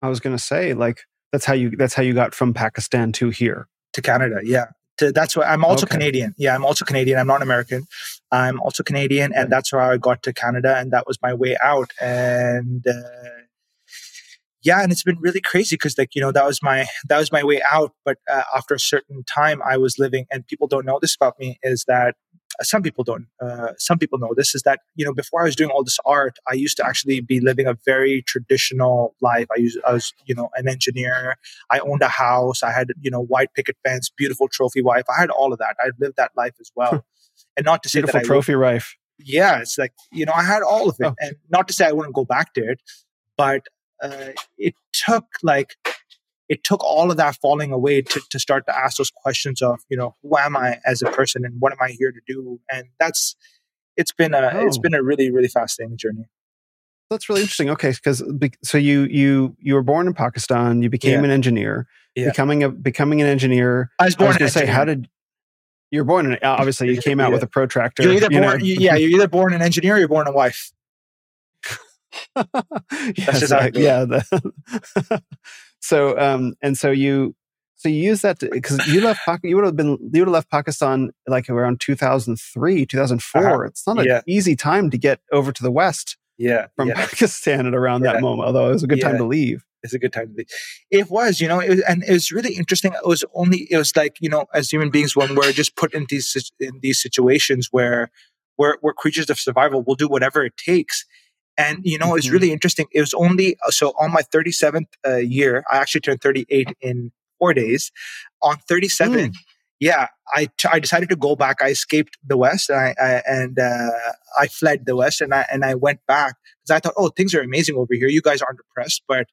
Speaker 1: I was going to say, like, that's how you that's how you got from Pakistan to here
Speaker 3: to Canada. Yeah, to, that's why I'm also okay. Canadian. Yeah, I'm also Canadian. I'm not American. I'm also Canadian, and that's how I got to Canada, and that was my way out. And uh, yeah, and it's been really crazy because like you know that was my that was my way out. But uh, after a certain time, I was living, and people don't know this about me is that some people don't uh, some people know this is that you know before i was doing all this art i used to actually be living a very traditional life. I used i was you know an engineer. I owned a house. I had you know white picket fence beautiful trophy wife. I had all of that. I lived that life as well. And not to say
Speaker 1: beautiful
Speaker 3: that
Speaker 1: trophy wife.
Speaker 3: Yeah it's like you know i had all of it. Oh. and not to say i wouldn't go back to it but uh, it took like it took all of that falling away to, to start to ask those questions of you know who am i as a person and what am i here to do and that's it's been a oh. it's been a really really fascinating journey
Speaker 1: that's really interesting okay because so you you you were born in pakistan you became yeah. an engineer yeah. becoming a becoming an engineer
Speaker 3: i was born
Speaker 1: I was
Speaker 3: to say
Speaker 1: how did you're born in obviously you came out yeah. with a protractor
Speaker 3: you're either you born, yeah you're either born an engineer or you're born a wife
Speaker 1: yes, That's exactly. yeah the so um and so you so you use that because you left you would have been you would have left Pakistan like around 2003 2004 uh-huh. it's not an yeah. easy time to get over to the west
Speaker 3: yeah
Speaker 1: from
Speaker 3: yeah.
Speaker 1: Pakistan at around yeah. that moment although it was a good time to leave
Speaker 3: it's a good time to leave. It was, you know, it was, and it was really interesting. It was only, it was like, you know, as human beings, when we're just put in these in these situations where we're, we're creatures of survival, we'll do whatever it takes. And you know, mm-hmm. it's really interesting. It was only uh, so on my 37th uh, year. I actually turned 38 in four days. On 37, mm. yeah, I, t- I decided to go back. I escaped the West, and I, I and uh, I fled the West, and I and I went back because I thought, oh, things are amazing over here. You guys aren't depressed, but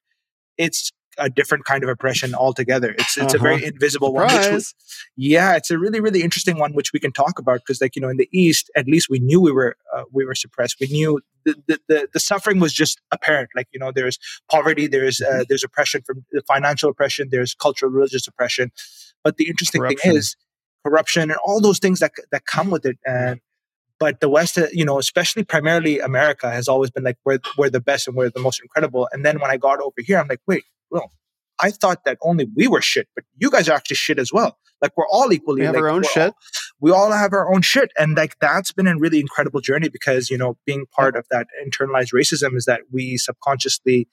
Speaker 3: it's a different kind of oppression altogether. It's it's uh-huh. a very uh-huh. invisible
Speaker 1: Surprise.
Speaker 3: one. Was, yeah, it's a really really interesting one which we can talk about because like you know in the East at least we knew we were uh, we were suppressed. We knew the, the, the the suffering was just apparent. Like you know there's poverty, there's uh, mm-hmm. there's oppression from the financial oppression, there's cultural religious oppression. But the interesting corruption. thing is corruption and all those things that that come with it and but the West, uh, you know, especially primarily America, has always been like we're we're the best and we're the most incredible. And then when I got over here, I'm like, wait, well, I thought that only we were shit, but you guys are actually shit as well. Like we're all equally.
Speaker 1: We have
Speaker 3: like,
Speaker 1: our own shit.
Speaker 3: All, we all have our own shit and like that's been a really incredible journey because you know being part of that internalized racism is that we subconsciously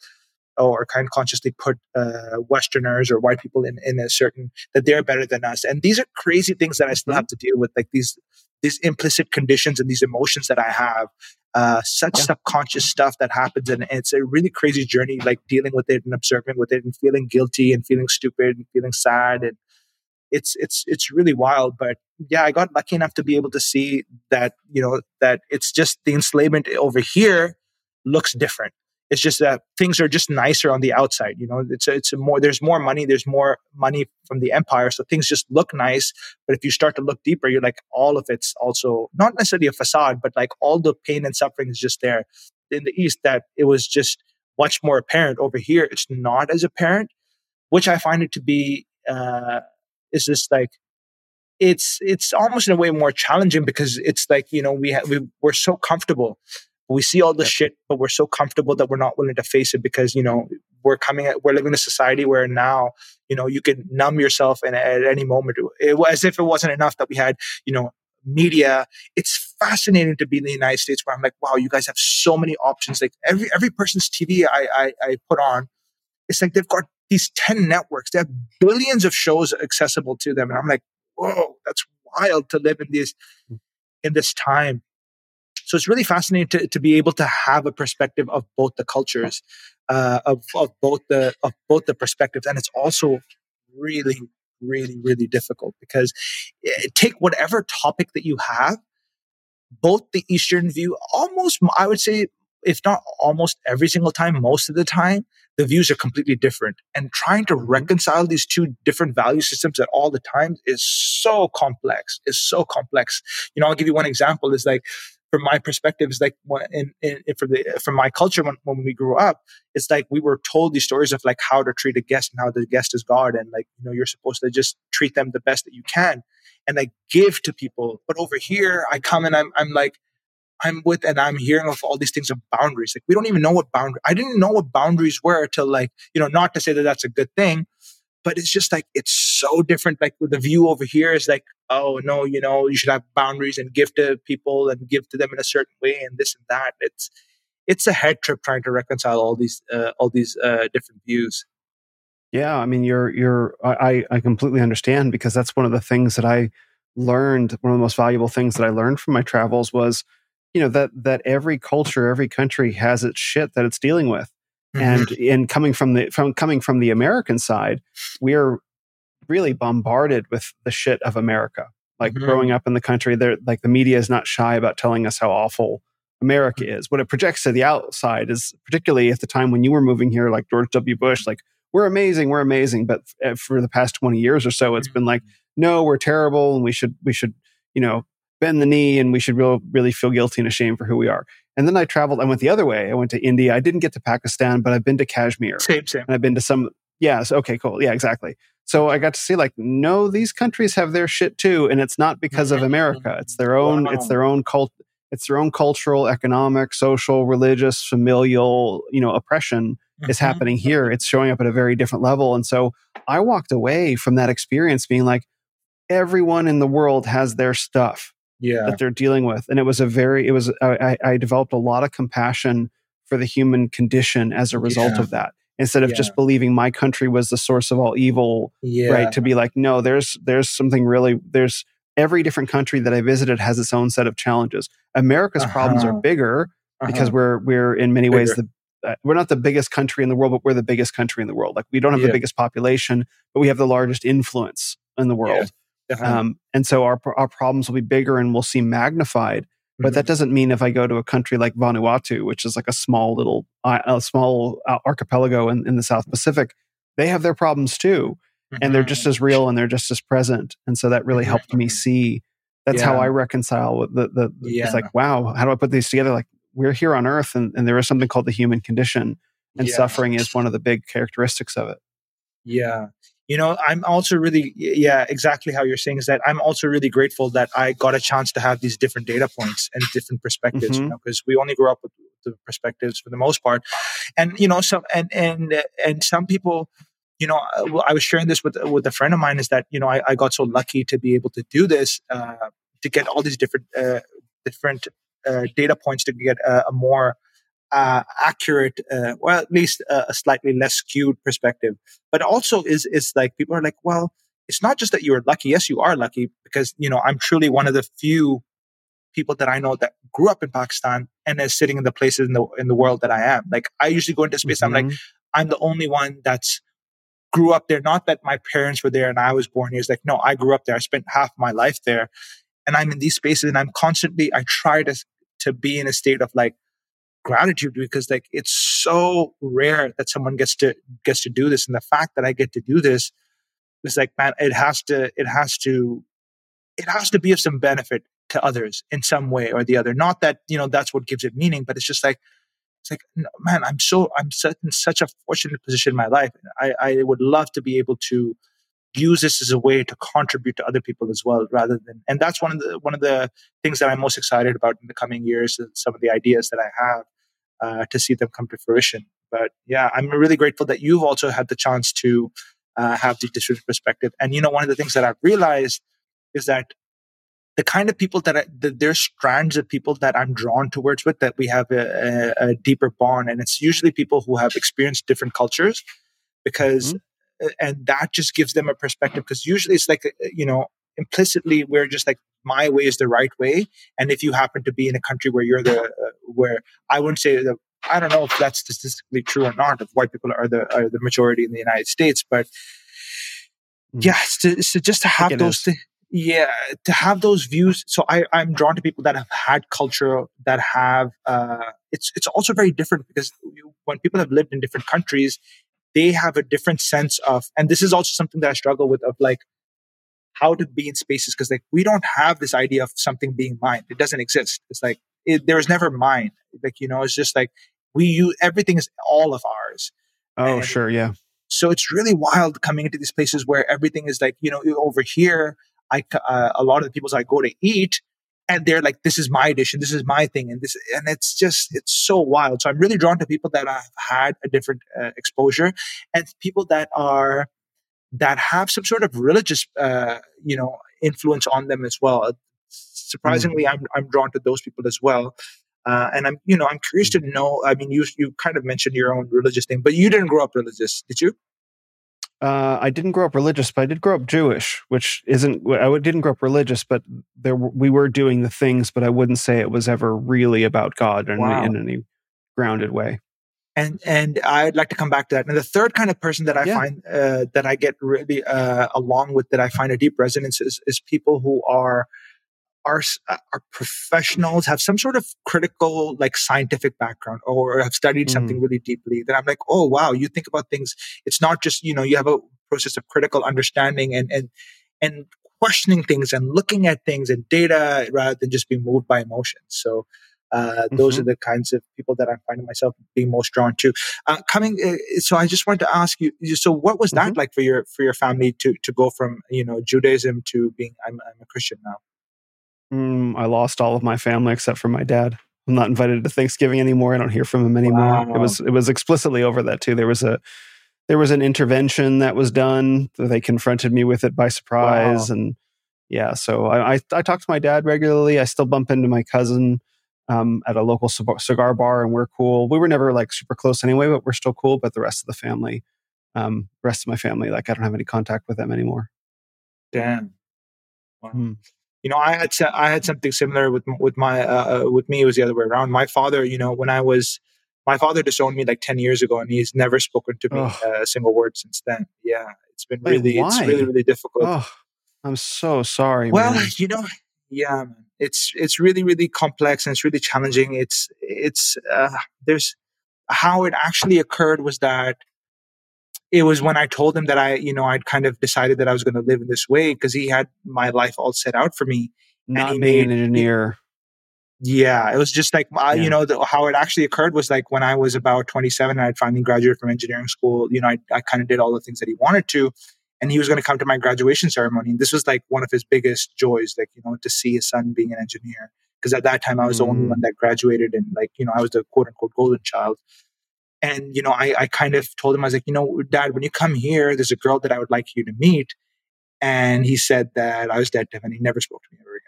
Speaker 3: or kind of consciously put uh, Westerners or white people in, in a certain that they're better than us. And these are crazy things that I still have to deal with, like these these implicit conditions and these emotions that I have. Uh, such yeah. subconscious stuff that happens, and, and it's a really crazy journey, like dealing with it and observing with it, and feeling guilty and feeling stupid and feeling sad, and it's it's it's really wild. But yeah, I got lucky enough to be able to see that you know that it's just the enslavement over here looks different it's just that things are just nicer on the outside. You know, it's a, it's a more there's more money, there's more money from the empire, so things just look nice. But if you start to look deeper, you're like all of it's also not necessarily a facade, but like all the pain and suffering is just there. In the east, that it was just much more apparent. Over here, it's not as apparent, which I find it to be uh, is just like it's it's almost in a way more challenging because it's like you know we ha- we we're so comfortable we see all the shit, but we're so comfortable that we're not willing to face it because, you know, we're coming at, we're living in a society where now, you know, you can numb yourself and at any moment, it, as if it wasn't enough that we had, you know, media. It's fascinating to be in the United States where I'm like, wow, you guys have so many options. Like every, every person's TV I, I, I put on, it's like they've got these 10 networks. They have billions of shows accessible to them. And I'm like, whoa, that's wild to live in this, hmm. in this time. So it's really fascinating to, to be able to have a perspective of both the cultures, uh, of, of both the of both the perspectives, and it's also really, really, really difficult because eh, take whatever topic that you have, both the Eastern view, almost I would say, if not almost every single time, most of the time, the views are completely different. And trying to mm-hmm. reconcile these two different value systems at all the times is so complex. Is so complex. You know, I'll give you one example. Is like from my perspective is like in, in from the from my culture when, when we grew up it's like we were told these stories of like how to treat a guest and how the guest is god and like you know you're supposed to just treat them the best that you can and like give to people. But over here i come and i'm, I'm like i'm with and i'm hearing of all these things of boundaries. Like we don't even know what boundary i didn't know what boundaries were till like you know not to say that that's a good thing but it's just like it's so different like the view over here is like oh no you know you should have boundaries and give to people and give to them in a certain way and this and that. It's it's a head trip trying to reconcile all these uh, all these uh, different views.
Speaker 1: Yeah i mean you're you're i i completely understand because that's one of the things that i learned one of the most valuable things that i learned from my travels was you know that that every culture every country has its shit that it's dealing with Mm-hmm. And in coming from the from coming from the American side, we're really bombarded with the shit of America. Like mm-hmm. growing up in the country, there like the media is not shy about telling us how awful America mm-hmm. is. What it projects to the outside is particularly at the time when you were moving here, like George W. Bush, like we're amazing, we're amazing. But eh, for the past twenty years or so, it's been like, mm-hmm. no, we're terrible, and we should we should you know bend the knee, and we should real, really feel guilty and ashamed for who we are. And then I traveled, I went the other way. I went to India. I didn't get to Pakistan, but I've been to Kashmir.
Speaker 3: Same, same.
Speaker 1: And I've been to some, yeah, so, okay, cool. Yeah, exactly. So I got to see like, no, these countries have their shit too. And it's not because of America. It's their own, wow. it's their own cult, it's their own cultural, economic, social, religious, familial, you know, oppression mm-hmm. is happening here. It's showing up at a very different level. And so I walked away from that experience being like, everyone in the world has their stuff
Speaker 3: yeah.
Speaker 1: that they're dealing with. And it was a very, it was, I, I developed a lot of compassion for the human condition as a result yeah. of that. Instead of yeah. just believing my country was the source of all evil, yeah. right? To be like, no, there's there's something really there's every different country that I visited has its own set of challenges. America's uh-huh. problems are bigger uh-huh. because we're we're in many bigger. ways the uh, we're not the biggest country in the world, but we're the biggest country in the world. Like we don't have the biggest population, but we have the largest influence in the world. Uh-huh. Um, and so our, our problems will be bigger and we'll seem magnified. But mm-hmm. that doesn't mean if I go to a country like Vanuatu, which is like a small little, uh, a small uh, archipelago in, in the South Pacific, they have their problems too. Mm-hmm. And they're just mm-hmm. as real and they're just as present. And so that really helped me mm-hmm. see that's yeah. how I reconcile with the, the, yeah. it's like, wow, how do I put these together? Like we're here on earth and, and there is something called the human condition and yeah. suffering is one of the big characteristics of it.
Speaker 3: Yeah you know i'm also really yeah exactly how you're saying is that i'm also really grateful that i got a chance to have these different data points and different perspectives mm-hmm. you know because we only grew up with the perspectives for the most part and you know some and and and some people you know, uh, I was sharing this with with a friend of mine. Is that you know, I, I got so lucky to be able to do this, uh, to get all these different uh, different uh, data points to get a, a more uh, accurate, uh, well, at least a, a slightly less skewed perspective. But also is is like people are like, well, it's not just that you are lucky. Yes, you are lucky because you know I'm truly one of the few people that I know that grew up in Pakistan and is sitting in the places in the in the world that I am. Like I usually go into space, mm-hmm. I'm like, mm-hmm. I'm the only one that's grew up there. Not that my parents were there and I was born here. It's like, no, I grew up there. I spent half my life there. And I'm in these spaces and I'm constantly, I try to to be in a state of like gratitude because like it's so rare that someone gets to gets to do this. And the fact that I get to do this is like, man, it has to, it has to, it has to be of some benefit to others in some way or the other. Not that, you know, that's what gives it meaning, but it's just like, it's like, man, I'm so, I'm in such a fortunate position in my life. I, I would love to be able to use this as a way to contribute to other people as well, rather than, and that's one of the, one of the things that I'm most excited about in the coming years, and some of the ideas that I have uh, to see them come to fruition. But yeah, I'm really grateful that you've also had the chance to uh, have the different perspective. And you know, one of the things that I've realized is that the kind of people that, I, that there's strands of people that I'm drawn towards with that we have a, a, a deeper bond, and it's usually people who have experienced different cultures, because mm-hmm. And that just gives them a perspective. Because usually it's like you know implicitly we're just like my way is the right way, and if you happen to be in a country where you're the uh, where I wouldn't say that I don't know if that's statistically true or not. If white people are the are the majority in the United States, but mm. yeah, to, so just to have those things yeah to have those views so i i'm drawn to people that have had culture that have uh it's it's also very different because when people have lived in different countries they have a different sense of and this is also something that i struggle with of like how to be in spaces because like we don't have this idea of something being mine. It doesn't exist. It's like it, there's never mine. Like you know it's just like we use everything is all of ours.
Speaker 1: Oh and sure yeah.
Speaker 3: so it's really wild coming into these places where everything is like you know over here I uh, a lot of the people I go to eat, and they're like, "This is my dish, and this is my thing," and this, and it's just it's so wild. So I'm really drawn to people that have had a different uh, exposure, and people that are that have some sort of religious, uh, you know, influence on them as well. Surprisingly, mm. I'm I'm drawn to those people as well. Uh, and I'm, you know, I'm curious to know. I mean, you you kind of mentioned your own religious thing, but you didn't grow up religious, did you?
Speaker 1: Uh, I didn't grow up religious, but I did grow up Jewish, which isn't. I didn't grow up religious, but there we were doing the things, but I wouldn't say it was ever really about God in, wow. in any grounded way.
Speaker 3: And and I'd like to come back to that. And the third kind of person that I yeah. find uh, that I get really uh, along with, that I find a deep resonance is, is people who are are uh, are professionals have some sort of critical like scientific background or have studied mm. something really deeply then i'm like oh wow you think about things it's not just you know you have a process of critical understanding and and and questioning things and looking at things and data rather than just being moved by emotions so uh, those mm-hmm. are the kinds of people that I'm finding myself being most drawn to. Uh, coming, uh, so I just wanted to ask you. So, what was that mm-hmm. like for your for your family to to go from you know Judaism to being I'm, I'm a Christian now?
Speaker 1: Mm, I lost all of my family except for my dad. I'm not invited to Thanksgiving anymore. I don't hear from him anymore. Wow. It was it was explicitly over that too. There was a there was an intervention that was done. They confronted me with it by surprise, wow. and yeah. So I, I, I talk to my dad regularly. I still bump into my cousin um, at a local cigar bar, and we're cool. We were never like super close anyway, but we're still cool. But the rest of the family, um, rest of my family, like I don't have any contact with them anymore.
Speaker 3: Damn. Wow. Hmm you know, I had I had something similar with with my uh, uh, with me. It was the other way around. My father, you know, when I was my father disowned me like ten years ago, and he's never spoken to me uh, a single word since then. Yeah, it's been really Wait, it's really really difficult. Oh,
Speaker 1: I'm so sorry.
Speaker 3: Well,
Speaker 1: man.
Speaker 3: you know, yeah, it's it's really really complex and it's really challenging. It's it's uh, there's how it actually occurred was that it was when I told him that I, you know, I'd kind of decided that I was going to live in this way because he had my life all set out for me.
Speaker 1: Not being made, an engineer.
Speaker 3: Yeah, it was just like, uh, yeah. you know, the, how it actually occurred was like when I was about 27 and I'd finally graduated from engineering school, you know, I, I kind of did all the things that he wanted to. And he was going to come to my graduation ceremony. And this was like one of his biggest joys, like, you know, to see his son being an engineer. Because at that time I was mm. the only mm. one that graduated and like, you know, I was the quote unquote golden child. And you know I, I kind of told him i was like you know dad when you come here there's a girl that i would like you to meet and he said that i was dead to him and he never spoke to me ever again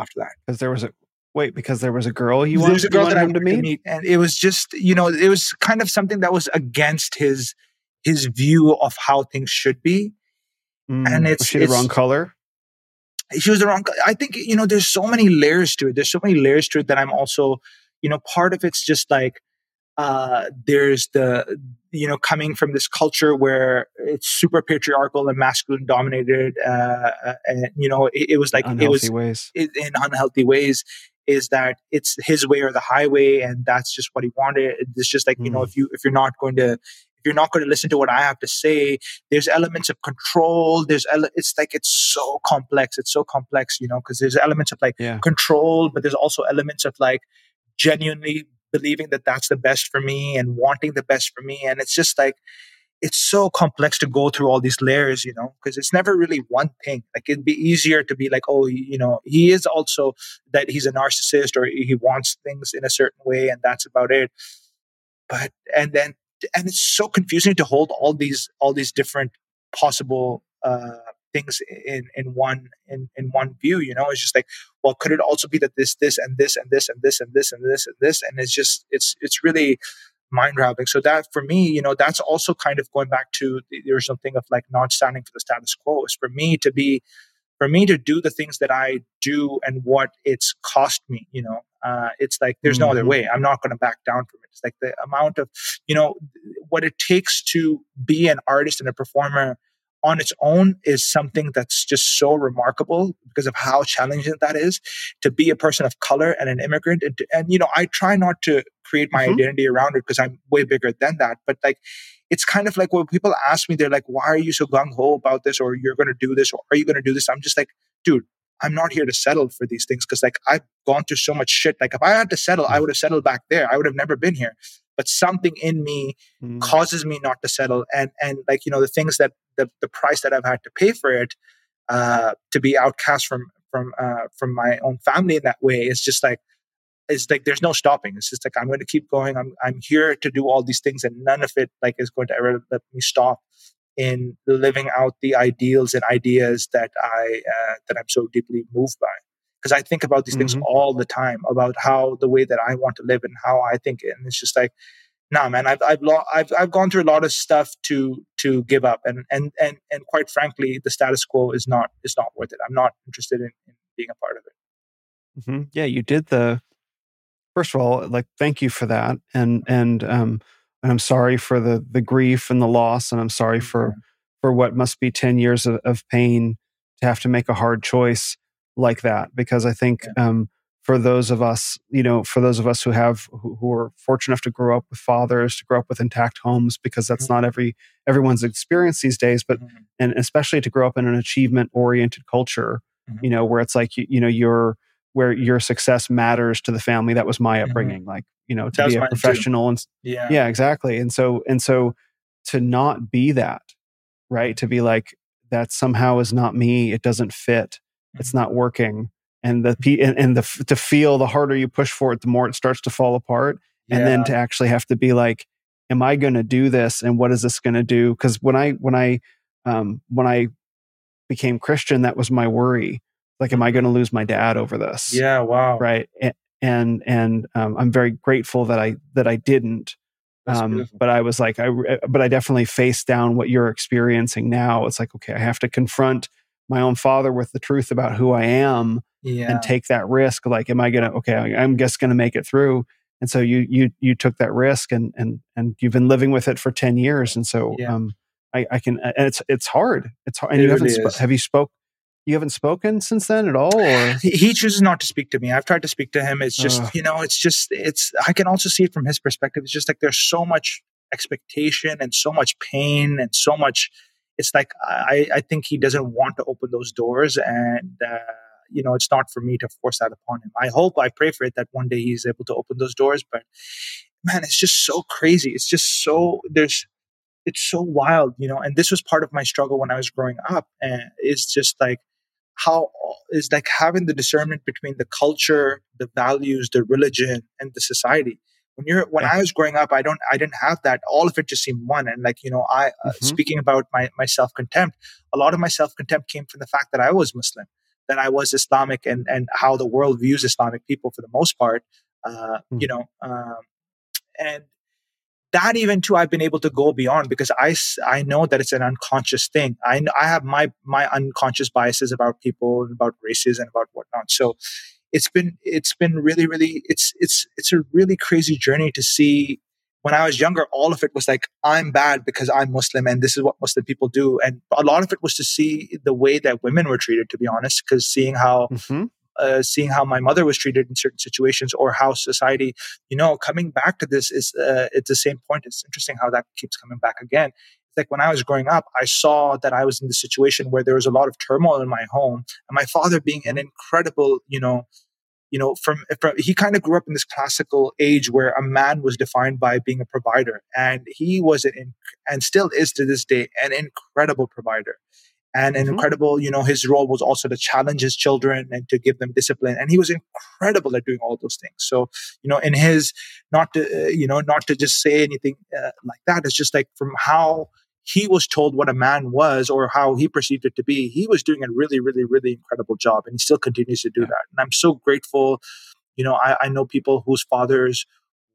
Speaker 3: after that.
Speaker 1: Because there was a wait because there was a girl you
Speaker 3: there
Speaker 1: wanted,
Speaker 3: was a girl
Speaker 1: you
Speaker 3: that i
Speaker 1: wanted him
Speaker 3: wanted
Speaker 1: to meet,
Speaker 3: and it was just you know it was kind of something that was against his his view of how things should be
Speaker 1: Mm,
Speaker 3: and
Speaker 1: was
Speaker 3: it's-
Speaker 1: she the
Speaker 3: it's-
Speaker 1: wrong color?
Speaker 3: She was the wrong i think you know there's so many layers to it there's so many layers to it that i'm also you know part of it's just like uh there's the you know coming from this culture where it's super patriarchal and masculine dominated uh uh, and you know it, it was like it was
Speaker 1: ways.
Speaker 3: i- in unhealthy ways is that it's his way or the highway and that's just what he wanted. It's just like you know
Speaker 1: Mm.
Speaker 3: if you if you're not going to if you're not going to listen to what i have to say there's elements of control. There's ele- it's like it's so complex. It's so complex you know because there's elements of like
Speaker 1: yeah.
Speaker 3: control but there's also elements of like genuinely believing that that's the best for me and wanting the best for me. And it's just like it's so complex to go through all these layers you know because it's never really one thing. Like it'd be easier to be like oh you know he is also that he's a narcissist or he wants things in a certain way and that's about it. But and then and it's so confusing to hold all these all these different possible uh things in in one in in one view you know? It's just like well could it also be that this this and this and this and this and this and this and this? And it's just it's it's really mind grabbing so that for me you know that's also kind of going back to the the original thing of like not standing for the status quo. Is for me to be for me to do the things that i do and what it's cost me you know? Uh, it's like there's no other
Speaker 1: Mhm.
Speaker 3: way. I'm not going to back down from it. It's like the amount of you know what it takes to be an artist and a performer on its own is something that's just so remarkable because of how challenging that is to be a person of color and an immigrant. And, and you know i try not to create my
Speaker 1: Mhm.
Speaker 3: identity around it because i'm way bigger than that. But like it's kind of like when people ask me they're like why are you so gung-ho about this? Or you're going to do this? Or are you going to do this? I'm just like dude i'm not here to settle for these things because like i've gone through so much shit. Like if i had to settle i would have settled back there. I would have never been here but something in me
Speaker 1: Mm.
Speaker 3: causes me not to settle and and like you know the things that the, the price that i've had to pay for it uh to be outcast from from uh from my own family in that way is just like it's like there's no stopping. It's just like i'm going to keep going. I'm i'm here to do all these things and none of it like is going to ever let me stop in living out the ideals and ideas that i uh, that i'm so deeply moved by because i think about these things
Speaker 1: Mhm.
Speaker 3: all the time about how the way that i want to live and how i think and it's just like nah man i've i've lo- i've i've gone through a lot of stuff to to give up and and and and quite frankly the status quo is not is not worth it i'm not interested in, in being a part of it
Speaker 1: hmm Yeah, you did the. First of all, like thank you for that, and and um, and I'm sorry for the the grief and the loss, and I'm sorry for for what must be ten years of, of pain to have to make a hard choice like that. Because I think um, for those of us, you know, for those of us who have who, who are fortunate enough to grow up with fathers, to grow up with intact homes, because that's
Speaker 3: Mhm.
Speaker 1: not every everyone's experience these days, but
Speaker 3: Mhm.
Speaker 1: and especially to grow up in an achievement oriented culture
Speaker 3: Mhm.
Speaker 1: you know where it's like you, you know your where your success matters to the family that was my
Speaker 3: Mhm.
Speaker 1: upbringing like you know to
Speaker 3: That
Speaker 1: be a
Speaker 3: mine too.
Speaker 1: professional and
Speaker 3: yeah
Speaker 1: yeah exactly and so and so to not be that right to be like that somehow is not me it doesn't fit it's not working and the and, and the to feel the harder you push for it the more it starts to fall apart and then to actually have to be like am i going to do this and what is this going to do? Because when i when i um when i became christian that was my worry like am i going to lose my dad over this?
Speaker 3: Yeah wow.
Speaker 1: Right A- and and um, i'm very grateful that i that i didn't um, but i was like i but i definitely faced down what you're experiencing now. It's like okay i have to confront my own father with the truth about who i am
Speaker 3: yeah.
Speaker 1: and take that risk like am i gonna okay i'm just gonna make it through. And so you you you took that risk and and and you've been living with it for 10 years. And so
Speaker 3: Yeah.
Speaker 1: um i i can and it's it's hard. It's hard and
Speaker 3: It
Speaker 1: you haven't spo- have you spoke you haven't spoken since then at all or?
Speaker 3: He, chooses not to speak to me. I've tried to speak to him. It's just you know it's just it's i can also see it from his perspective. It's just like there's so much expectation and so much pain and so much it's like i i think he doesn't want to open those doors and uh, you know it's not for me to force that upon him. I hope i pray for it that one day he's able to open those doors but man it's just so crazy. It's just so there's it's so wild you know and this was part of my struggle when i was growing up and it's just like how is like having the discernment between the culture the values the religion and the society when you're when yeah. i was growing up i don't i didn't have that all of it just seemed one and like you know i uh, mm-hmm. speaking about my my self-contempt a lot of my self-contempt came from the fact that i was muslim that i was islamic and and how the world views islamic people for the most part uh, mm-hmm. you know um, and that even too i've been able to go beyond because i i know that it's an unconscious thing i i have my my unconscious biases about people and about races and about whatnot so it's been it's been really really it's it's it's a really crazy journey to see when i was younger all of it was like i'm bad because i'm muslim and this is what muslim people do and a lot of it was to see the way that women were treated to be honest because seeing how mm-hmm. uh, seeing how my mother was treated in certain situations or how society you know coming back to this is uh, it's the same point it's interesting how that keeps coming back again like when I was growing up, I saw that I was in the situation where there was a lot of turmoil in my home, and my father being an incredible, you know, you know, from, from he kind of grew up in this classical age where a man was defined by being a provider, and he was an and still is to this day an incredible provider and an mm-hmm. incredible you know his role was also to challenge his children and to give them discipline and he was incredible at doing all those things so you know in his not to uh, you know not to just say anything uh, like that it's just like from how he was told what a man was or how he perceived it to be. He was doing a really, really, really incredible job, and he still continues to do yeah. that. And I'm so grateful. You know, I, I know people whose fathers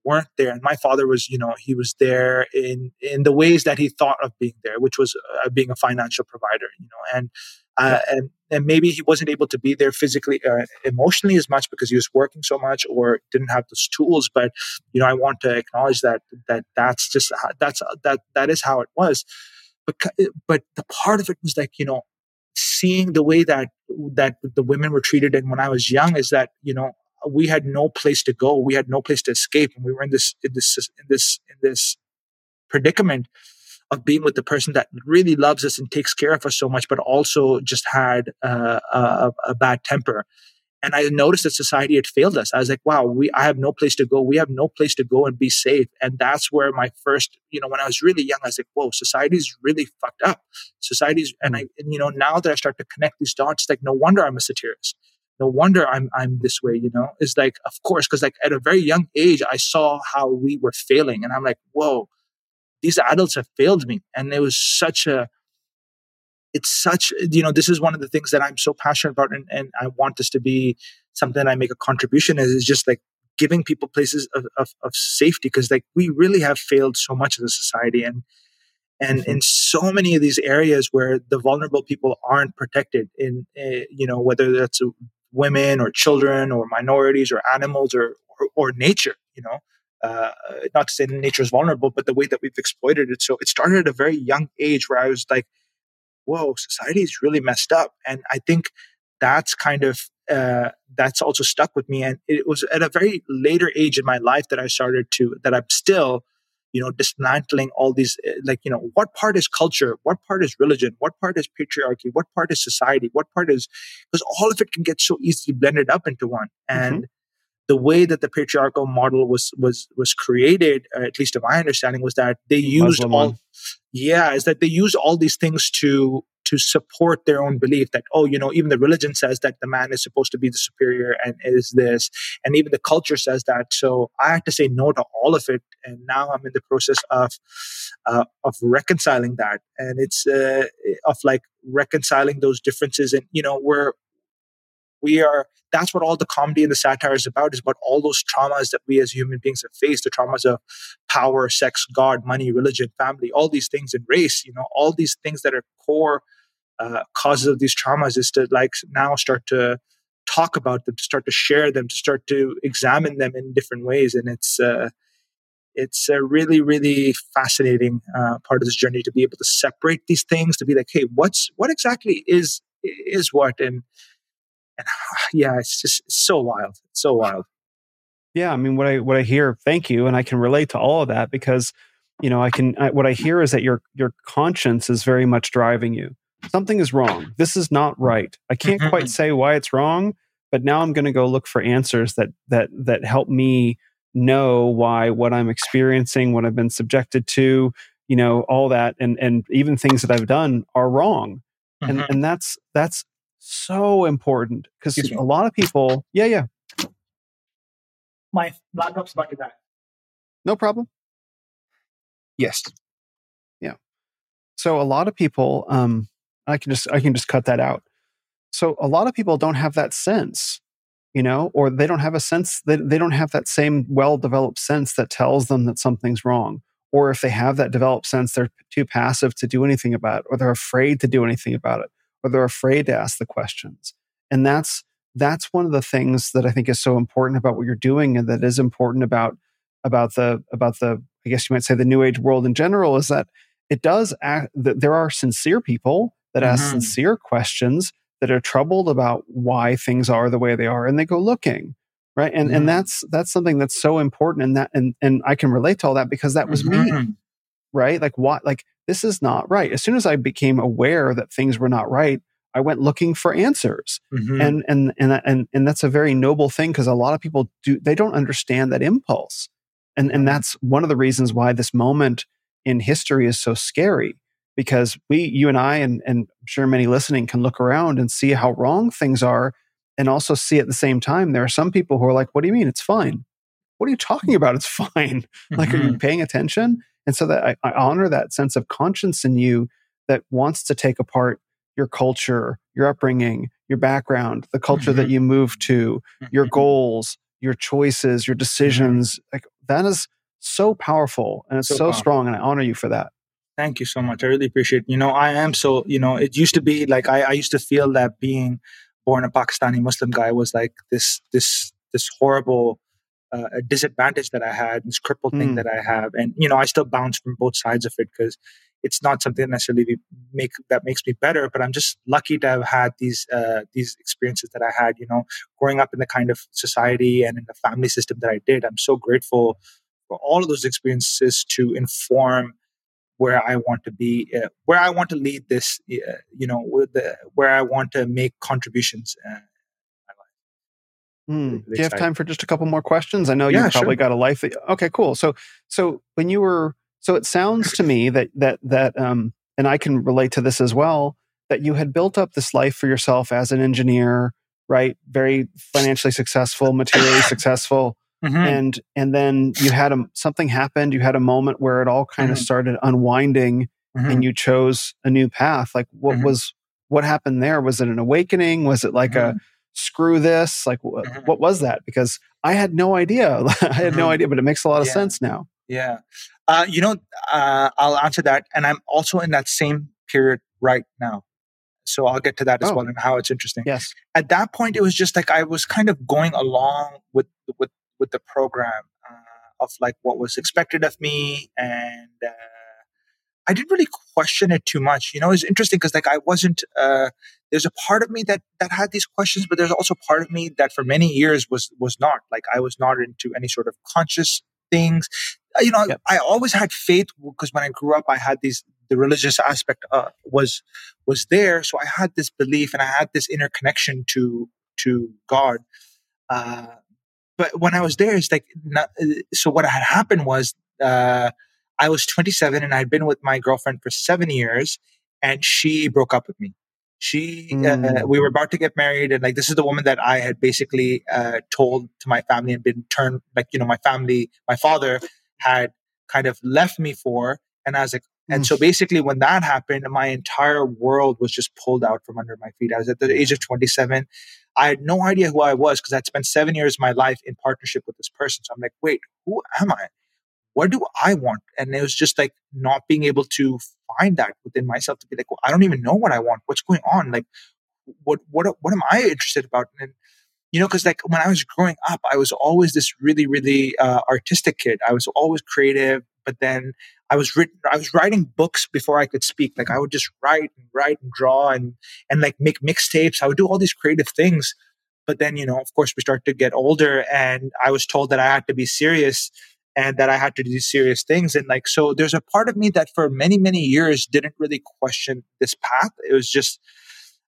Speaker 3: weren't there and my father was you know he was there in in the ways that he thought of being there which was uh, being a financial provider you know and uh, and and maybe he wasn't able to be there physically uh, emotionally as much because he was working so much or didn't have those tools but you know i want to acknowledge that that that's just that's that that is how it was. But but the part of it was like you know seeing the way that that the women were treated and when i was young is that you know we had no place to go we had no place to escape and we were in this in this in this in this predicament of being with the person that really loves us and takes care of us so much, but also just had uh, a, a, bad temper. And I noticed that society had failed us. I was like, wow, we, I have no place to go. We have no place to go and be safe. And that's where my first, you know, when I was really young, I was like, whoa, society's really fucked up. Society's, and I, and, you know, now that I start to connect these dots, like, no wonder I'm a satirist. No wonder I'm, I'm this way, you know, it's like, of course, because like at a very young age, I saw how we were failing and I'm like, whoa, these adults have failed me and it was such a it's such you know this is one of the things that i'm so passionate about and, and i want this to be something i make a contribution is, is just like giving people places of, of, of safety because like we really have failed so much as a society and and mm-hmm. in so many of these areas where the vulnerable people aren't protected in uh, you know whether that's women or children or minorities or animals or, or, or nature you know uh, not to say nature is vulnerable, but the way that we've exploited it. So it started at a very young age where I was like, whoa, society is really messed up. And I think that's kind of, uh, that's also stuck with me. And it was at a very later age in my life that I started to, that I'm still, you know, dismantling all these, uh, like, you know, what part is culture? What part is religion? What part is patriarchy? What part is society? What part is, because all of it can get so easily blended up into one. And, mm-hmm the way that the patriarchal model was was was created, uh, at least to my understanding, was that they used Muslim all, one. yeah, is that they used all these things to to support their own belief that oh, you know, even the religion says that the man is supposed to be the superior and is this, and even the culture says that. So I had to say no to all of it, and now I'm in the process of uh, of reconciling that, and it's uh, of like reconciling those differences, and you know, we're we are that's what all the comedy and the satire is about is about all those traumas that we as human beings have faced the traumas of power sex god money religion family all these things and race you know all these things that are core uh, causes of these traumas is to like now start to talk about them to start to share them to start to examine them in different ways and it's uh, it's a really really fascinating uh, part of this journey to be able to separate these things to be like hey what's what exactly is is what and and yeah, it's just it's so wild, it's so wild.
Speaker 1: Yeah, I mean, what I what I hear, thank you, and I can relate to all of that because you know I can. I, what I hear is that your your conscience is very much driving you. Something is wrong. This is not right. I can't mm-hmm. quite say why it's wrong, but now I'm going to go look for answers that that that help me know why what I'm experiencing, what I've been subjected to, you know, all that, and and even things that I've done are wrong. Mm-hmm. And and that's that's so important because a lot of people, yeah, yeah.
Speaker 3: My laptop's about to die.
Speaker 1: No problem.
Speaker 3: Yes.
Speaker 1: Yeah. So a lot of people, um, I can just I can just cut that out. So a lot of people don't have that sense, you know, or they don't have a sense that they don't have that same well developed sense that tells them that something's wrong. Or if they have that developed sense, they're too passive to do anything about it, or they're afraid to do anything about it, or they're afraid to ask the questions. And that's that's one of the things that I think is so important about what you're doing, and that is important about about the about the I guess you might say the new age world in general is that it does act that there are sincere people that ask mm-hmm. sincere questions that are troubled about why things are the way they are and they go looking right and mm-hmm. and that's that's something that's so important and that and and I can relate to all that because that was mm-hmm. me right like what like this is not right as soon as I became aware that things were not right I went looking for answers mm-hmm. and and and and and that's a very noble thing because a lot of people do they don't understand that impulse and and that's one of the reasons why this moment in history is so scary because we, you and I, and, and I'm sure many listening can look around and see how wrong things are and also see at the same time there are some people who are like, what do you mean? It's fine. What are you talking about? It's fine. Mm-hmm. Like, are you mm-hmm. paying attention? And so that I, I honor that sense of conscience in you that wants to take apart your culture, your upbringing, your background, the culture mm-hmm. that you move to, your mm-hmm. goals, your choices, your mm-hmm. decisions. Like that is so powerful and it's so, so strong. And I honor you for that.
Speaker 3: Thank you so much. I really appreciate it. You know, I am so, you know, it used to be like I, I used to feel that being born a Pakistani Muslim guy was like this this this horrible uh, disadvantage that I had, this crippled mm. thing hmm. that I have, and you know I still bounce from both sides of it because it's not something necessarily make that makes me better, but I'm just lucky to have had these uh, these experiences that I had. You know, growing up in the kind of society and in the family system that I did, I'm so grateful for all of those experiences to inform where I want to be, uh, where I want to lead this, uh, you know, the, where I want to make contributions. Uh,
Speaker 1: mm. Do you have time for just a couple more questions? I know yeah, you probably sure. got a life. That, okay, cool. So, so when you were, so it sounds to me that that that, um, and I can relate to this as well, that you had built up this life for yourself as an engineer, right? Very financially successful, materially successful. Mm-hmm. And and then you had a something happened. You had a moment where it all kind mm-hmm. of started unwinding, mm-hmm. and you chose a new path. Like what mm-hmm. was what happened there? Was it an awakening? Was it like a mm-hmm. screw this? Like wh- mm-hmm. what was that? Because I had no idea. I had no idea, but it makes a lot of
Speaker 3: yeah.
Speaker 1: sense now.
Speaker 3: Yeah, uh, you know, uh, I'll answer that, and I'm also in that same period right now. So I'll get to that as oh. well and how it's interesting.
Speaker 1: Yes.
Speaker 3: At that point, it was just like I was kind of going along with with with the program uh, of like what was expected of me and uh, I didn't really question it too much. You know, it's interesting because like I wasn't. Uh, there's a part of me that that had these questions, but there's also part of me that for many years was was not. Like I was not into any sort of conscious things. Uh, you know, yep. I always had faith because when I grew up, I had these. The religious aspect uh, was was there, so I had this belief and I had this inner connection to to God. Uh, but when I was there, it's like, not, uh, so what had happened was, uh, I was 27 and I'd been with my girlfriend for seven years and she broke up with me. She, mm. uh, we were about to get married and like, this is the woman that I had basically, uh, told to my family and been turned, like, you know, my family, my father had kind of left me for. And I was like, and so basically, when that happened, my entire world was just pulled out from under my feet. I was at the age of 27. I had no idea who I was because I'd spent seven years of my life in partnership with this person. So I'm like, wait, who am I? What do I want? And it was just like not being able to find that within myself to be like, well, I don't even know what I want. What's going on? Like, what what what am I interested about? And you know, because like when I was growing up, I was always this really really uh, artistic kid. I was always creative, but then I was written, I was writing books before I could speak. Like I would just write and write and draw and and like make mixtapes. I would do all these creative things. But then, you know, of course, we start to get older, and I was told that I had to be serious and that I had to do serious things. And like, so there's a part of me that for many, many years didn't really question this path. It was just,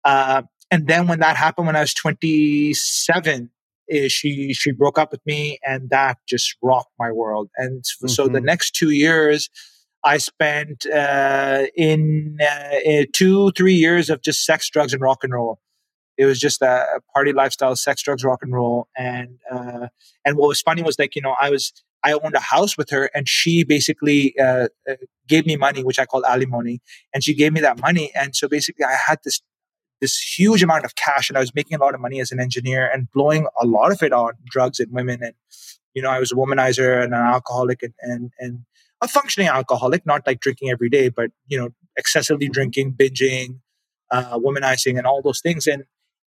Speaker 3: uh, and then when that happened, when I was 27, eh, she she broke up with me, and that just rocked my world. And mm-hmm. so the mm-hmm. next two years, I spent uh, in, uh, in two, three years of just sex, drugs, and rock and roll. It was just a, party lifestyle, sex, drugs, rock and roll. And uh, and what was funny was like you know I was I owned a house with her, and she basically uh, uh, gave me money, which I call alimony, and she gave me that money, and so basically I had this this huge amount of cash, and I was making a lot of money as an engineer and blowing a lot of it on drugs and women, and you know I was a womanizer and an alcoholic, and and and a functioning alcoholic, not like drinking every day, but you know excessively drinking, binging, uh, womanizing, and all those things, and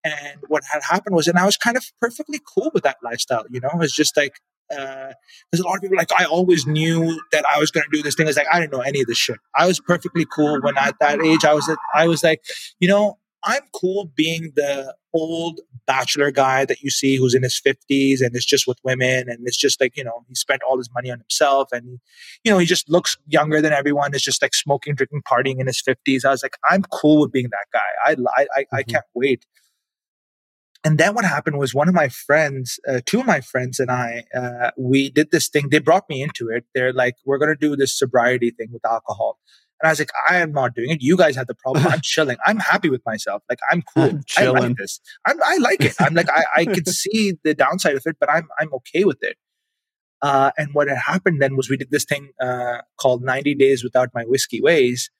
Speaker 3: and what had happened was, and I was kind of perfectly cool with that lifestyle. You know, it was just like uh, there's a lot of people like I always knew that I was going to do this thing. It's like I didn't know any of this shit. I was perfectly cool when at that age I was I was like, you know, I'm cool being the old bachelor guy that you see who's in his 50s and is just with women and it's just like you know he spent all his money on himself and you know he just looks younger than everyone is just like smoking drinking partying in his 50s i was like i'm cool with being that guy i i, I, mm-hmm. I can't wait and then what happened was one of my friends, uh, two of my friends and I, uh, we did this thing. They brought me into it. They're like, we're going to do this sobriety thing with alcohol. And I was like, I am not doing it. You guys had the problem. I'm chilling. I'm happy with myself. Like I'm cool. I'm I like this. I'm, I like it. I'm like, I, I can see the downside of it, but I'm, I'm okay with it. Uh, and what had happened then was we did this thing uh, called 90 Days Without My Whiskey Ways.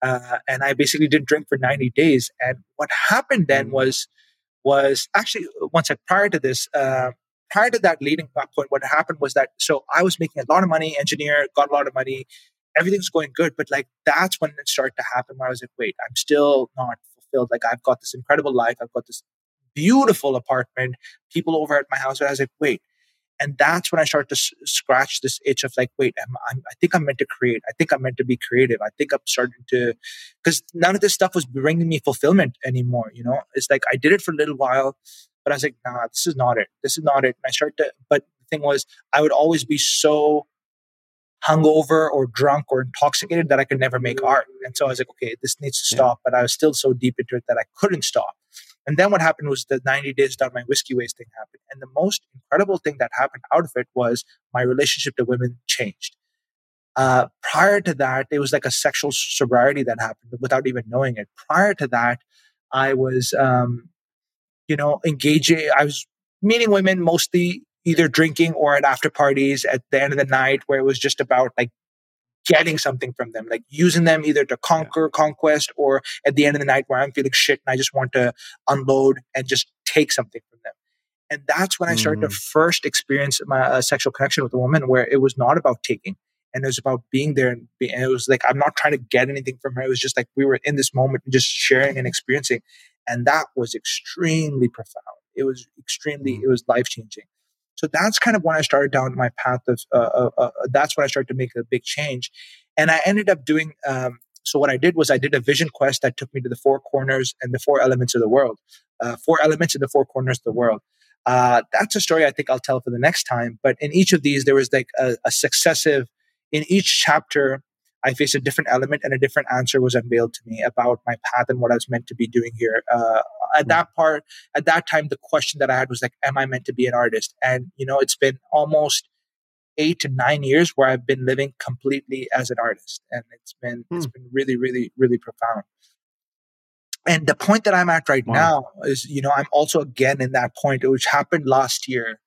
Speaker 3: Uh, and I basically didn't drink for 90 days. And what happened then mm. was was actually once I prior to this, uh, prior to that leading point, what happened was that so I was making a lot of money, engineer, got a lot of money, everything's going good, but like that's when it started to happen where I was like, wait, I'm still not fulfilled. Like I've got this incredible life, I've got this beautiful apartment, people over at my house. And I was like, wait, and that's when I started to s- scratch this itch of like, wait, I'm, I'm, i think I'm meant to create. I think I'm meant to be creative. I think I'm starting to, because none of this stuff was bringing me fulfillment anymore. You know, it's like I did it for a little while, but I was like, nah, this is not it. This is not it. And I started to, but the thing was, I would always be so hungover or drunk or intoxicated that I could never make art. And so I was like, okay, this needs to stop. But I was still so deep into it that I couldn't stop. And then what happened was the 90 days down my whiskey ways thing happened. And the most incredible thing that happened out of it was my relationship to women changed. Uh, prior to that, it was like a sexual sobriety that happened without even knowing it. Prior to that, I was, um, you know, engaging. I was meeting women mostly either drinking or at after parties at the end of the night where it was just about like getting something from them, like using them either to conquer, conquest, or at the end of the night where I'm feeling shit and I just want to unload and just take something from them. And that's when I started mm. to first experience my uh, sexual connection with a woman where it was not about taking and it was about being there and, and it was like I'm not trying to get anything from her. It was just like we were in this moment and just sharing and experiencing. And that was extremely profound. It was extremely, mm. it was life changing. So that's kind of when I started down my path of, uh, uh, uh, that's when I started to make a big change. And I ended up doing, um, so what I did was I did a vision quest that took me to the four corners and the four elements of the world, uh, four elements in the four corners of the world. Uh, that's a story I think I'll tell for the next time. But in each of these, there was like a, a successive, in each chapter, I faced a different element and a different answer was unveiled to me about my path and what I was meant to be doing here. At hmm. that part, at that time, the question that I had was like, am I meant to be an artist? And, you know, it's been almost eight to nine years where I've been living completely as an artist. And it's been, hmm. it's been really, really, really profound. And the point that I'm at right wow. now is, you know, I'm also again in that point, which happened last year,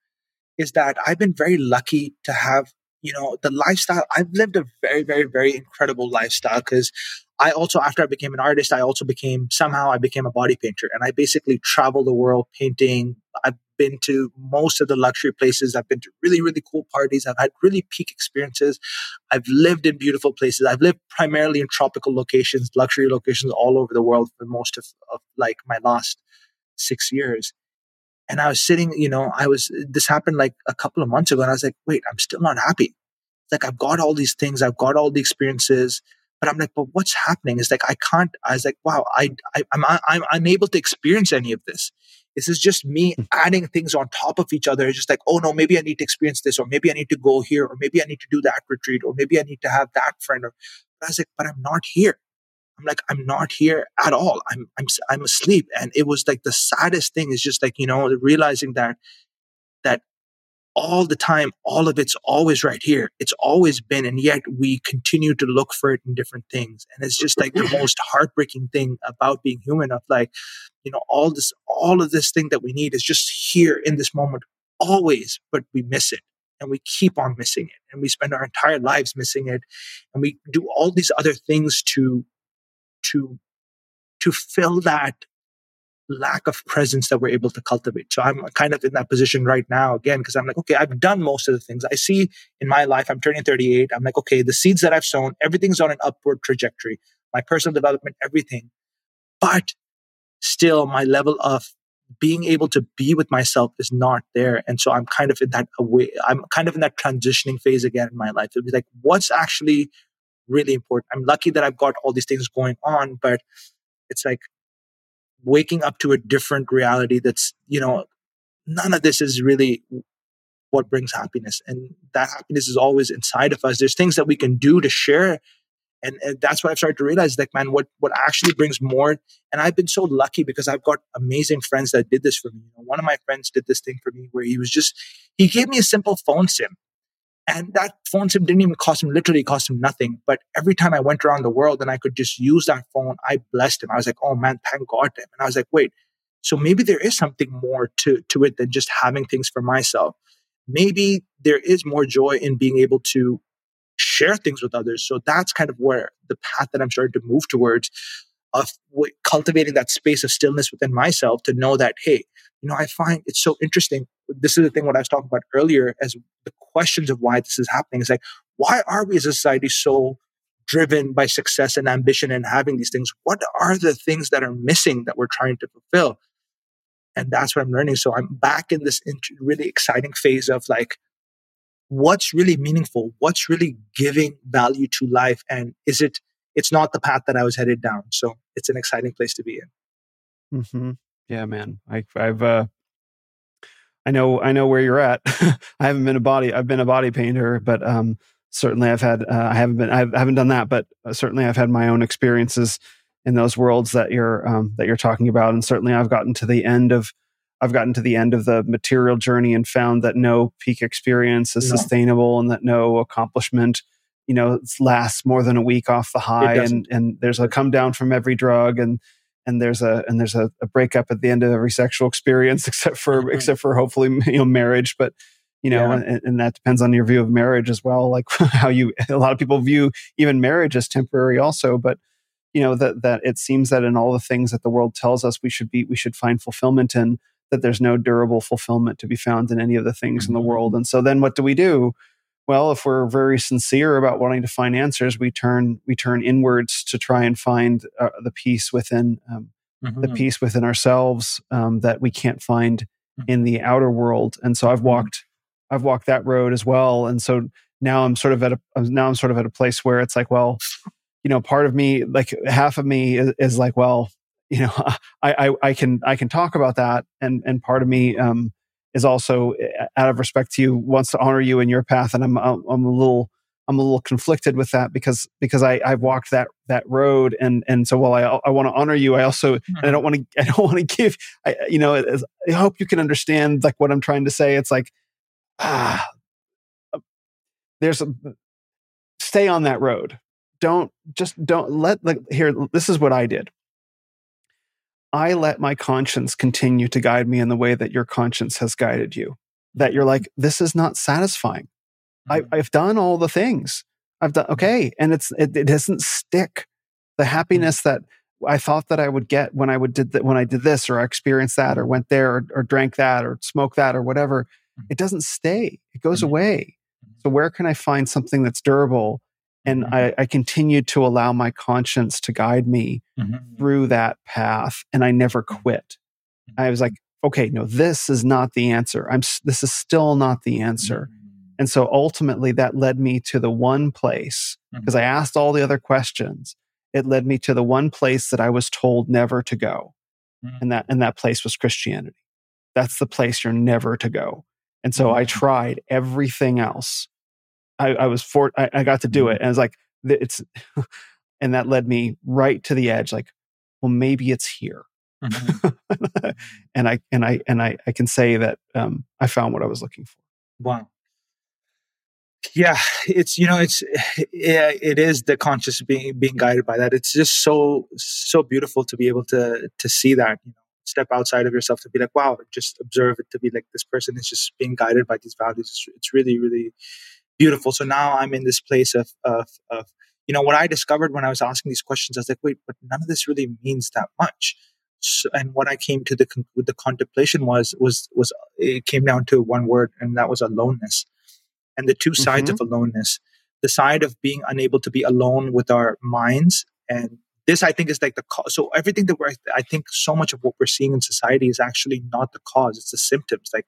Speaker 3: is that I've been very lucky to have you know, the lifestyle, I've lived a very, very, very incredible lifestyle because I also, after I became an artist, I also became somehow I became a body painter and I basically travel the world painting. I've been to most of the luxury places. I've been to really, really cool parties. I've had really peak experiences. I've lived in beautiful places. I've lived primarily in tropical locations, luxury locations all over the world for most of, of like my last six years. And I was sitting, you know, I was, this happened like a couple of months ago. And I was like, wait, I'm still not happy. Like, I've got all these things, I've got all the experiences, but I'm like, but what's happening? It's like, I can't, I was like, wow, I, I I'm, I'm unable to experience any of this. This is just me hmm. adding things on top of each other. It's just like, oh no, maybe I need to experience this, or maybe I need to go here, or maybe I need to do that retreat, or maybe I need to have that friend. Or, but I was like, but I'm not here. I'm like, I'm not here at all. I'm, I'm, I'm asleep. And it was like the saddest thing is just like, you know, realizing that, that all the time, all of it's always right here. It's always been. And yet we continue to look for it in different things. And it's just like the most heartbreaking thing about being human of like, you know, all this, all of this thing that we need is just here in this moment always, but we miss it. and we keep on missing it and we spend our entire lives missing it and we do all these other things to to to fill that lack of presence that we're able to cultivate. So I'm kind of in that position right now again because I'm like, okay, I've done most of the things I see in my life. I'm turning 38. I'm like, okay, the seeds that I've sown, everything's on an upward trajectory. My personal development, everything. But still, my level of being able to be with myself is not there. And so I'm kind of in that away, I'm kind of in that transitioning phase again in my life. It'll be like, what's actually really important? I'm lucky that I've got all these things going on, but it's like waking up to a different reality that's, you know, none of this is really what brings happiness. And that happiness is always inside of us. There's things that we can do to share. And, and that's what I've started to realize, like, man, what, what actually brings more. And I've been so lucky because I've got amazing friends that did this for me. One of my friends did this thing for me where he was just, he gave me a simple phone sim and that phone sim didn't even cost him, literally cost him nothing. But every time I went around the world and I could just use that phone, I blessed him. I was like, oh man, thank God. And I was like, wait, so maybe there is something more to, to it than just having things for myself. Maybe there is more joy in being able to share things with others. So that's kind of where the path that I'm starting to move towards of cultivating that space of stillness within myself to know that, hey, you know, I find it's so interesting. This is the thing what I was talking about earlier as the questions of why this is happening. Is like, why are we as a society so driven by success and ambition and having these things? What are the things that are missing that we're trying to fulfill? And that's what I'm learning. So I'm back in this really exciting phase of like, what's really meaningful? What's really giving value to life? And is it, it's not the path that I was headed down. So it's an exciting place to be
Speaker 1: in. Mm-hmm. Yeah, man. I, I've, uh, I know, I know where you're at. I haven't been a body, I've been a body painter, but, um, certainly I've had, uh, I haven't been, I haven't done that, but uh, certainly I've had my own experiences in those worlds that you're, um, that you're talking about. And certainly I've gotten to the end of, I've gotten to the end of the material journey and found that no peak experience is no. sustainable and that no accomplishment, you know, lasts more than a week off the high. And, and there's a come down from every drug and, and there's a and there's a, a, breakup at the end of every sexual experience except for mm-hmm. except for hopefully you know marriage but you know yeah. and, and, that depends on your view of marriage as well like how you a lot of people view even marriage as temporary also but you know that that it seems that in all the things that the world tells us we should be we should find fulfillment in that there's no durable fulfillment to be found in any of the things mm-hmm. in the mm-hmm. world and so then what do we do well if we're very sincere about wanting to find answers we turn we turn inwards to try and find uh, the peace within um, mm-hmm. the peace within ourselves um, that we can't find mm-hmm. in the outer world and so i've mm-hmm. walked i've walked that road as well and so now i'm sort of at a now i'm sort of at a place where it's like well you know part of me like half of me is, is like well you know I, I i can i can talk about that and and part of me um is also eh, out of respect to you wants to honor you in your path and i'm i'm a little i'm a little conflicted with that because because i i've walked that that road and and so while i i want to honor you i also mm-hmm. i don't want to i don't want to give i you know i hope you can understand like what i'm trying to say. It's like ah uh, there's a stay on that road. Don't just don't let like here this is what i did I let my conscience continue to guide me in the way that your conscience has guided you. That you're like, this is not satisfying. Mm-hmm. I, have done all the things. I've done okay, and it's it, it doesn't stick. The mm-hmm. happiness mm-hmm. that I thought that I would get when I would did that when I did this or I experienced that or went there or, or drank that or smoked that or whatever, mm-hmm. it doesn't stay. It goes mm-hmm. away. So where can I find something that's durable and mm-hmm. I, I continued to allow my conscience to guide me mm-hmm. through that path and i never mm-hmm. quit mm-hmm. i was like okay no this is not the answer i'm this is still not the answer mm-hmm. and so ultimately that led me to the one place because i asked all the other questions it led me to the one place that i was told never to go and that and that place was christianity that's the place you're never to go and so i tried everything else I, I was for I, I, got to do it, mm-hmm. and it's like it's, and that led me right to the edge. Like, well, maybe it's here. Mm-hmm. and I and I and I I can say that um, I found what I was looking for.
Speaker 3: Wow. Yeah, it's you know it's yeah, it is the conscious being being guided by that. It's just so so beautiful to be able to to see that. You know, step outside of yourself to be like wow just observe it to be like this person is just being guided by these values it's, it's really really beautiful. So now i'm in this place of, of of you know what i discovered when i was asking these questions i was like wait but none of this really means that much. So, and what i came to the the contemplation was was was it came down to one word and that was aloneness. And the two sides mm-hmm. of aloneness the side of being unable to be alone with our minds and this i think is like the cause so everything that we're i think so much of what we're seeing in society is actually not the cause it's the symptoms like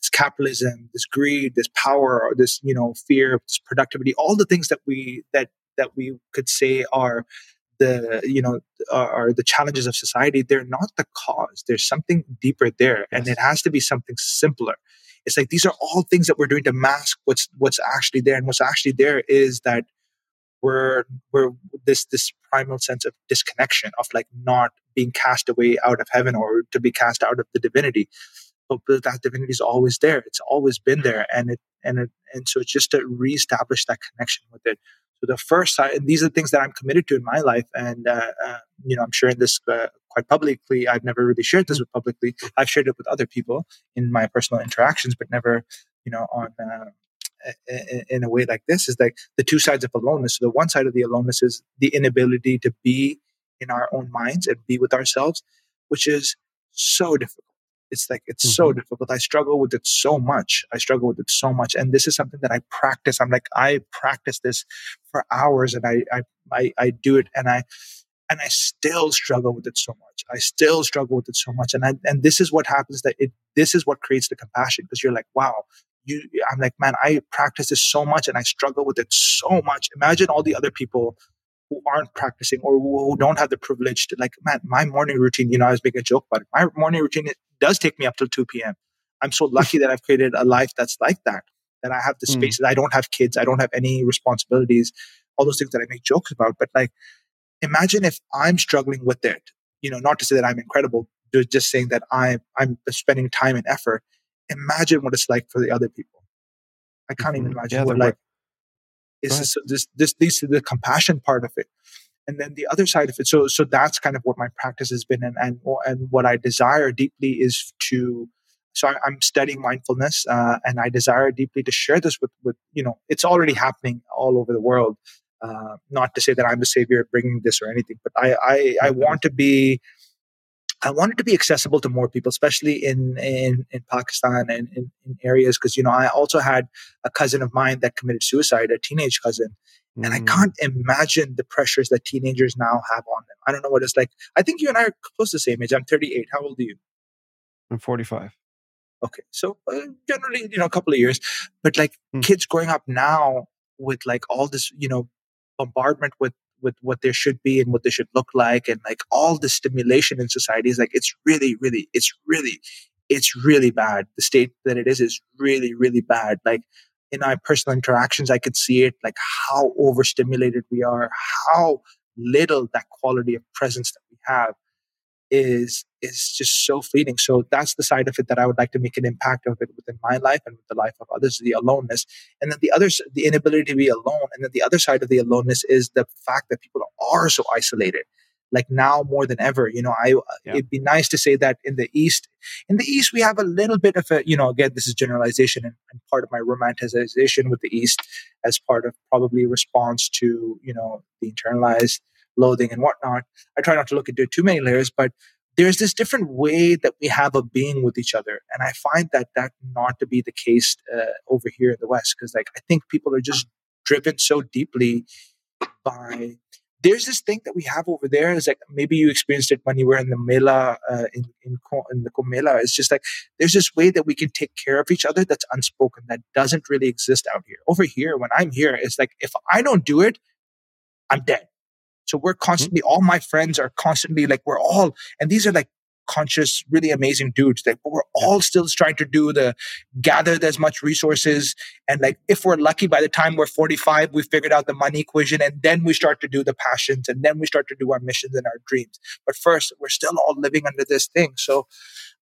Speaker 3: this capitalism this greed this power this you know fear this productivity all the things that we that that we could say are the you know are, are the challenges of society they're not the cause there's something deeper there and it has to be something simpler. It's like these are all things that we're doing to mask what's what's actually there and what's actually there is that we're we're this this primal sense of disconnection of like not being cast away out of heaven or to be cast out of the divinity. But, but that divinity is always there. It's always been there. And it and it and so it's just to reestablish that connection with it. So the first side and these are the things that i'm committed to in my life. And uh, uh, you know i'm sharing this uh, quite publicly. I've never really shared this with publicly. I've shared it with other people in my personal interactions but never you know on uh, in a way like this is like the two sides of aloneness. So the one side of the aloneness is the inability to be in our own minds and be with ourselves, which is so difficult. It's like it's mm-hmm. so difficult. I struggle with it so much. I struggle with it so much, and this is something that I practice. I'm like I practice this for hours, and I I I, I do it, and I and I still struggle with it so much. I still struggle with it so much, and I, and this is what happens that it this is what creates the compassion because you're like, wow, you i'm like man i practice this so much and i struggle with it so much imagine all the other people who aren't practicing or who don't have the privilege to like man my morning routine you know i was making a joke about it my morning routine it does take me up till 2 p.m i'm so lucky that i've created a life that's like that that i have the hmm. spaces mm. i don't have kids i don't have any responsibilities all those things that i make jokes about but like imagine if i'm struggling with it you know not to say that i'm incredible just saying that i'm i'm spending time and effort imagine what it's like for the other people. I can't mm-hmm. even imagine yeah, what like is this, this this leads to the compassion part of it. And then the other side of it, so so that's kind of what my practice has been, and and and what I desire deeply is to. So I, am studying mindfulness, uh, and I desire deeply to share this with with you know it's already happening all over the world. Uh, not to say that I'm the savior bringing this or anything, but I I, I want to be I wanted to be accessible to more people, especially in in, in Pakistan and in, in areas because you know I also had a cousin of mine that committed suicide, a teenage cousin, mm. and I mm. can't imagine the pressures that teenagers now have on them. I don't know what it's like. I think you and I are close to the same age. I'm 38. How old are you?
Speaker 1: I'm 45.
Speaker 3: Okay, so uh, generally, you know, a couple of years, but like mm. kids growing up now with like all this, you know, bombardment with with what there should be and what they should look like and like all the stimulation in society is like it's really really it's really it's really bad. The state that it is is really really bad. Like in my personal interactions i could see it like how overstimulated we are how little that quality of presence that we have is is just so fleeting. So that's the side of it that I would like to make an impact of it within my life and with the life of others, the aloneness. And then the others, the inability to be alone. And then the other side of the aloneness is the fact that people are so isolated. Like now more than ever, you know, I uh, yeah. it'd be nice to say that in the East, in the East we have a little bit of a, you know, again this is generalization and, and part of my romanticization with the East as part of probably response to you know the internalized loathing and whatnot. I try not to look into too many layers, but there's this different way that we have of being with each other, and I find that that not to be the case uh, over here in the West because like I think people are just driven so deeply by. There's this thing that we have over there is like maybe you experienced it when you were in the Mela uh, in, in in the Kumbh Mela. It's just like there's this way that we can take care of each other that's unspoken that doesn't really exist out here. Over here, when I'm here, it's like if I don't do it, I'm dead so we're constantly, mm-hmm. all my friends are constantly like, we're all, and these are like conscious, really amazing dudes that we're all still trying to do the gather as much resources. And like, if we're lucky, by the time we're 45, we figured out the money equation and then we start to do the passions and then we start to do our missions and our dreams. But first, we're still all living under this thing. So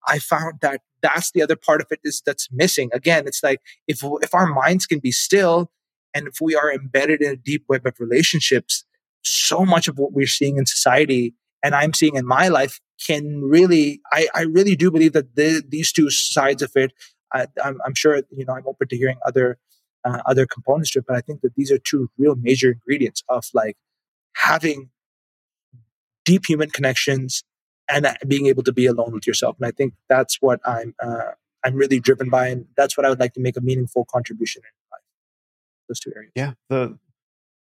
Speaker 3: I found that that's the other part of it is that's missing. Again, it's like if, if our minds can be still and if we are embedded in a deep web of relationships, so much of what we're seeing in society and I'm seeing in my life can really, I, I really do believe that the, these two sides of it, I, I'm, I'm sure, you know, I'm open to hearing other, uh, other components to it, but I think that these are two real major ingredients of like having deep human connections and uh, being able to be alone with yourself. And I think that's what I'm, uh, I'm really driven by, and that's what I would like to make a meaningful contribution in life. Those two areas.
Speaker 1: Yeah, the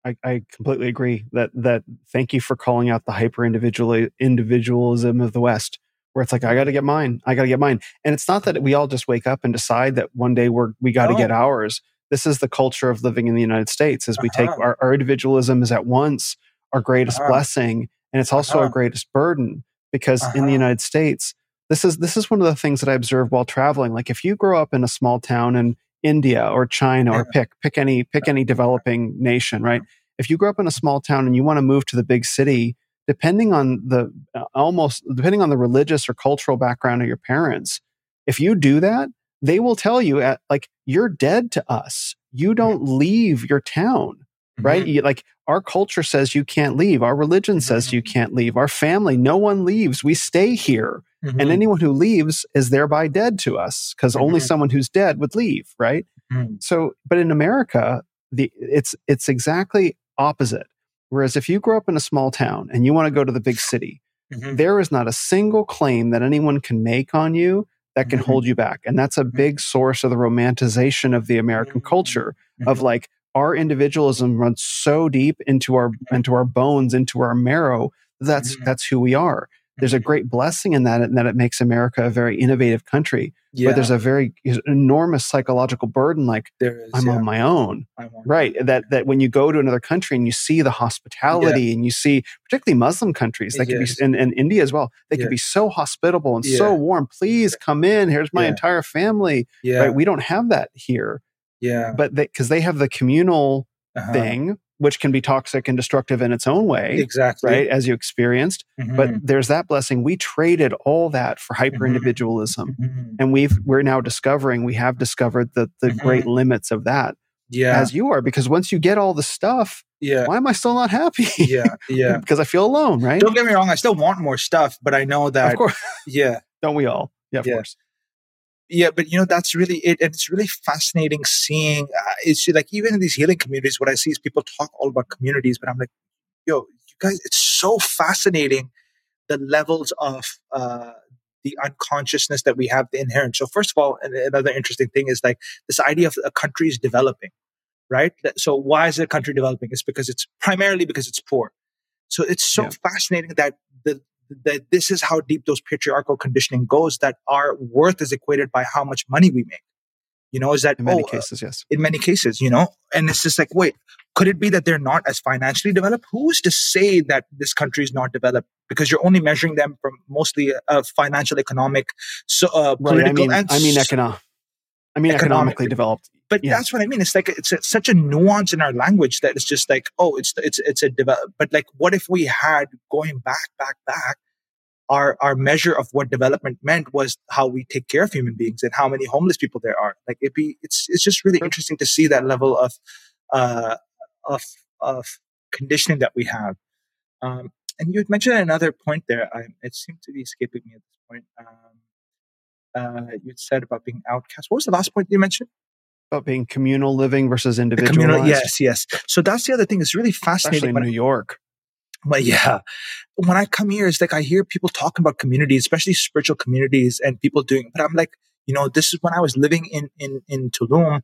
Speaker 1: I, I completely agree that that thank you for calling out the hyper individual individualism of the West, where it's like I got to get mine, I got to get mine, and it's not that we all just wake up and decide that one day we're we got to oh. get ours. This is the culture of living in the United States. As we uh-huh. take our, our individualism is at once our greatest uh-huh. blessing, and it's also uh-huh. our greatest burden because in the uh-huh. United States, this is this is one of the things that I observed while traveling. Like if you grow up in a small town in India or China or pick pick any pick any developing nation, right? If you grow up in a small town and you want to move to the big city, depending on the uh, almost depending on the religious or cultural background of your parents, if you do that, they will tell you at like you're dead to us. You don't leave your town right? Mm-hmm. You, like our culture says you can't leave. Our religion says mm-hmm. you can't leave. Our family, no one leaves. We stay here. Mm-hmm. And anyone who leaves is thereby dead to us because only mm-hmm. someone who's dead would leave, right? Mm-hmm. So, but in America, the it's it's exactly opposite. Whereas if you grow up in a small town and you want to go to the big city, mm-hmm. there is not a single claim that anyone can make on you that can hold you back. And that's a big source of the romanticization of the American culture of like, our individualism runs so deep into our into our bones, into our marrow. That's mm-hmm. that's who we are. There's a great blessing in that, and that it makes America a very innovative country. Yeah. But there's a very enormous psychological burden, like is, I'm yeah. on my own, on right? That that when you go to another country and you see the hospitality, yeah. and you see particularly Muslim countries, that can be, and, and India as well, they can be so hospitable and so warm. Please come in. Here's my entire family. Yeah. Right? We don't have that here.
Speaker 3: Yeah.
Speaker 1: But because they, they, have the communal uh-huh. thing, which can be toxic and destructive in its own way.
Speaker 3: Exactly.
Speaker 1: Right. As you experienced. Mm-hmm. But there's that blessing. We traded all that for hyper individualism. Mm-hmm. mm-hmm. And we've, we're now discovering, we have discovered the, the mm-hmm. great limits of that.
Speaker 3: Yeah.
Speaker 1: As you are, because once you get all the stuff,
Speaker 3: yeah.
Speaker 1: Why am I still not happy?
Speaker 3: Yeah. Yeah.
Speaker 1: because I feel alone, right?
Speaker 3: Don't get me wrong. I still want more stuff, but I know that.
Speaker 1: Of course.
Speaker 3: Yeah.
Speaker 1: Don't we all? Yeah, of yeah. course
Speaker 3: yeah but you know that's really it and it's really fascinating seeing uh, it's like even in these healing communities what i see is people talk all about communities but i'm like yo you guys it's so fascinating the levels of uh, the unconsciousness that we have the inherent. So first of all another interesting thing is like this idea of a country is developing right? So why is a country developing? It's because it's primarily because it's poor. So it's so yeah. fascinating that the that this is how deep those patriarchal conditioning goes that our worth is equated by how much money we make. You know is that
Speaker 1: in many
Speaker 3: oh, uh,
Speaker 1: cases yes.
Speaker 3: in many cases you know? And it's just like wait could it be that they're not as financially developed? Who's to say that this country is not developed? Because you're only measuring them from mostly a financial economic so uh, political
Speaker 1: right, I mean,
Speaker 3: and
Speaker 1: I mean economic I mean, economically, economically developed.
Speaker 3: But yeah. that's what I mean. It's like it's such a nuance in our language that it's just like, oh, it's it's it's a develop. But like, what if we had going back, back, back? Our our measure of what development meant was how we take care of human beings and how many homeless people there are. Like it be, it's it's just really interesting to see that level of uh, of of conditioning that we have. Um, and you had mentioned another point there. I, it seemed to be escaping me at this point. Um, uh, you said about being outcast. What was the last point you mentioned?
Speaker 1: About being communal living versus individual.
Speaker 3: Yes, yes. So that's the other thing. It's really fascinating.
Speaker 1: Especially in New York.
Speaker 3: But yeah, when I come here, it's like I hear people talking about communities, especially spiritual communities, and people doing. But I'm like, you know, this is when I was living in in in Tulum.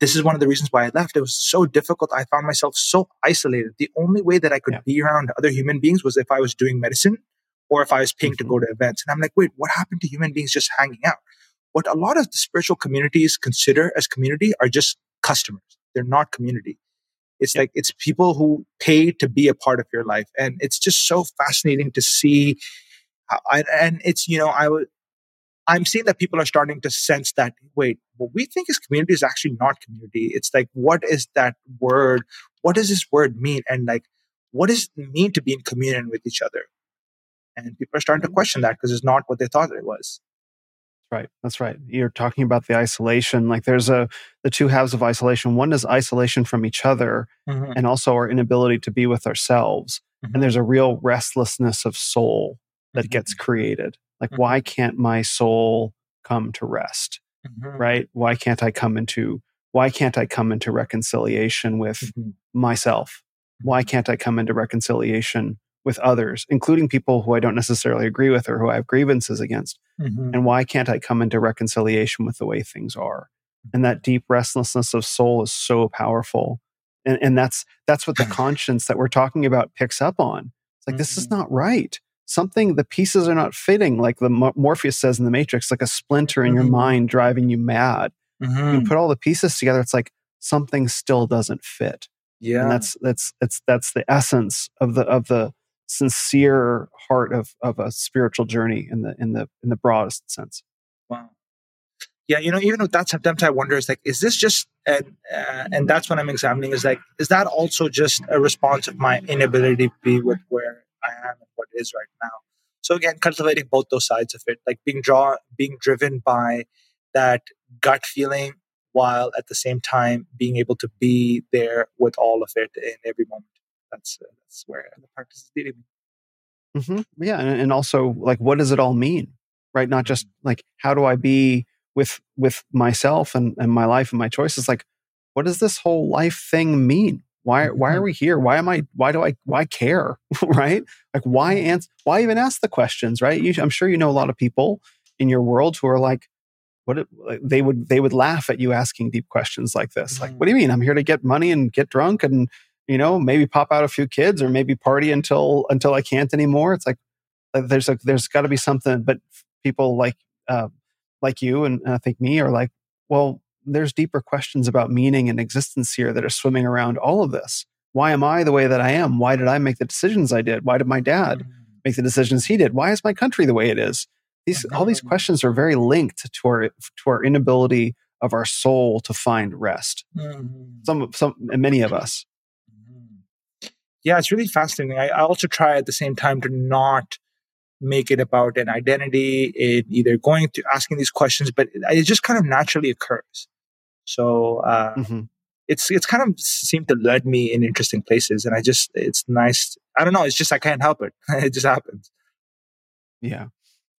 Speaker 3: This is one of the reasons why I left. It was so difficult. I found myself so isolated. The only way that I could yeah. be around other human beings was if I was doing medicine or if I was paying mm-hmm. to go to events. And I'm like, wait, what happened to human beings just hanging out? What a lot of the spiritual communities consider as community are just customers. They're not community. It's like it's people who pay to be a part of your life, and it's just so fascinating to see. I, and it's you know I would I'm seeing that people are starting to sense that wait, what we think is community is actually not community. It's like what is that word? What does this word mean? And like what does it mean to be in communion with each other? And people are starting to mm-hmm. question that because it's not what they thought it was.
Speaker 1: Right. That's right. You're talking about the isolation. Like there's a the two halves of isolation. One is isolation from each other mm-hmm. and also our inability to be with ourselves. Mm-hmm. And there's a real restlessness of soul that mm-hmm. gets created like mm-hmm. why can't my soul come to rest mm-hmm. right why can't i come into why can't i come into reconciliation with mm-hmm. myself why can't i come into reconciliation with others including people who i don't necessarily agree with or who i have grievances against mm-hmm. and why can't i come into reconciliation with the way things are and that deep restlessness of soul is so powerful and, and that's that's what the conscience that we're talking about picks up on it's like mm-hmm. this is mm-hmm. not right something the pieces are not fitting like the morpheus says in the matrix like a splinter in mm-hmm. your mind driving you mad mm-hmm. you put all the pieces together it's like something still doesn't fit
Speaker 3: yeah
Speaker 1: and that's that's that's that's the essence of the of the sincere heart of of a spiritual journey in the in the in the broadest sense
Speaker 3: wow yeah, you know, even with that sometimes I wonder is like, is this just and uh, and that's what I'm examining is like, is that also just a response of my inability to be with where I am and what is right now? So again, cultivating both those sides of it, like being draw, being driven by that gut feeling, while at the same time being able to be there with all of it in every moment. That's uh, that's where the practice is leading
Speaker 1: me. Mm-hmm. Yeah, and, and also like, what does it all mean? Right? Not just like, how do I be with with myself and, and my life and my choices like what does this whole life thing mean why why are mm-hmm. we here why am i why do i why care right like why mm-hmm. answer why even ask the questions right you, i'm sure you know a lot of people in your world who are like what it, they would they would laugh at you asking deep questions like this like what do you mean i'm here to get money and get drunk and you know maybe pop out a few kids or maybe party until until i can't anymore it's like uh, there's a there's got to be something but people like uh, like you and, and I think me are like, well, there's deeper questions about meaning and existence here that are swimming around all of this. Why am I the way that I am? Why did I make the decisions I did? Why did my dad mm. make the decisions he did? Why is my country the way it is? These all these questions are very linked to our to our inability of our soul to find rest. Mm-hmm. Some some many of us.
Speaker 3: Yeah, it's really fascinating. I, I also try at the same time to not make it about an identity in either going to asking these questions, but it, it just kind of naturally occurs. So uh, mm-hmm. it's it's kind of seemed to lead me in interesting places, and I just it's nice. I don't know. It's just I can't help it. it just happens.
Speaker 1: Yeah.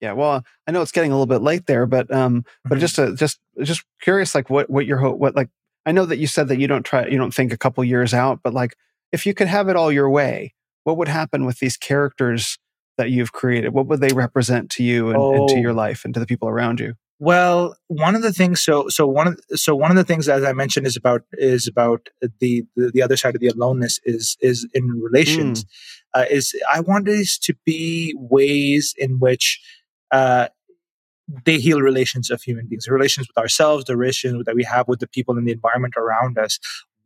Speaker 1: Yeah, well, I know it's getting a little bit late there, but um, but mm-hmm. just uh, just just curious, like what what your what like I know that you said that you don't try you don't think a couple years out, but like if you could have it all your way, what would happen with these characters that you've created? What would they represent to you and, oh. and, to your oh. life and to the people around you?
Speaker 3: Well, one of the things, so so one of so one of the things, as I mentioned, is about is about the the, the other side of the aloneness is is in relations. Mm. Uh, is I want these to be ways in which uh, they heal relations of human beings, relations with ourselves, the relations that we have with the people in the environment around us.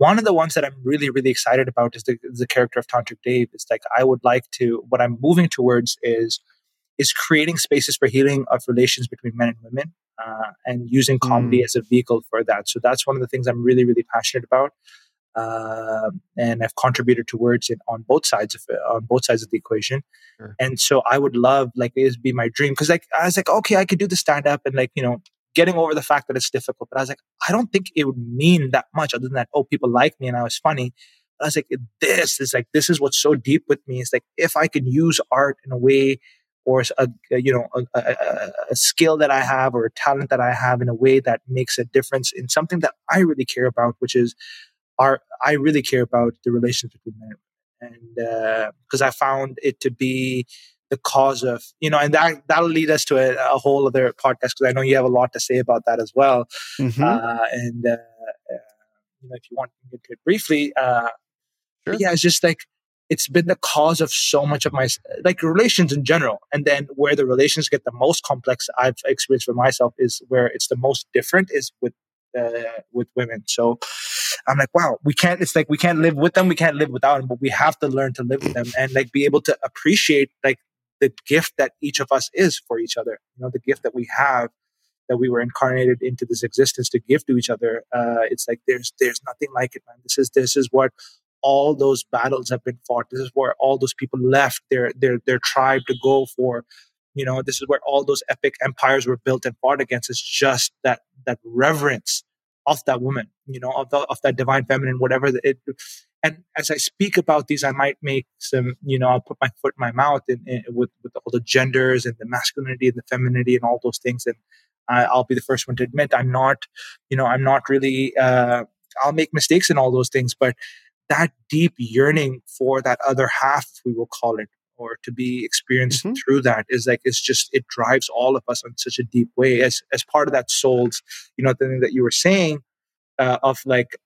Speaker 3: One of the ones that I'm really, really excited about is the, the character of Tantric Dave. It's like I would like to, what I'm moving towards is is creating spaces for healing of relations between men and women uh, and using comedy mm. as a vehicle for that. So that's one of the things I'm really, really passionate about. Uh, and I've contributed towards it on both sides of it, on both sides of the equation. Sure. And so I would love like this be my dream because like I was like okay I could do the stand up and like you know getting over the fact that it's difficult. But I was like, I don't think it would mean that much other than that, oh, people like me and I was funny. But I was like, this is like, this is what's so deep with me. It's like, if I can use art in a way or a, you know, a, a, a, skill that I have or a talent that I have in a way that makes a difference in something that I really care about, which is art. I really care about the relationship between men and because uh, I found it to be the cause of you know and that that'll lead us to a, a whole other podcast because i know you have a lot to say about that as well mm-hmm. uh, and uh, uh, you know if you want to get to it briefly uh, sure. yeah it's just like it's been the cause of so much of my like relations in general and then where the relations get the most complex i've experienced for myself is where it's the most different is with uh, with women so I'm like, wow, we can't, it's like we can't live with them, we can't live without them, but we have to learn to live with them and like be able to appreciate like the gift that each of us is for each other. You know, the gift that we have that we were incarnated into this existence to give to each other. Uh, it's like there's there's nothing like it, man. This is this is what all those battles have been fought. This is where all those people left their their their tribe to go for. You know, this is where all those epic empires were built and fought against. It's just that that reverence of that woman. You know, of the, of that divine feminine, whatever it. And as I speak about these, I might make some, you know, I'll put my foot in my mouth in, in, with with all the genders and the masculinity and the femininity and all those things, and I, will be the first one to admit I'm not, you know, I'm not really. Uh, I'll make mistakes in all those things, but that deep yearning for that other half, we will call it, or to be experienced mm-hmm. through that is like it's just it drives all of us on such a deep way as as part of that soul's, you know, the thing that you were saying uh, of like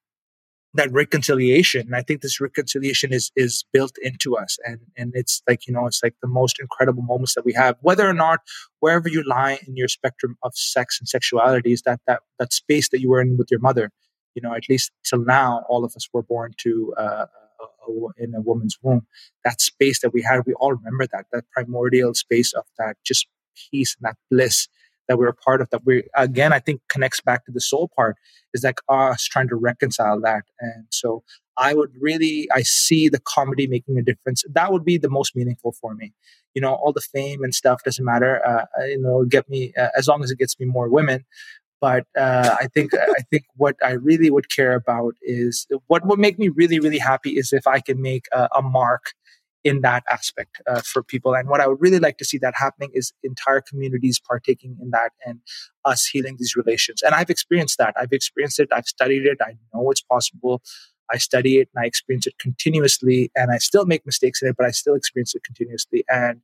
Speaker 3: that reconciliation and i think this reconciliation is is built into us. And and it's like you know it's like the most incredible moments that we have whether or not wherever you lie in your spectrum of sex and sexuality is that that that space that you were in with your mother. You know at least till now all of us were born to uh, in a woman's womb. That space that we had we all remember that that primordial space of that just peace and that bliss that we're a part of that we again i think connects back to the soul part is like us trying to reconcile that. And so i would really i see the comedy making a difference. That would be the most meaningful for me. You know all the fame and stuff doesn't matter uh, uh you know get me uh, as long as it gets me more women. But uh, I think I think what I really would care about is what would make me really really happy is if I can make a, a mark in that aspect uh, for people. And what I would really like to see that happening is entire communities partaking in that and us healing these relations. And I've experienced that. I've experienced it. I've studied it. I know it's possible. I study it and I experience it continuously. And I still make mistakes in it, but I still experience it continuously. And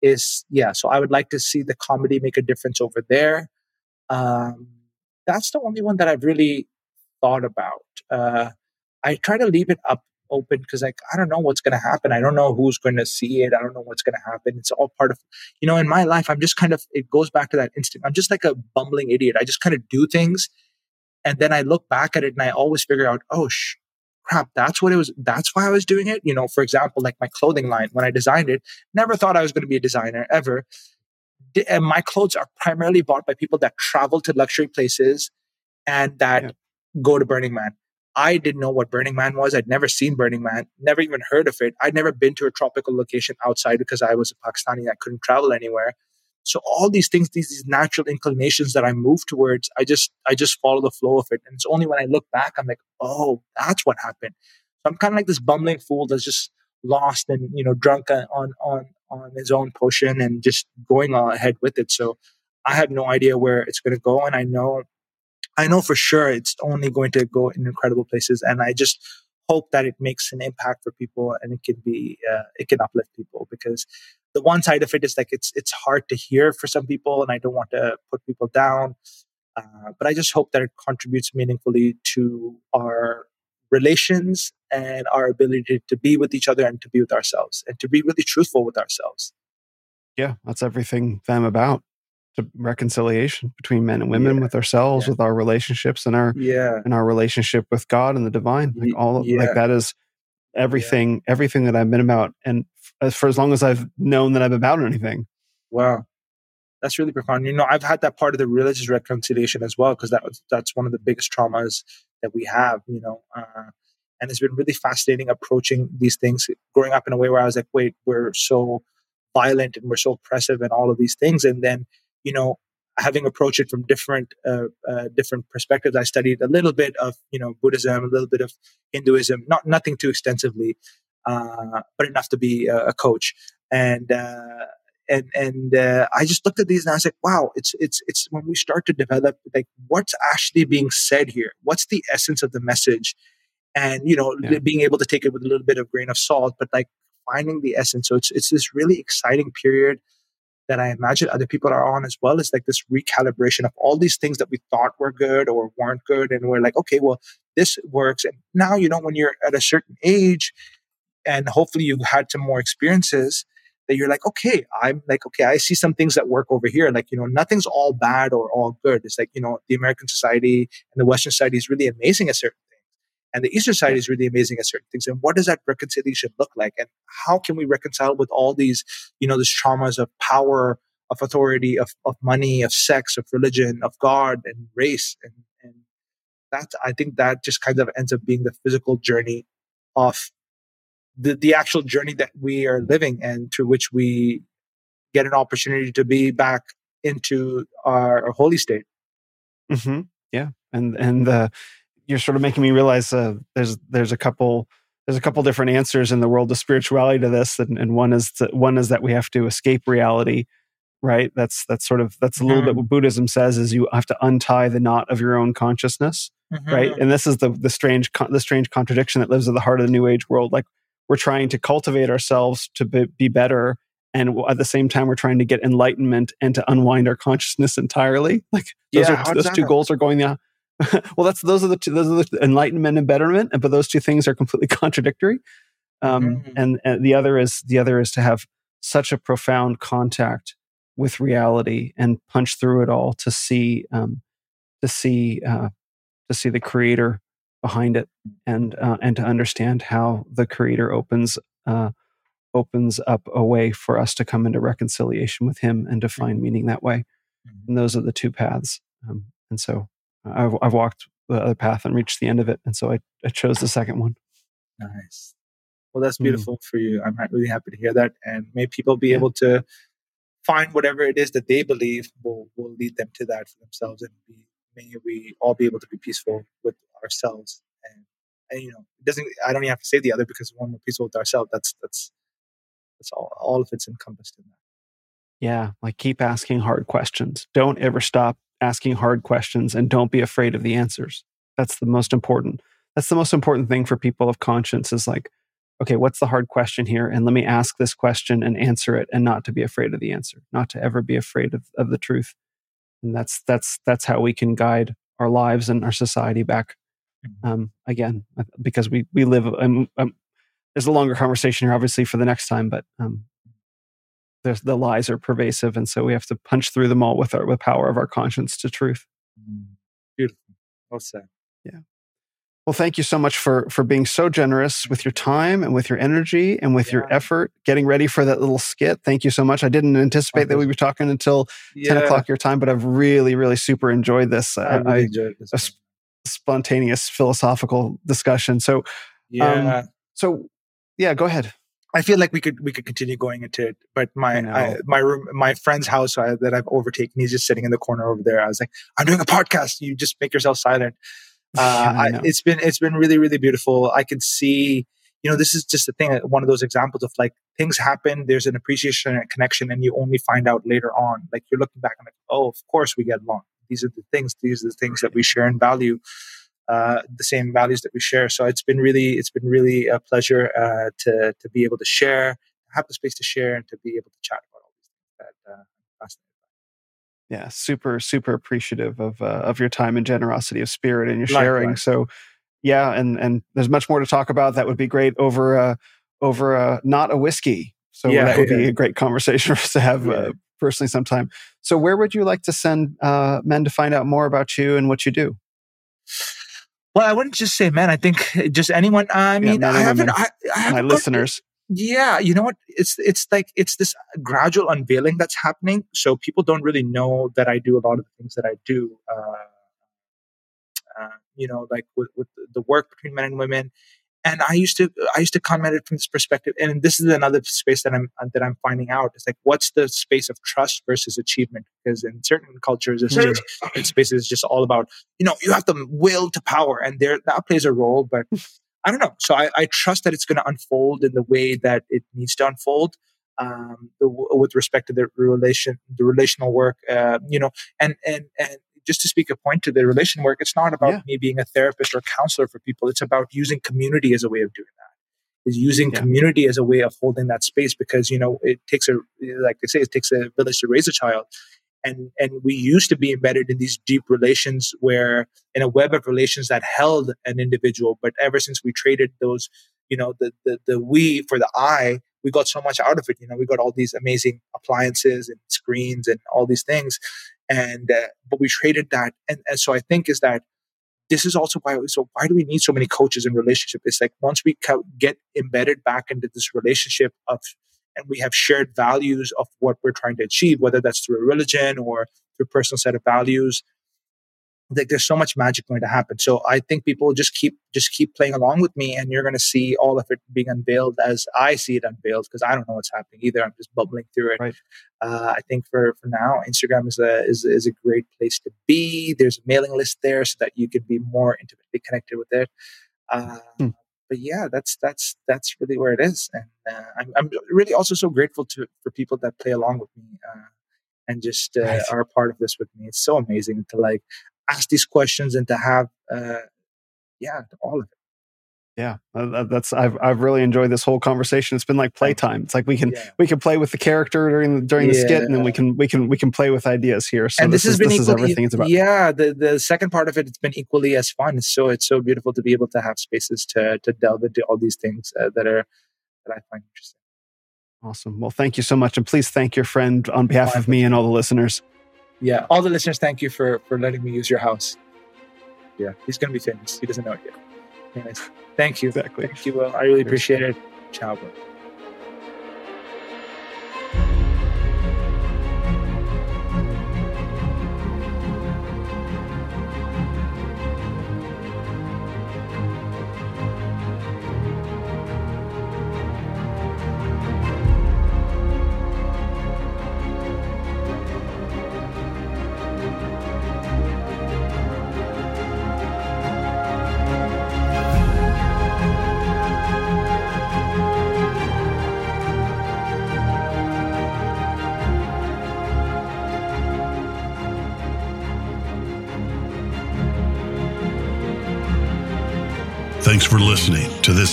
Speaker 3: is yeah. So I would like to see the comedy make a difference over there. Um, that's the only one that I've really thought about. Uh, I try to leave it up open because like I don't know what's going to happen. I don't know who's going to see it. I don't know what's going to happen. It's all part of, you know, in my life, I'm just kind of, it goes back to that instinct. I'm just like a bumbling idiot. I just kind of do things. And then I look back at it and I always figure out, oh, sh- crap, that's what it was. That's why I was doing it. You know, for example, like my clothing line, when I designed it, never thought I was going to be a designer ever. And my clothes are primarily bought by people that travel to luxury places and that yeah. go to Burning Man. I didn't know what Burning Man was. I'd never seen Burning Man, never even heard of it. I'd never been to a tropical location outside because I was a Pakistani. I couldn't travel anywhere. So all these things, these, these natural inclinations that I move towards, I just I just follow the flow of it. And it's only when I look back, I'm like, oh, that's what happened. So I'm kind of like this bumbling fool that's just lost and you know drunk on on on his own potion and just going ahead with it. So I have no idea where it's going to go, and I know I know for sure it's only going to go in incredible places. And I just hope that it makes an impact for people and it can be, uh, it can uplift people because the one side of it is like it's, it's hard to hear for some people and I don't want to put people down. Uh, but I just hope that it contributes meaningfully to our relations and our ability to, be with each other and to be with ourselves and to be really truthful with ourselves.
Speaker 1: Yeah, that's everything I'm about to reconciliation between men and women
Speaker 3: yeah.
Speaker 1: with ourselves
Speaker 3: yeah.
Speaker 1: with our relationships and our
Speaker 3: yeah.
Speaker 1: and our relationship with god and the divine like all of, like that is everything everything that i've been about and f- for as long as i've known that i'm about anything.
Speaker 3: Wow. That's really profound. You know i've had that part of the religious reconciliation as well because that was that's one of the biggest traumas that we have you know uh, and it's been really fascinating approaching these things growing up in a way where i was like wait we're so violent and we're so oppressive and all of these things and then you know, having approached it from different uh, uh, different perspectives, I studied a little bit of you know Buddhism, a little bit of Hinduism, not nothing too extensively, uh, but enough to be a, a coach. And uh, and and uh, I just looked at these and I was like, wow, it's it's it's when we start to develop like what's actually being said here, what's the essence of the message, and you know, yeah. being able to take it with a little bit of grain of salt, but like finding the essence. So it's it's this really exciting period that I imagine other people are on as well is like this recalibration of all these things that we thought were good or weren't good. And we're like, okay, well, this works. And now, you know, when you're at a certain age and hopefully you've had some more experiences, that you're like, okay, I'm like, okay, I see some things that work over here. Like, you know, nothing's all bad or all good. It's like, you know, the American society and the Western society is really amazing at certain and the Eastern side is really amazing at certain things. And what does that reconciliation look like? And how can we reconcile with all these, you know, these traumas of power, of authority, of, of money, of sex, of religion, of God and race? And, and that, I think that just kind of ends up being the physical journey of the, the actual journey that we are living and through which we get an opportunity to be back into our, our holy state.
Speaker 1: Mm-hmm. Yeah. And, and, uh, you're sort of making me realize uh, there's there's a couple there's a couple different answers in the world of spirituality to this, and, and one is to, one is that we have to escape reality, right? That's that's sort of that's a little mm-hmm. bit what Buddhism says is you have to untie the knot of your own consciousness, mm-hmm. right? And this is the the strange the strange contradiction that lives at the heart of the New Age world. Like we're trying to cultivate ourselves to be, be better, and at the same time we're trying to get enlightenment and to unwind our consciousness entirely. Like those yeah, are those two goals are going the well, that's those are the two, those are the enlightenment and betterment, but those two things are completely contradictory. Um, mm-hmm. and, and the other is the other is to have such a profound contact with reality and punch through it all to see um, to see uh, to see the creator behind it and uh, and to understand how the creator opens uh, opens up a way for us to come into reconciliation with him and to find mm-hmm. meaning that way mm-hmm. and those are the two paths um, and so I've, I've walked the other path and reached the end of it. And so I, I chose the second one.
Speaker 3: Nice. Well, that's mm. beautiful mm. for you. I'm really happy to hear that. And may people be yeah. able to find whatever it is that they believe will, will lead them to that for themselves. And be, may we all be able to be peaceful with ourselves. And, and you know, it doesn't, I don't even have to say the other because when we're peaceful with ourselves, that's, that's, that's all, all of it's encompassed in that.
Speaker 1: Yeah. Like keep asking hard questions. Don't ever stop asking hard questions and don't be afraid of the answers. That's the most important. That's the most important thing for people of conscience is like, okay, what's the hard question here? And let me ask this question and answer it and not to be afraid of the answer, not to ever be afraid of, of the truth. And that's that's that's how we can guide our lives and our society back mm-hmm. um, again, because we we live. Um, um, there's a longer conversation here, obviously, for the next time, but um, the, the lies are pervasive, and so we have to punch through them all with our with power of our conscience to truth.
Speaker 3: Mm. Beautiful, well said.
Speaker 1: Yeah. Well, thank you so much for for being so generous with your time and with your energy and with yeah. your effort getting ready for that little skit. Thank you so much. I didn't anticipate that we'd be talking until yeah. ten o'clock your time, but I've really, really super enjoyed this.
Speaker 3: I, really I enjoyed this.
Speaker 1: A sp- spontaneous philosophical discussion. So, um, yeah. Um, so yeah, go ahead.
Speaker 3: I feel like we could we could continue going into it, but my I, my room my friend's house I, that I've overtaken, he's just sitting in the corner over there. I was like, I'm doing a podcast. You just make yourself silent. Uh, I, it's been it's been really really beautiful. I can see, you know, this is just a thing. One of those examples of like things happen. There's an appreciation and a connection, and you only find out later on. Like you're looking back and like, oh, of course we get along. These are the things. These are the things that we share and value uh, the same values that we share. So it's been really it's been really a pleasure uh, to to be able to share, have the space to share, and to be able to chat about all these things that uh, I'm fascinated
Speaker 1: by. Yeah, super super appreciative of uh, of your time and generosity of spirit and your sharing. Likewise. So yeah, and and there's much more to talk about. That would be great over uh, over uh, not a whiskey. So yeah, that would yeah. be a great conversation for us to have uh, personally sometime. So where would you like to send uh, men to find out more about you and what you do?
Speaker 3: Well, I wouldn't just say men. I think just anyone. I mean, yeah, I haven't. I, I haven't
Speaker 1: my got, listeners.
Speaker 3: Yeah, you know what? It's it's like it's this gradual unveiling that's happening. So people don't really know that I do a lot of the things that I do. Uh, uh, you know, like with, with the work between men and women, and I used to I used to come at it from this perspective, and this is another space that I'm that I'm finding out. It's like what's the space of trust versus achievement? Because in certain cultures, it's just in spaces it's just all about you know you have the will to power, and there that plays a role. But I don't know. So I, I trust that it's going to unfold in the way that it needs to unfold. Um, with respect to the relation, the relational work, uh, you know, and and and just to speak a point to the relation work, it's not about yeah. me being a therapist or counselor for people. It's about using community as a way of doing that. Is using yeah. community as a way of holding that space because you know it takes a like they say it takes a village to raise a child, and and we used to be embedded in these deep relations where in a web of relations that held an individual, but ever since we traded those, you know, the the, the we for the I, we got so much out of it. You know, we got all these amazing appliances and screens and all these things, and uh, but we traded that and, and so i think is that this is also why so why do we need so many coaches in relationship? It's like once we get embedded back into this relationship of and we have shared values of what we're trying to achieve whether that's through a religion or through personal set of values like there's so much magic going to happen. So I think people just keep just keep playing along with me, and you're going to see all of it being unveiled as I see it unveiled because I don't know what's happening either. I'm just bubbling through it. Right. Uh, I think for for now, Instagram is a is, is a great place to be. There's a mailing list there so that you can be more intimately connected with it. Uh, hmm. but yeah, that's that's that's really where it is, and uh, I'm I'm really also so grateful to for people that play along with me uh, and just uh, are a part of this with me. It's so amazing to like ask these questions and to have uh, yeah all of it.
Speaker 1: Yeah that's i've i've really enjoyed this whole conversation. It's been like playtime. It's like we can yeah. we can play with the character during during the yeah. skit and then we can we can we can play with ideas here.
Speaker 3: So and this, this has is, been this equally, everything it's about. yeah the the second part of it it's been equally as fun. So it's so beautiful to be able to have spaces to to delve into all these things uh, that are that i find interesting.
Speaker 1: Awesome. Well thank you so much and please thank your friend on behalf of me and all the listeners
Speaker 3: yeah all the listeners thank you for for letting me use your house yeah he's gonna be famous he doesn't know it yet Anyways, thank you. Exactly. Thank you, Will. I really appreciate it. Ciao, bro.